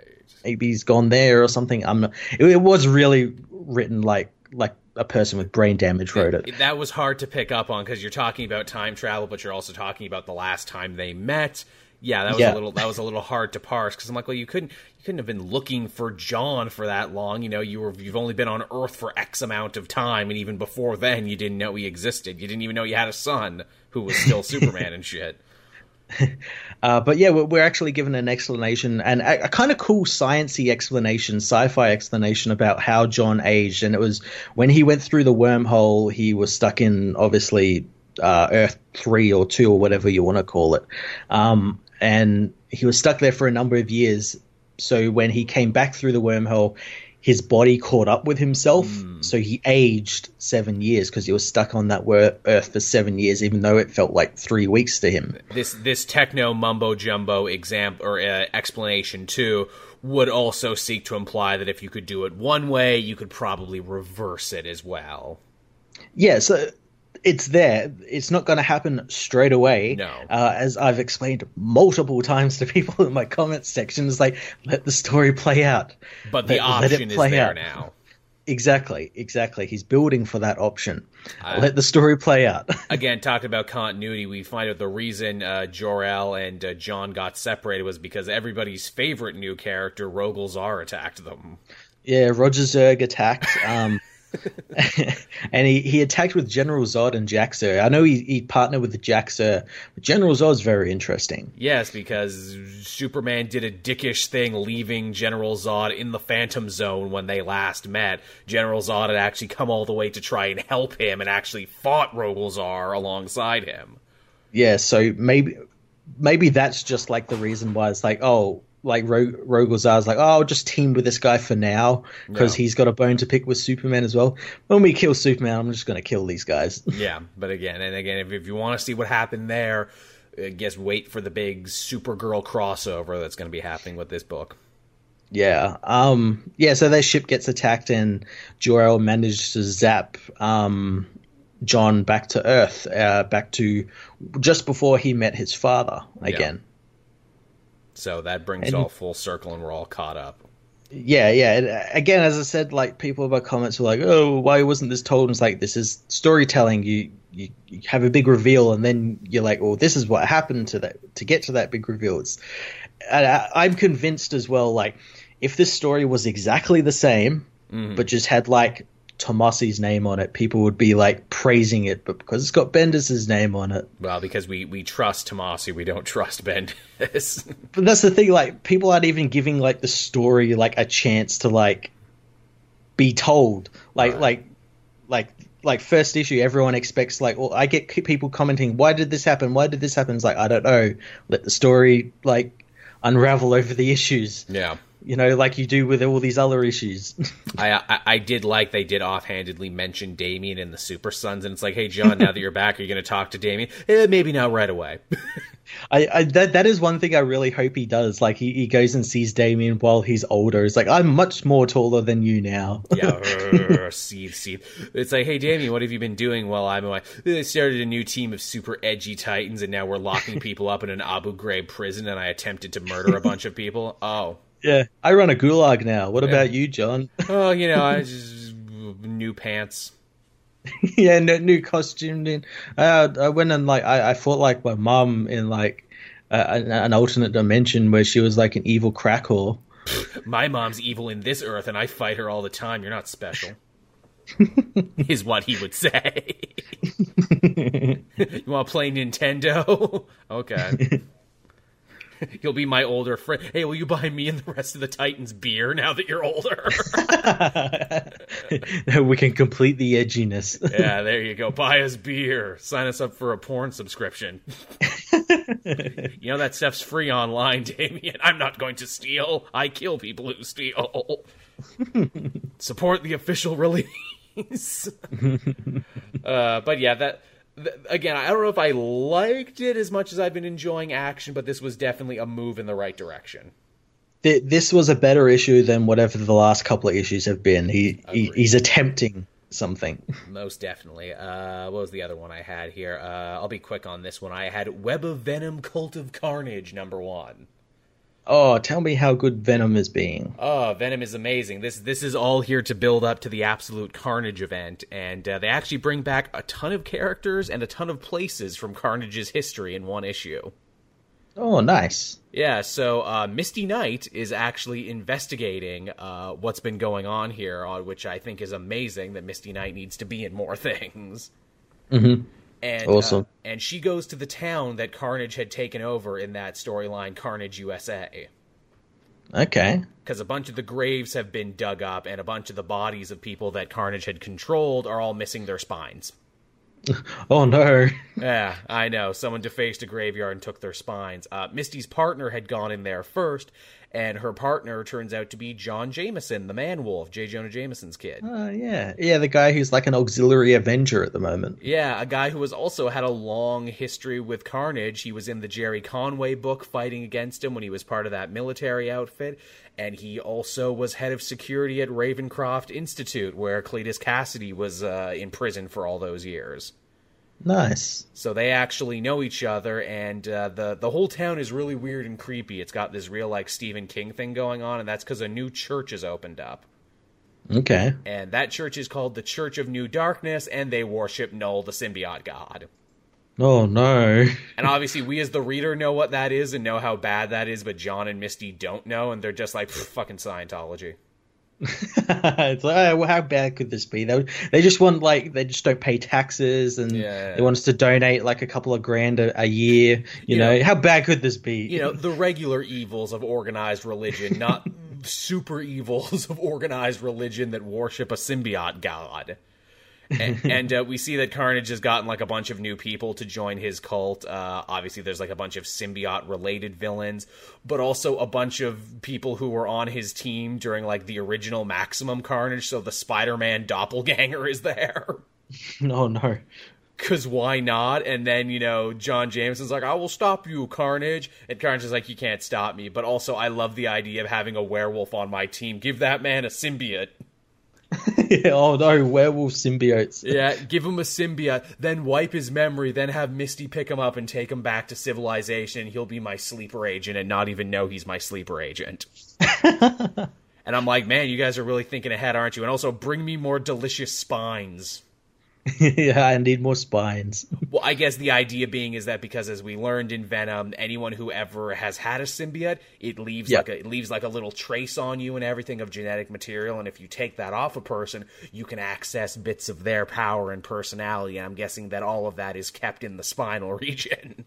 maybe he's gone there or something. I'm not. It, it was really written like like a person with brain damage wrote it. That was hard to pick up on because you're talking about time travel, but you're also talking about the last time they met. Yeah, that was Yeah. a little that was a little hard to parse because I'm like, well, you couldn't you couldn't have been looking for John for that long. You know, you were you've only been on Earth for X amount of time, and even before then, you didn't know he existed. You didn't even know you had a son who was still (laughs) Superman and shit. (laughs) Uh, but yeah, we're, we're actually given an explanation and a, a kind of cool sciencey explanation, sci-fi explanation about how John aged. And it was when he went through the wormhole, he was stuck in obviously uh, Earth three or two or whatever you want to call it, um, and he was stuck there for a number of years. So when he came back through the wormhole, his body caught up with himself, so he aged seven years because he was stuck on that Earth for seven years, even though it felt like three weeks to him. This this techno mumbo jumbo example or uh, explanation too would also seek to imply that if you could do it one way, you could probably reverse it as well. Yeah, so it's there. It's not going to happen straight away. No. Uh, as I've explained multiple times to people in my comments section, it's like, let the story play out. But the Let- let option is play there out. now. Exactly, exactly. He's building for that option. Uh, let the story play out. (laughs) Again, talking about continuity, we find out the reason uh, Jor-El and uh, John got separated was because everybody's favorite new character, Rogol Zaar, attacked them. yeah, Roger Zerg attacked. Um, (laughs) and he, he attacked with General Zod and Jack Zerg. I know he, he partnered with the Jack but General Zod's very interesting. Yes, because Superman did a dickish thing leaving General Zod in the Phantom Zone when they last met. General Zod had actually come all the way to try and help him and actually fought Rogol Zaar alongside him. Yeah, so maybe maybe that's just like the reason why it's like, oh, like Ro- Rogol Zaar's like, oh, I'll just team with this guy for now because Yeah. he's got a bone to pick with Superman as well. When we kill Superman, I'm just going to kill these guys. (laughs) Yeah, but again, and again, if, if you want to see what happened there, I guess wait for the big Supergirl crossover that's going to be happening with this book. yeah, um, yeah. So their ship gets attacked, and Jor-El managed to zap um, John back to Earth, uh, back to just before he met his father again. So that brings And- it all full circle, and we're all caught up. Yeah, yeah. And, uh, again, as I said, like people about comments were like, "Oh, why wasn't this told?" And it's like this is storytelling. You, you you have a big reveal, and then you're like, "Well, this is what happened to that to get to that big reveal." It's, and I, I'm convinced as well. Like, if this story was exactly the same, but just had like Tomasi's name on it, people would be like praising it. But because it's got Bendis' name on it, Well, because we, we trust Tomasi, we don't trust Bendis. (laughs) but that's the thing. Like, people aren't even giving like the story like a chance to like be told. Like, Right. like, like, like first issue, everyone expects like. Well, I get people commenting, "Why did this happen? Why did this happen?" It's like I don't know. Let the story like unravel over the issues. yeah. You know, like you do with all these other issues. (laughs) I, I I did like they did offhandedly mention Damian and the Super Sons, and it's like, hey John, now that you're back, are you going to talk to Damian? Eh, maybe not right away. (laughs) I, I that that is one thing I really hope he does. Like he, he goes and sees Damian while he's older. It's like I'm much more taller than you now. yeah, (laughs) seethe, seethe. It's like, hey Damian, what have you been doing? Well, I'm like, I started a new team of super edgy titans, and now we're locking people up in an Abu Ghraib prison, and I attempted to murder a bunch of people. Oh, Yeah, I run a gulag now. What about you, John? (laughs) oh, you know, I just new pants. (laughs) yeah, no, new costume. Uh, I went and like I, I fought like my mom in like uh, an, an alternate dimension where she was like an evil crack whore. (laughs) My mom's evil in this earth, and I fight her all the time. You're not special. is what he would say. you want to play Nintendo? okay. (laughs) You'll be my older friend. Hey, will you buy me and the rest of the Titans beer now that you're older? (laughs) we can complete the edginess. (laughs) yeah, there you go. Buy us beer. Sign us up for a porn subscription. you know that stuff's free online, Damian. I'm not going to steal. I kill people who steal. Support the official release. uh, but yeah, that again, I don't know if I liked it as much as I've been enjoying action, but this was definitely a move in the right direction. This was a better issue than whatever the last couple of issues have been. He, he he's attempting something. (laughs) Most definitely. Uh, what was the other one I had here? Uh, I'll be quick on this one. I had Web of Venom, Cult of Carnage, number one. Oh, tell me how good Venom is being. Oh, Venom is amazing. This this is all here to build up to the Absolute Carnage event, and uh, they actually bring back a ton of characters and a ton of places from Carnage's history in one issue. Oh, nice. Yeah, so uh, Misty Knight is actually investigating uh, what's been going on here, uh, which I think is amazing that Misty Knight needs to be in more (laughs) things. Mm-hmm and awesome. Uh, and she goes to the town that Carnage had taken over in that storyline, Carnage USA. Okay. Because a bunch of the graves have been dug up, and a bunch of the bodies of people that Carnage had controlled are all missing their spines. (laughs) Oh no. (laughs) yeah, I know. Someone defaced a graveyard and took their spines. Uh, Misty's partner had gone in there first, and her partner turns out to be John Jameson, the Man Wolf, J. Jonah Jameson's kid. Oh, uh, yeah. Yeah, the guy who's like an auxiliary Avenger at the moment. Yeah, a guy who has also had a long history with Carnage. He was in the Gerry Conway book fighting against him when he was part of that military outfit. And he also was head of security at Ravencroft Institute, where Cletus Kasady was uh, in prison for all those years. Nice. So they actually know each other, and uh, the the whole town is really weird and creepy. It's got this real like Stephen King thing going on, and that's because a new church has opened up. Okay. And that church is called the Church of New Darkness, and they worship Knull, the symbiote god. Oh no. (laughs) and obviously, we as the reader know what that is and know how bad that is, but John and Misty don't know, and they're just like fucking Scientology. (laughs) it's like, oh, well, how bad could this be? They they just want like they just don't pay taxes and yeah. they want us to donate like a couple of grand a, a year. You, you know, know, how bad could this be? You know, the regular evils of organized religion, not (laughs) super evils of organized religion that worship a symbiote god and, (laughs) and uh, we see that Carnage has gotten like a bunch of new people to join his cult. Uh, obviously, there's like a bunch of symbiote related villains, but also a bunch of people who were on his team during like the original Maximum Carnage. So the Spider Man doppelganger is there. (laughs) No, no. Cause why not? And then you know John Jameson's like, "I will stop you, Carnage," and Carnage is like, "You can't stop me." But also, I love the idea of having a werewolf on my team. Give that man a symbiote. (laughs) yeah, oh no, werewolf symbiotes. yeah, give him a symbiote, then wipe his memory, then have Misty pick him up and take him back to civilization, he'll be my sleeper agent and not even know he's my sleeper agent. (laughs) and I'm like, man, you guys are really thinking ahead, aren't you? And also, bring me more delicious spines. (laughs) yeah, I need more spines. (laughs) well, I guess the idea being is that because as we learned in Venom, anyone who ever has had a symbiote, it leaves like a, it leaves like a little trace on you and everything of genetic material, and if you take that off a person, you can access bits of their power and personality. And I'm guessing that all of that is kept in the spinal (laughs) region.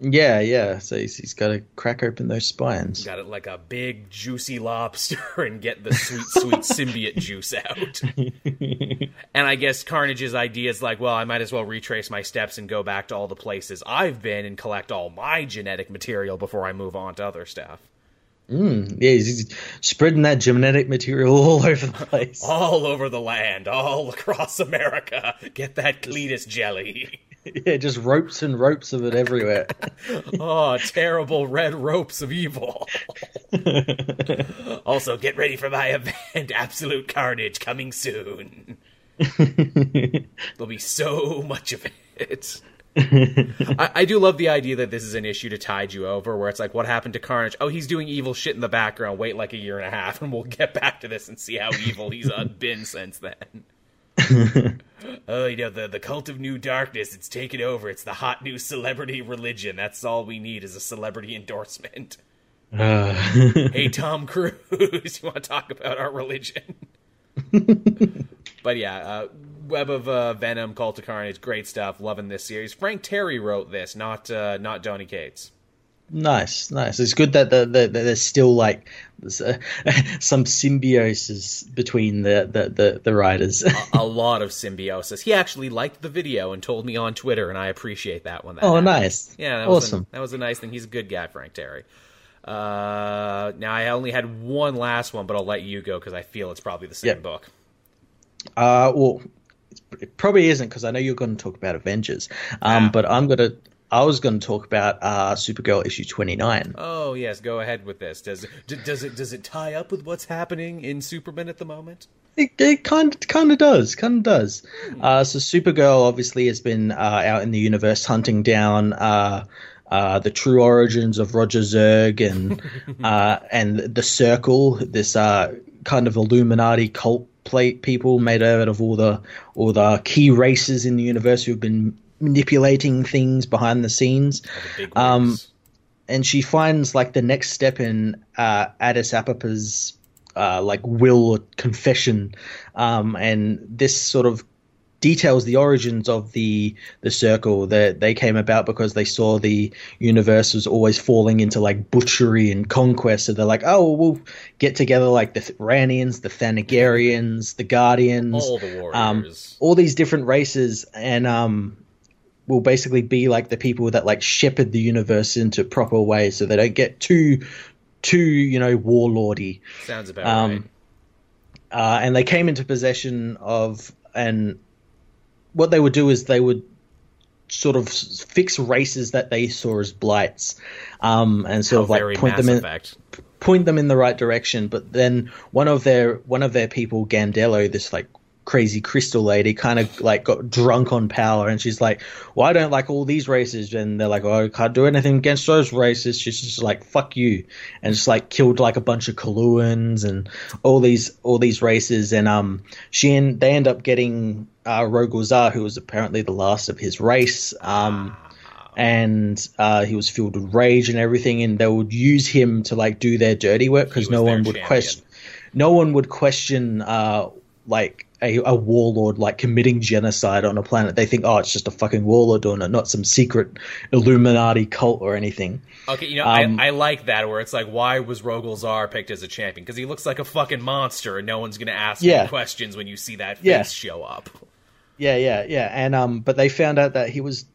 Yeah, yeah. So he's, he's got to crack open those spines. Got it like a big juicy lobster (laughs) and get the sweet, sweet symbiote juice out. (laughs) and I guess Carnage's idea is like, well, I might as well retrace my steps and go back to all the places I've been and collect all my genetic material before I move on to other stuff. Mm, yeah, he's spreading that genetic material (laughs) all over the place. all over the land, all across America. Get that Cletus jelly. (laughs) yeah, just ropes and ropes of it everywhere. (laughs) oh, terrible red ropes of evil. (laughs) also, get ready for my event, Absolute Carnage, coming soon. There'll be so much of it. I, I, do love the idea that this is an issue to tide you over, where it's like, what happened to Carnage? Oh, he's doing evil shit in the background. Wait like a year and a half, and we'll get back to this and see how evil he's been since then. (laughs) oh, you know, the, the cult of new darkness, it's taken over. It's the hot new celebrity religion. That's all we need is a celebrity endorsement. Uh. hey, (laughs) Tom Cruise, (laughs) you want to talk about our religion? but yeah, uh, Web of uh, Venom, Cult of Carnage, great stuff. Loving this series. Frank Tieri wrote this, not uh, not Donny Cates. Nice, nice. It's good that the, the, the there's still like uh, (laughs) some symbiosis between the the the, writers. a, a, lot of symbiosis. He actually liked the video and told me on Twitter, and I appreciate that one. That oh, happened. nice. Yeah, that awesome. Was a, that was a nice thing. He's a good guy, Frank Tieri. Uh, now I only had one last one, but I'll let you go because I feel it's probably the same yep. book. Uh, well, it probably isn't because I know you're going to talk about Avengers. Um, ah. but I'm going to I was going to talk about uh, Supergirl issue 29. Oh yes, go ahead with this. Does it, does it does it tie up with what's happening in Superman at the moment? It, it kind of kind of does, kind of does. Hmm. Uh, so Supergirl obviously has been uh, out in the universe hunting down uh, uh, the true origins of Roger Zerg and (laughs) uh, and the Circle, this uh, kind of Illuminati cult plate people made out of all the all the key races in the universe who've been manipulating things behind the scenes. Um, and she finds like the next step in uh, Addis Abapa's uh, like will or confession, um, and this sort of details the origins of the the circle that they came about because they saw the universe was always falling into like butchery and conquest. So they're like oh we'll get together like the Rannians the Thanagarians the Guardians all the warriors. um, all these different races. And um will basically be like the people that like shepherd the universe into proper ways so they don't get too too you know warlordy. Sounds about um, right. uh, and they came into possession of and what they would do is they would sort of fix races that they saw as blights um, and sort How of like point them in effect. point them in the right direction. But then one of their one of their people Gandello this like crazy crystal lady kind of like got drunk on power and she's like well i don't like all these races. And they're like oh i can't do anything against those races. She's just like fuck you. And just like killed like a bunch of Coluans and all these all these races. And um she and they end up getting uh Rogol Zaar who was apparently the last of his race um and uh, he was filled with rage and everything, and they would use him to like do their dirty work because no one would champion. question, no one would question uh, like a, a, warlord like committing genocide on a planet. They think, oh, it's just a fucking warlord doing it, not some secret Illuminati cult or anything. Okay, you know, um, I, I, like that where it's like, why was Rogol Zaar picked as a champion? Because he looks like a fucking monster, and no one's going to ask yeah. questions when you see that face yeah. show up. Yeah, yeah, yeah, and um, but they found out that he was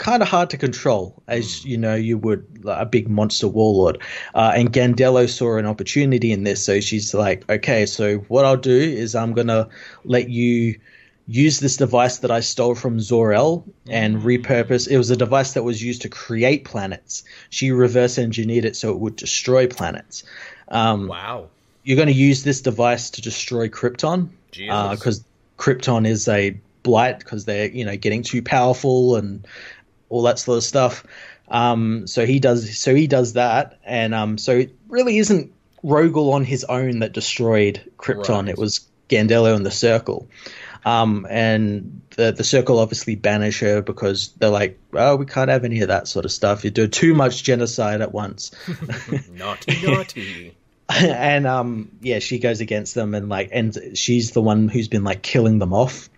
kind of hard to control, as you know you would like, a big monster warlord. Uh, and Gandello saw an opportunity in this, so she's like, okay, so what I'll do is I'm gonna let you use this device that I stole from Zor-El and Mm. repurpose. It was a device that was used to create planets. She reverse engineered it so it would destroy planets. Um, Wow. You're going to use this device to destroy Krypton because Krypton is a blight because they're you know getting too powerful and all that sort of stuff. Um, so he does. So he does that, and um, so it really isn't Rogol on his own that destroyed Krypton. Right. It was Gandello and the Circle. Um, and the the Circle obviously banish her because they're like, oh, we can't have any of that sort of stuff. You do too much genocide at once. (laughs) naughty, (laughs) naughty. and um, yeah, she goes against them, and like, and she's the one who's been like killing them off.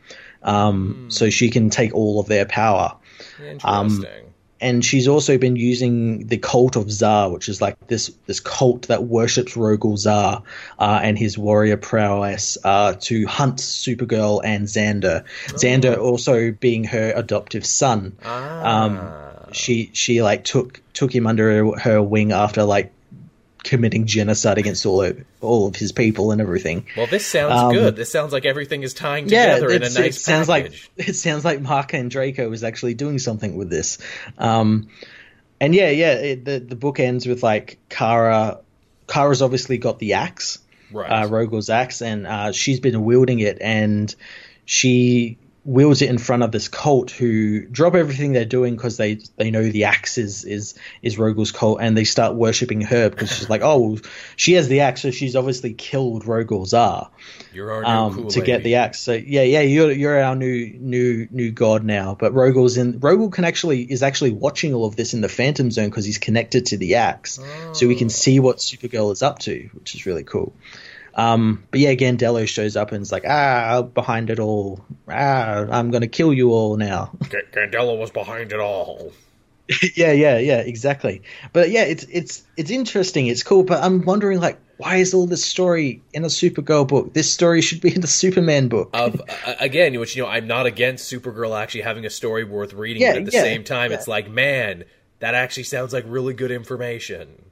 Um, so she can take all of their power Interesting. and she's also been using the cult of Zaar, which is like this this cult that worships Rogol Zaar uh, and his warrior prowess uh, to hunt Supergirl and Xander. Xander also being her adoptive son. ah. Um, she she like took took him under her, her wing after like committing genocide against all of, all of his people and everything. well, this sounds um, good. This sounds like everything is tying Yeah, together in a nice it sounds package. like it sounds like Marc Andreyko is actually doing something with this. Um, and yeah, yeah, it, the the book ends with like Kara. Kara's obviously got the axe, Right. uh, Rogol's axe, and uh, she's been wielding it, and she wields it in front of this cult who drop everything they're doing because they they know the axe is is is Rogol's cult, and they start worshiping her because she's like, oh, well, she has the axe, so she's obviously killed Rogol Zaar You're our new um, cool to get the axe. So yeah, yeah, you're you're our new new new god now. But Rogol's in Rogol can actually is actually watching all of this in the Phantom Zone because he's connected to the axe, so we can see what Supergirl is up to, which is really cool. Um, but yeah, Gandello shows up and is like, ah, behind it all, ah, I'm gonna kill you all now. (laughs) G- Gandela was behind it all. (laughs) yeah, yeah, yeah, exactly. But yeah, it's it's it's interesting. It's cool, but I'm wondering like why is all this story in a Supergirl book? This story should be in the Superman book. Of uh, again, which you know, I'm not against Supergirl actually having a story worth reading, Yeah, but at the yeah, same time, yeah. it's like, man, that actually sounds like really good information.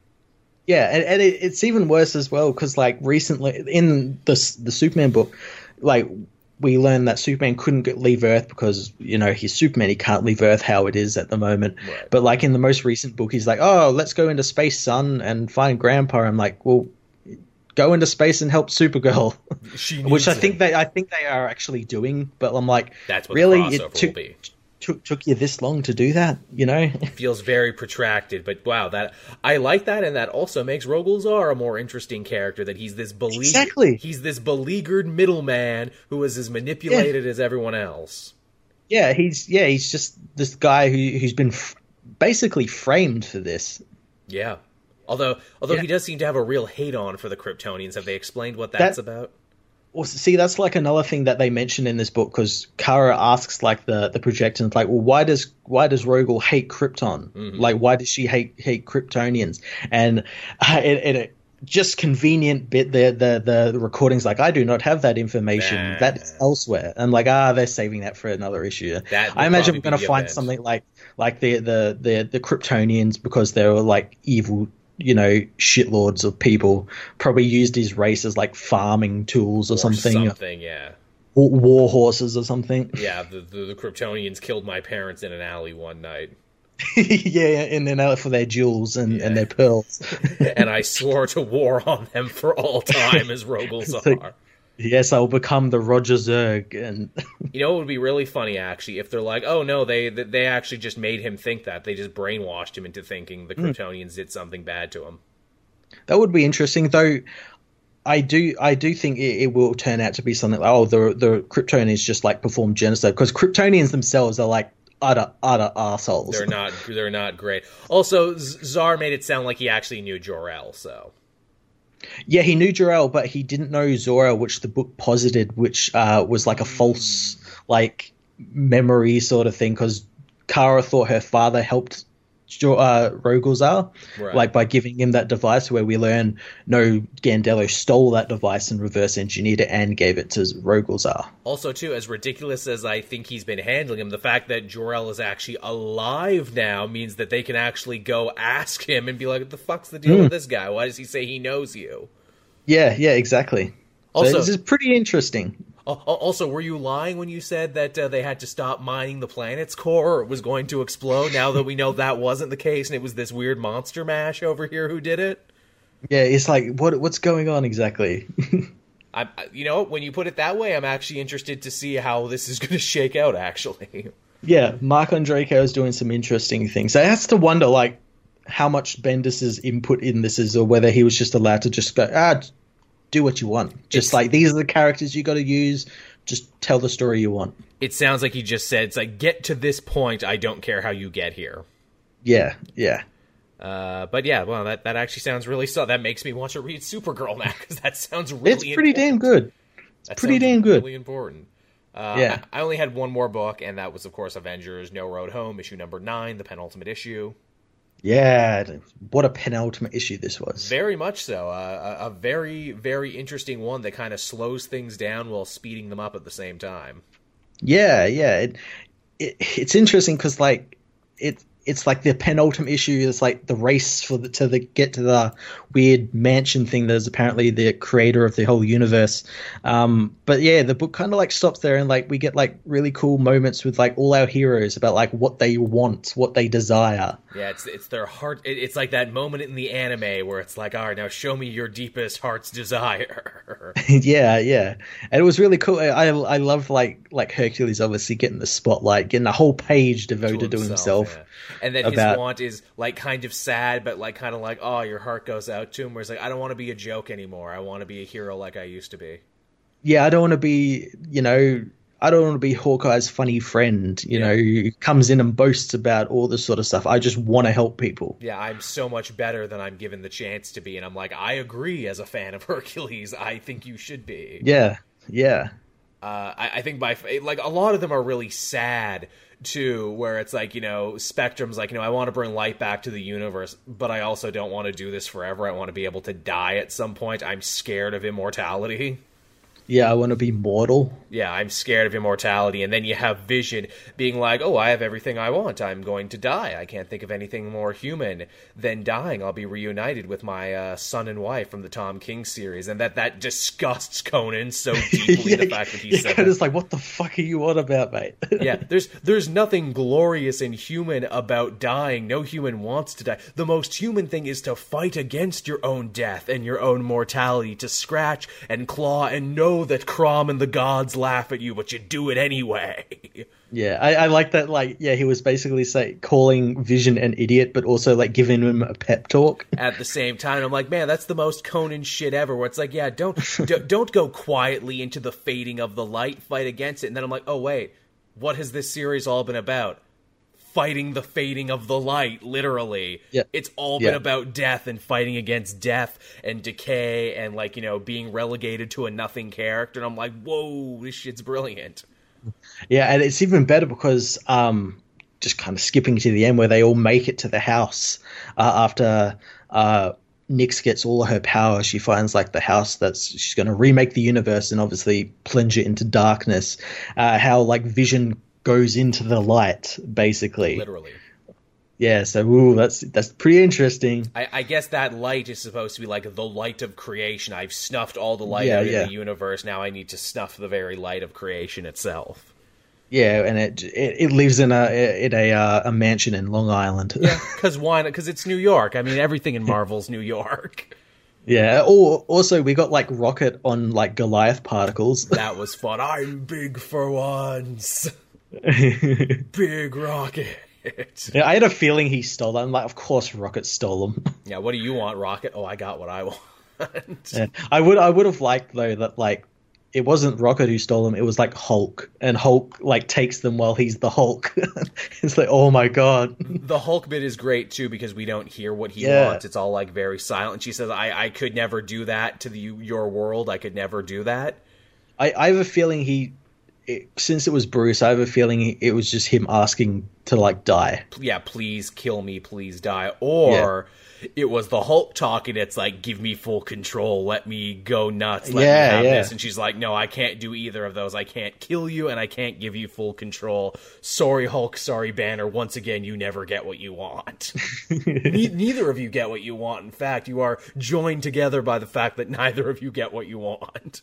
Yeah, and, and it, it's even worse as well because like recently in the the Superman book, like we learned that Superman couldn't get, leave Earth because you know he's Superman. He can't leave Earth how it is at the moment. Right. But like in the most recent book, he's like, "Oh, let's go into space, son, and find Grandpa." I'm like, "Well, go into space and help Supergirl," (laughs) which I think it. they I think they are actually doing. But I'm like, That's what really, it took, will be. Took took you this long to do that? You know? It (laughs) feels very protracted, but wow, that I like that, and that also makes Rogol Zaar a more interesting character. That he's this beleaguered, Exactly. he's this beleaguered middleman who is as manipulated as everyone else. Yeah, he's yeah, he's just this guy who who's been f- basically framed for this. Yeah. Although, although Yeah. he does seem to have a real hate on for the Kryptonians. Have they explained what that's That- about? Well, see, that's like another thing that they mention in this book because Kara asks like the the projectors like, well, why does why does Rogol hate Krypton? Like, why does she hate hate Kryptonians? And (laughs) uh, it, it, just convenient bit the the the, the recordings like I do not have that information. Nah. That's elsewhere. And like, ah, they're saving that for another issue. I imagine we're going to find event. something like like the the the the Kryptonians because they were like evil. You know, shitlords of people probably used his race as like farming tools or, Or something, something, yeah. or war horses or something. (laughs) Yeah, the, the, the Kryptonians killed my parents in an alley one night, (laughs) yeah, and then out for their jewels and, Yeah. and their pearls. (laughs) and I swore to war on them for all time as Rogol Zaar. Yes, I'll become the Roger Zerg, and (laughs) You know, it would be really funny actually if they're like, "Oh no, they they actually just made him think that. They just brainwashed him into thinking the hmm. Kryptonians did something bad to him." that would be interesting. Though, I do I do think it, it will turn out to be something like, oh, the the Kryptonians just like perform genocide because Kryptonians themselves are like utter utter assholes. They're not they're not great. Also, Z- Zar made it sound like he actually knew Jor-El, so Yeah, he knew Jor-El, but he didn't know Zor-El, which the book posited, which uh, was like a false, like memory sort of thing, because Kara thought her father helped Uh, Rogol Zaar, Right. like by giving him that device. Where we learn, no, Gandello stole that device and reverse engineered it and gave it to Rogol Zaar. Also, too, as ridiculous as I think he's been handling him, the fact that Jor-El is actually alive now means that they can actually go ask him and be like, "What the fuck's the deal Hmm. with this guy? Why does he say he knows you?" Yeah, yeah, exactly. Also- so this is pretty interesting. Al- al- Also, were you lying when you said that uh, they had to stop mining the planet's core or it was going to explode? Now that we know that wasn't the case and it was this weird monster mash over here who did it, Yeah, it's like what what's going on exactly? (laughs) I, you know, when you put it that way, I'm actually interested to see how this is (laughs) going to shake out. Actually, Yeah, Marc Andreyko is doing some interesting things. I has to wonder, like, how much Bendis's input in this is, or whether he was just allowed to just go, ah, do what you want. Just It's- like these are the characters you got to use. Just tell the story you want. it sounds like he just said, "It's like get to this point. I don't care how you get here." Yeah, yeah, Uh, but yeah, well, that, that actually sounds really so. That makes me want to read Supergirl now (laughs) because that sounds really. it's pretty damn important. good. That pretty damn good. Really important. Uh, Yeah. I, I only had one more book, and that was, of course, Avengers: No Road Home, issue number nine, the penultimate issue. Yeah, what a penultimate issue this was. Very much so. Uh, a, a very, very interesting one that kind of slows things down while speeding them up at the same time. Yeah, yeah. It, it it's interesting because like it it's like the penultimate issue is like the race for the to the get to the weird mansion thing that is apparently the creator of the whole universe. Um, but yeah, the book kind of like stops there and like we get like really cool moments with like all our heroes about like what they want, what they desire. Yeah, it's it's their heart. It, it's like that moment in the anime where it's like, all right, now show me your deepest heart's desire. (laughs) (laughs) yeah, yeah, and it was really cool. I I loved like like Hercules obviously getting the spotlight, getting a whole page devoted to himself. yeah. And that about- his want is like kind of sad, but like kind of like, oh, your heart goes out to him. Where it's like, I don't want to be a joke anymore. I want to be a hero like I used to be. yeah, I don't want to be, you know, I don't want to be Hawkeye's funny friend, you Yeah. know, who comes in and boasts about all this sort of stuff. I just want to help people. Yeah, I'm so much better than I'm given the chance to be, and I'm like, I agree. As a fan of (laughs) Hercules, I think you should be. Yeah, yeah. Uh, I, I think by like a lot of them are really sad too, where it's like you know Spectrum's like you know I want to bring light back to the universe, but I also don't want to do this forever. I want to be able to die at some point. I'm scared of immortality. Yeah, I want to be mortal. Yeah, I'm scared of immortality. And then you have Vision being like, oh, I have everything I want. I'm going to die. I can't think of anything more human than dying. I'll be reunited with my uh, son and wife from the Tom King series. And that, that disgusts Conan so (laughs) deeply, yeah, the fact that he yeah, said Conan's that. like, what the fuck are you on about, mate? (laughs) yeah, there's there's nothing glorious and human about dying. No human wants to die. The most human thing is to fight against your own death and your own mortality, to scratch and claw and know that Crom and the gods laugh at you, but you do it anyway. (laughs) Yeah, I, I like that. Like, yeah, he was basically say calling Vision an idiot, but also like giving him a pep talk. (laughs) At the same time, I'm like, man, that's the most Conan shit ever. Where it's like, yeah, don't (laughs) d- don't go quietly into the fading of the light, fight against it, and then I'm like, oh wait, what has this series all been about? Fighting the fading of the light, literally. Yeah. It's all been Yeah. about death and fighting against death and decay and like you know being relegated to a nothing character. And I'm like, whoa, this shit's brilliant. Yeah, and it's even better because um, just kind of skipping to the end where they all make it to the house uh, after uh, Nyx gets all of her power. She finds like the house that's she's going to remake the universe and obviously plunge it into darkness. Uh, how like Vision goes into the light, basically. Literally. Yeah, so ooh, that's that's pretty interesting. I, I guess that light is supposed to be like the light of creation. I've snuffed all the light Yeah, out of yeah. the universe. Now I need to snuff the very light of creation itself. Yeah, and it it, it lives in a in a uh, a mansion in Long Island. yeah, (laughs) Because why? Because it's New York. I mean, everything in Marvel's New York. yeah. Or also we got like Rocket on like Goliath particles. That was fun. I'm big for once. (laughs) Big rocket. Yeah, I had a feeling he stole them. Like, of course, Rocket stole them. (laughs) Yeah, what do you want, Rocket? Oh, I got what I (laughs) want. Yeah. I would, I would have liked though that like it wasn't Rocket who stole them. It was like Hulk, and Hulk like takes them while he's the Hulk. it's like, oh my god. The Hulk bit is great too because we don't hear what he Yeah. wants. It's all like very silent. She says, "I I could never do that to the your world. I could never do that." I, I have a feeling he, it, since it was Bruce, I have a feeling it was just him asking to like die. yeah, please kill me, please die. Or it was the Hulk talking. It's like, give me full control, let me go nuts, let Yeah, me have yeah. this. And she's like, no, I can't do either of those. I can't kill you, and I can't give you full control. Sorry, Hulk. Sorry, Banner. Once again, you never get what you want. (laughs) Ne- neither of you get what you want. In fact, you are joined together by the fact that neither of you get what you want.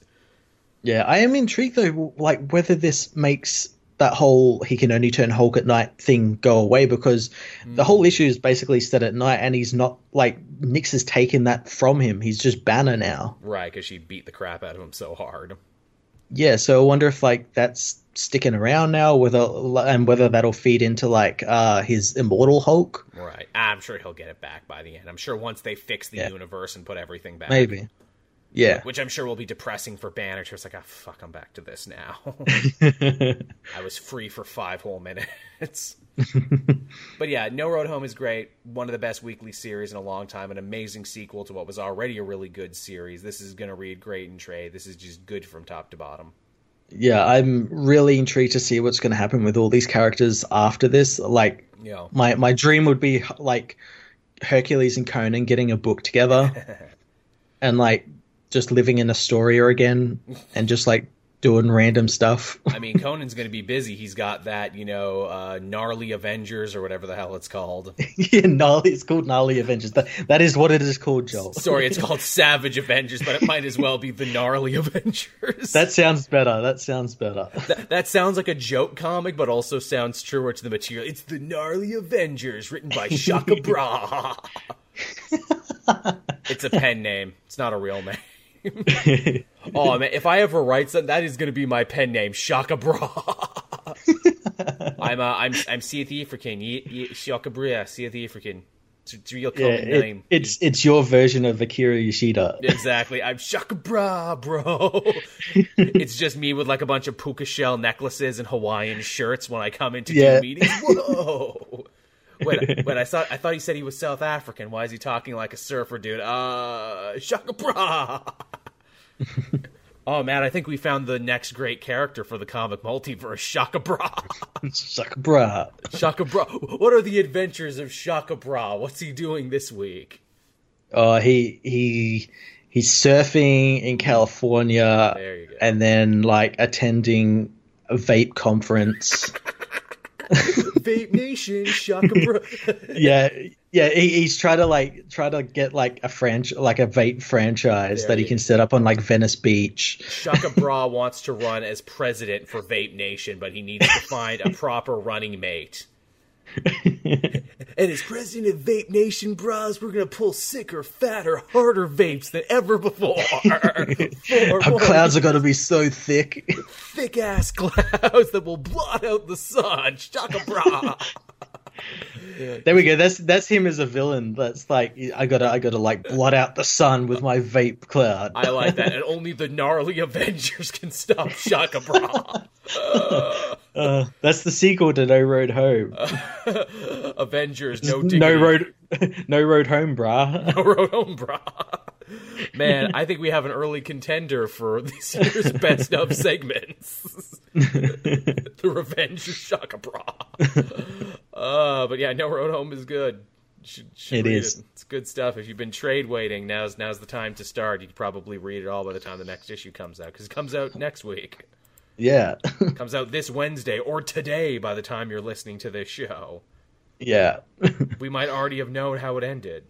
Yeah, I am intrigued though, like whether this makes that whole he can only turn Hulk at night thing go away because the whole issue is basically set at night, and he's not like Nyx has taken that from him. He's just Banner now. Right, because she beat the crap out of him so hard. Yeah, so I wonder if like that's sticking around now, whether and whether that'll feed into like uh his immortal Hulk. Right. I'm sure he'll get it back by the end. I'm sure once they fix the Yeah. universe and put everything back. Maybe. Yeah. Which I'm sure will be depressing for Banner. She's like, ah, fuck, I'm back to this now. (laughs) I was free for five whole minutes. (laughs) but yeah, No Road Home is great. One of the best weekly series in a long time. An amazing sequel to what was already a really good series. This is going to read great in trade. This is just good from top to bottom. Yeah, I'm really intrigued to see what's going to happen with all these characters after this. Like, know, my my dream would be like Hercules and Conan getting a book together, (laughs) and like just living in Astoria again, and just like doing random stuff. (laughs) I mean, Conan's going to be busy. He's got that, you know, uh, gnarly Avengers or whatever the hell it's called. (laughs) yeah, gnarly. It's called gnarly Avengers. That that is what it is called, Joel. Sorry, it's called Savage Avengers, but it might as well be the gnarly (laughs) Avengers. that sounds better. That sounds better. That, that sounds like a joke comic, but also sounds truer to the material. It's the gnarly Avengers, written by Shaka Bra. it's a pen name. It's not a real name. (laughs) oh man, if I ever write something, that is going to be my pen name, Shaka Bra. I'm uh, I'm I'm South African. Ye, ye, Shaka Bra, South African. It's, it's a real Yeah, it- name. it's it's your version of Akira Yoshida. Exactly. I'm Shaka Bra, bro. (laughs) it's just me with like a bunch of puka shell necklaces and Hawaiian shirts when I come into Yeah. meetings. Whoa. Wait, (laughs) wait, I thought I thought he said he was South African. Why is he talking like a surfer dude? Uh Shaka Bra. (laughs) Oh man, I think we found the next great character for the comic multiverse, Shaka Bra. (laughs) Shaka Bra. Shaka Bra. What are the adventures of Shaka Bra? What's he doing this week? Oh, he he he's surfing in California and then like attending a vape conference. (laughs) vape Nation, Shaka Bra. (laughs) yeah, yeah, he, he's trying to like try to get like a franchise, like a vape franchise there that he can set up on like Venice Beach. Shaka Bra (laughs) wants to run as president for Vape Nation, but he needs to find a proper running mate. And as president of Vape Nation Bras, we're gonna pull sicker, fatter, harder vapes than ever before. (laughs) Our clouds are gonna be so thick, thick ass (laughs) clouds that will blot out the sun. Shaka Bra. (laughs) There we go. That's that's him as a villain. That's like I gotta I gotta like blot out the sun with my vape cloud. I like that, (laughs) and only the gnarly Avengers can stop Shaka Bra. Uh, (laughs) uh, that's the sequel to No Road Home. (laughs) Avengers, no diggity. no road, no road home, brah. No road home, brah. Man, I think we have an early contender for this year's best of segments. the Revenge of Shaka Bra. Uh, but yeah, No Road Home is good. Should, should it is. It. It's good stuff. If you've been trade waiting, now's now's the time to start. You can probably read it all by the time the next issue comes out because it comes out next week. Yeah, (laughs) comes out this Wednesday or today by the time you're listening to this show. Yeah, (laughs) we might already have known how it ended.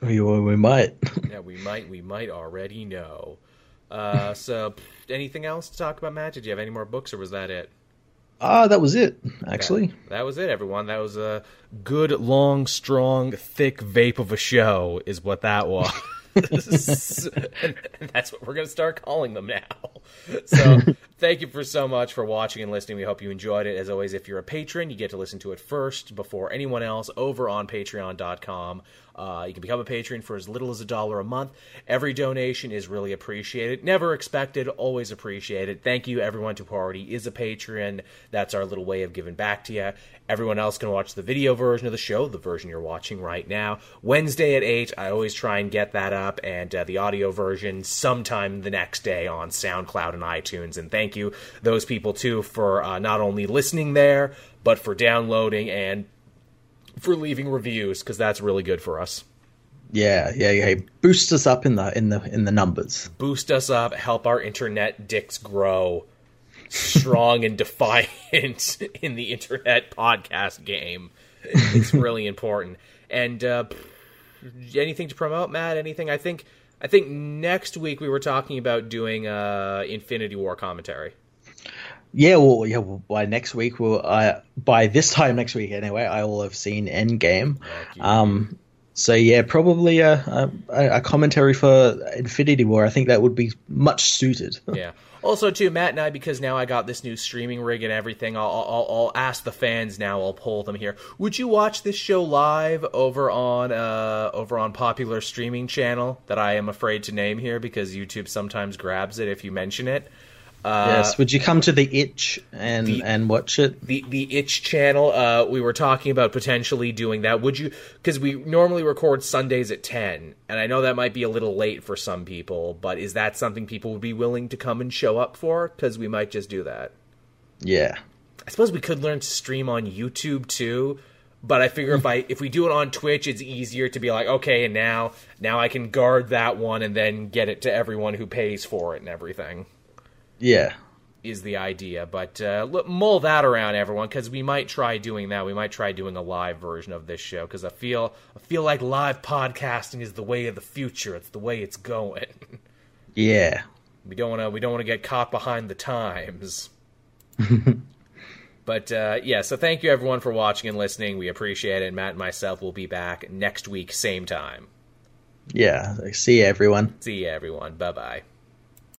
We, we might. (laughs) yeah, we might. We might already know. Uh, so, anything else to talk about, Matt? Did you have any more books, or was that it? Ah, uh, that was it. Actually, that, that, was it, everyone. That was a good, long, strong, thick vape of a show, is what that was. (laughs) (laughs) that's what we're going to start calling them now. (laughs) So, thank you for so much for watching and listening. We hope you enjoyed it. As always, if you're a patron, you get to listen to it first before anyone else over on Patreon.com. Uh, you can become a patron for as little as a dollar a month. Every donation is really appreciated. Never expected, always appreciated. Thank you, everyone to who already is a patron. That's our little way of giving back to you. Everyone else can watch the video version of the show, the version you're watching right now. Wednesday at 8, I always try and get that up, and uh, the audio version sometime the next day on SoundCloud and iTunes. And thank you, those people, too, for uh, not only listening there, but for downloading and for leaving reviews because that's really good for us. Yeah, yeah, yeah. Boost us up in the in the in the numbers. Boost us up. Help our internet dicks grow strong and (laughs) defiant in the internet podcast game. It's really important. And uh, anything to promote, Matt? Anything? I think I think next week we were talking about doing uh, Infinity War commentary. Yeah, well, yeah. Well, by next week, well, I by this time next week anyway, I will have seen Endgame. Um, so yeah, probably a, a, a commentary for Infinity War. I think that would be much suited. yeah. (laughs) Also, too, Matt and I, because now I got this new streaming rig and everything, I'll, I'll, I'll ask the fans now. I'll poll them here. Would you watch this show live over on uh, over on popular streaming channel that I am afraid to name here because YouTube sometimes grabs it if you mention it? Uh, yes. Would you come to the Itch and the, and watch it? The the Itch channel. Uh, we were talking about potentially doing that. Would you? Because we normally record Sundays at ten, and I know that might be a little late for some people. But is that something people would be willing to come and show up for? Because we might just do that. Yeah. I suppose we could learn to stream on YouTube too. But I figure if I if we do it on Twitch, it's easier to be like, okay, and now now I can guard that one and then get it to everyone who pays for it and everything. Yeah. Is the idea, but uh, mull that around, everyone, because we might try doing that. We might try doing a live version of this show because I feel I feel like live podcasting is the way of the future. It's the way it's going. (laughs) Yeah, we don't want to we don't want to get caught behind the times. (laughs) but uh, yeah, so thank you everyone for watching and listening. We appreciate it. Matt and myself will be back next week, same time. Yeah, see you everyone. See you everyone. Bye bye.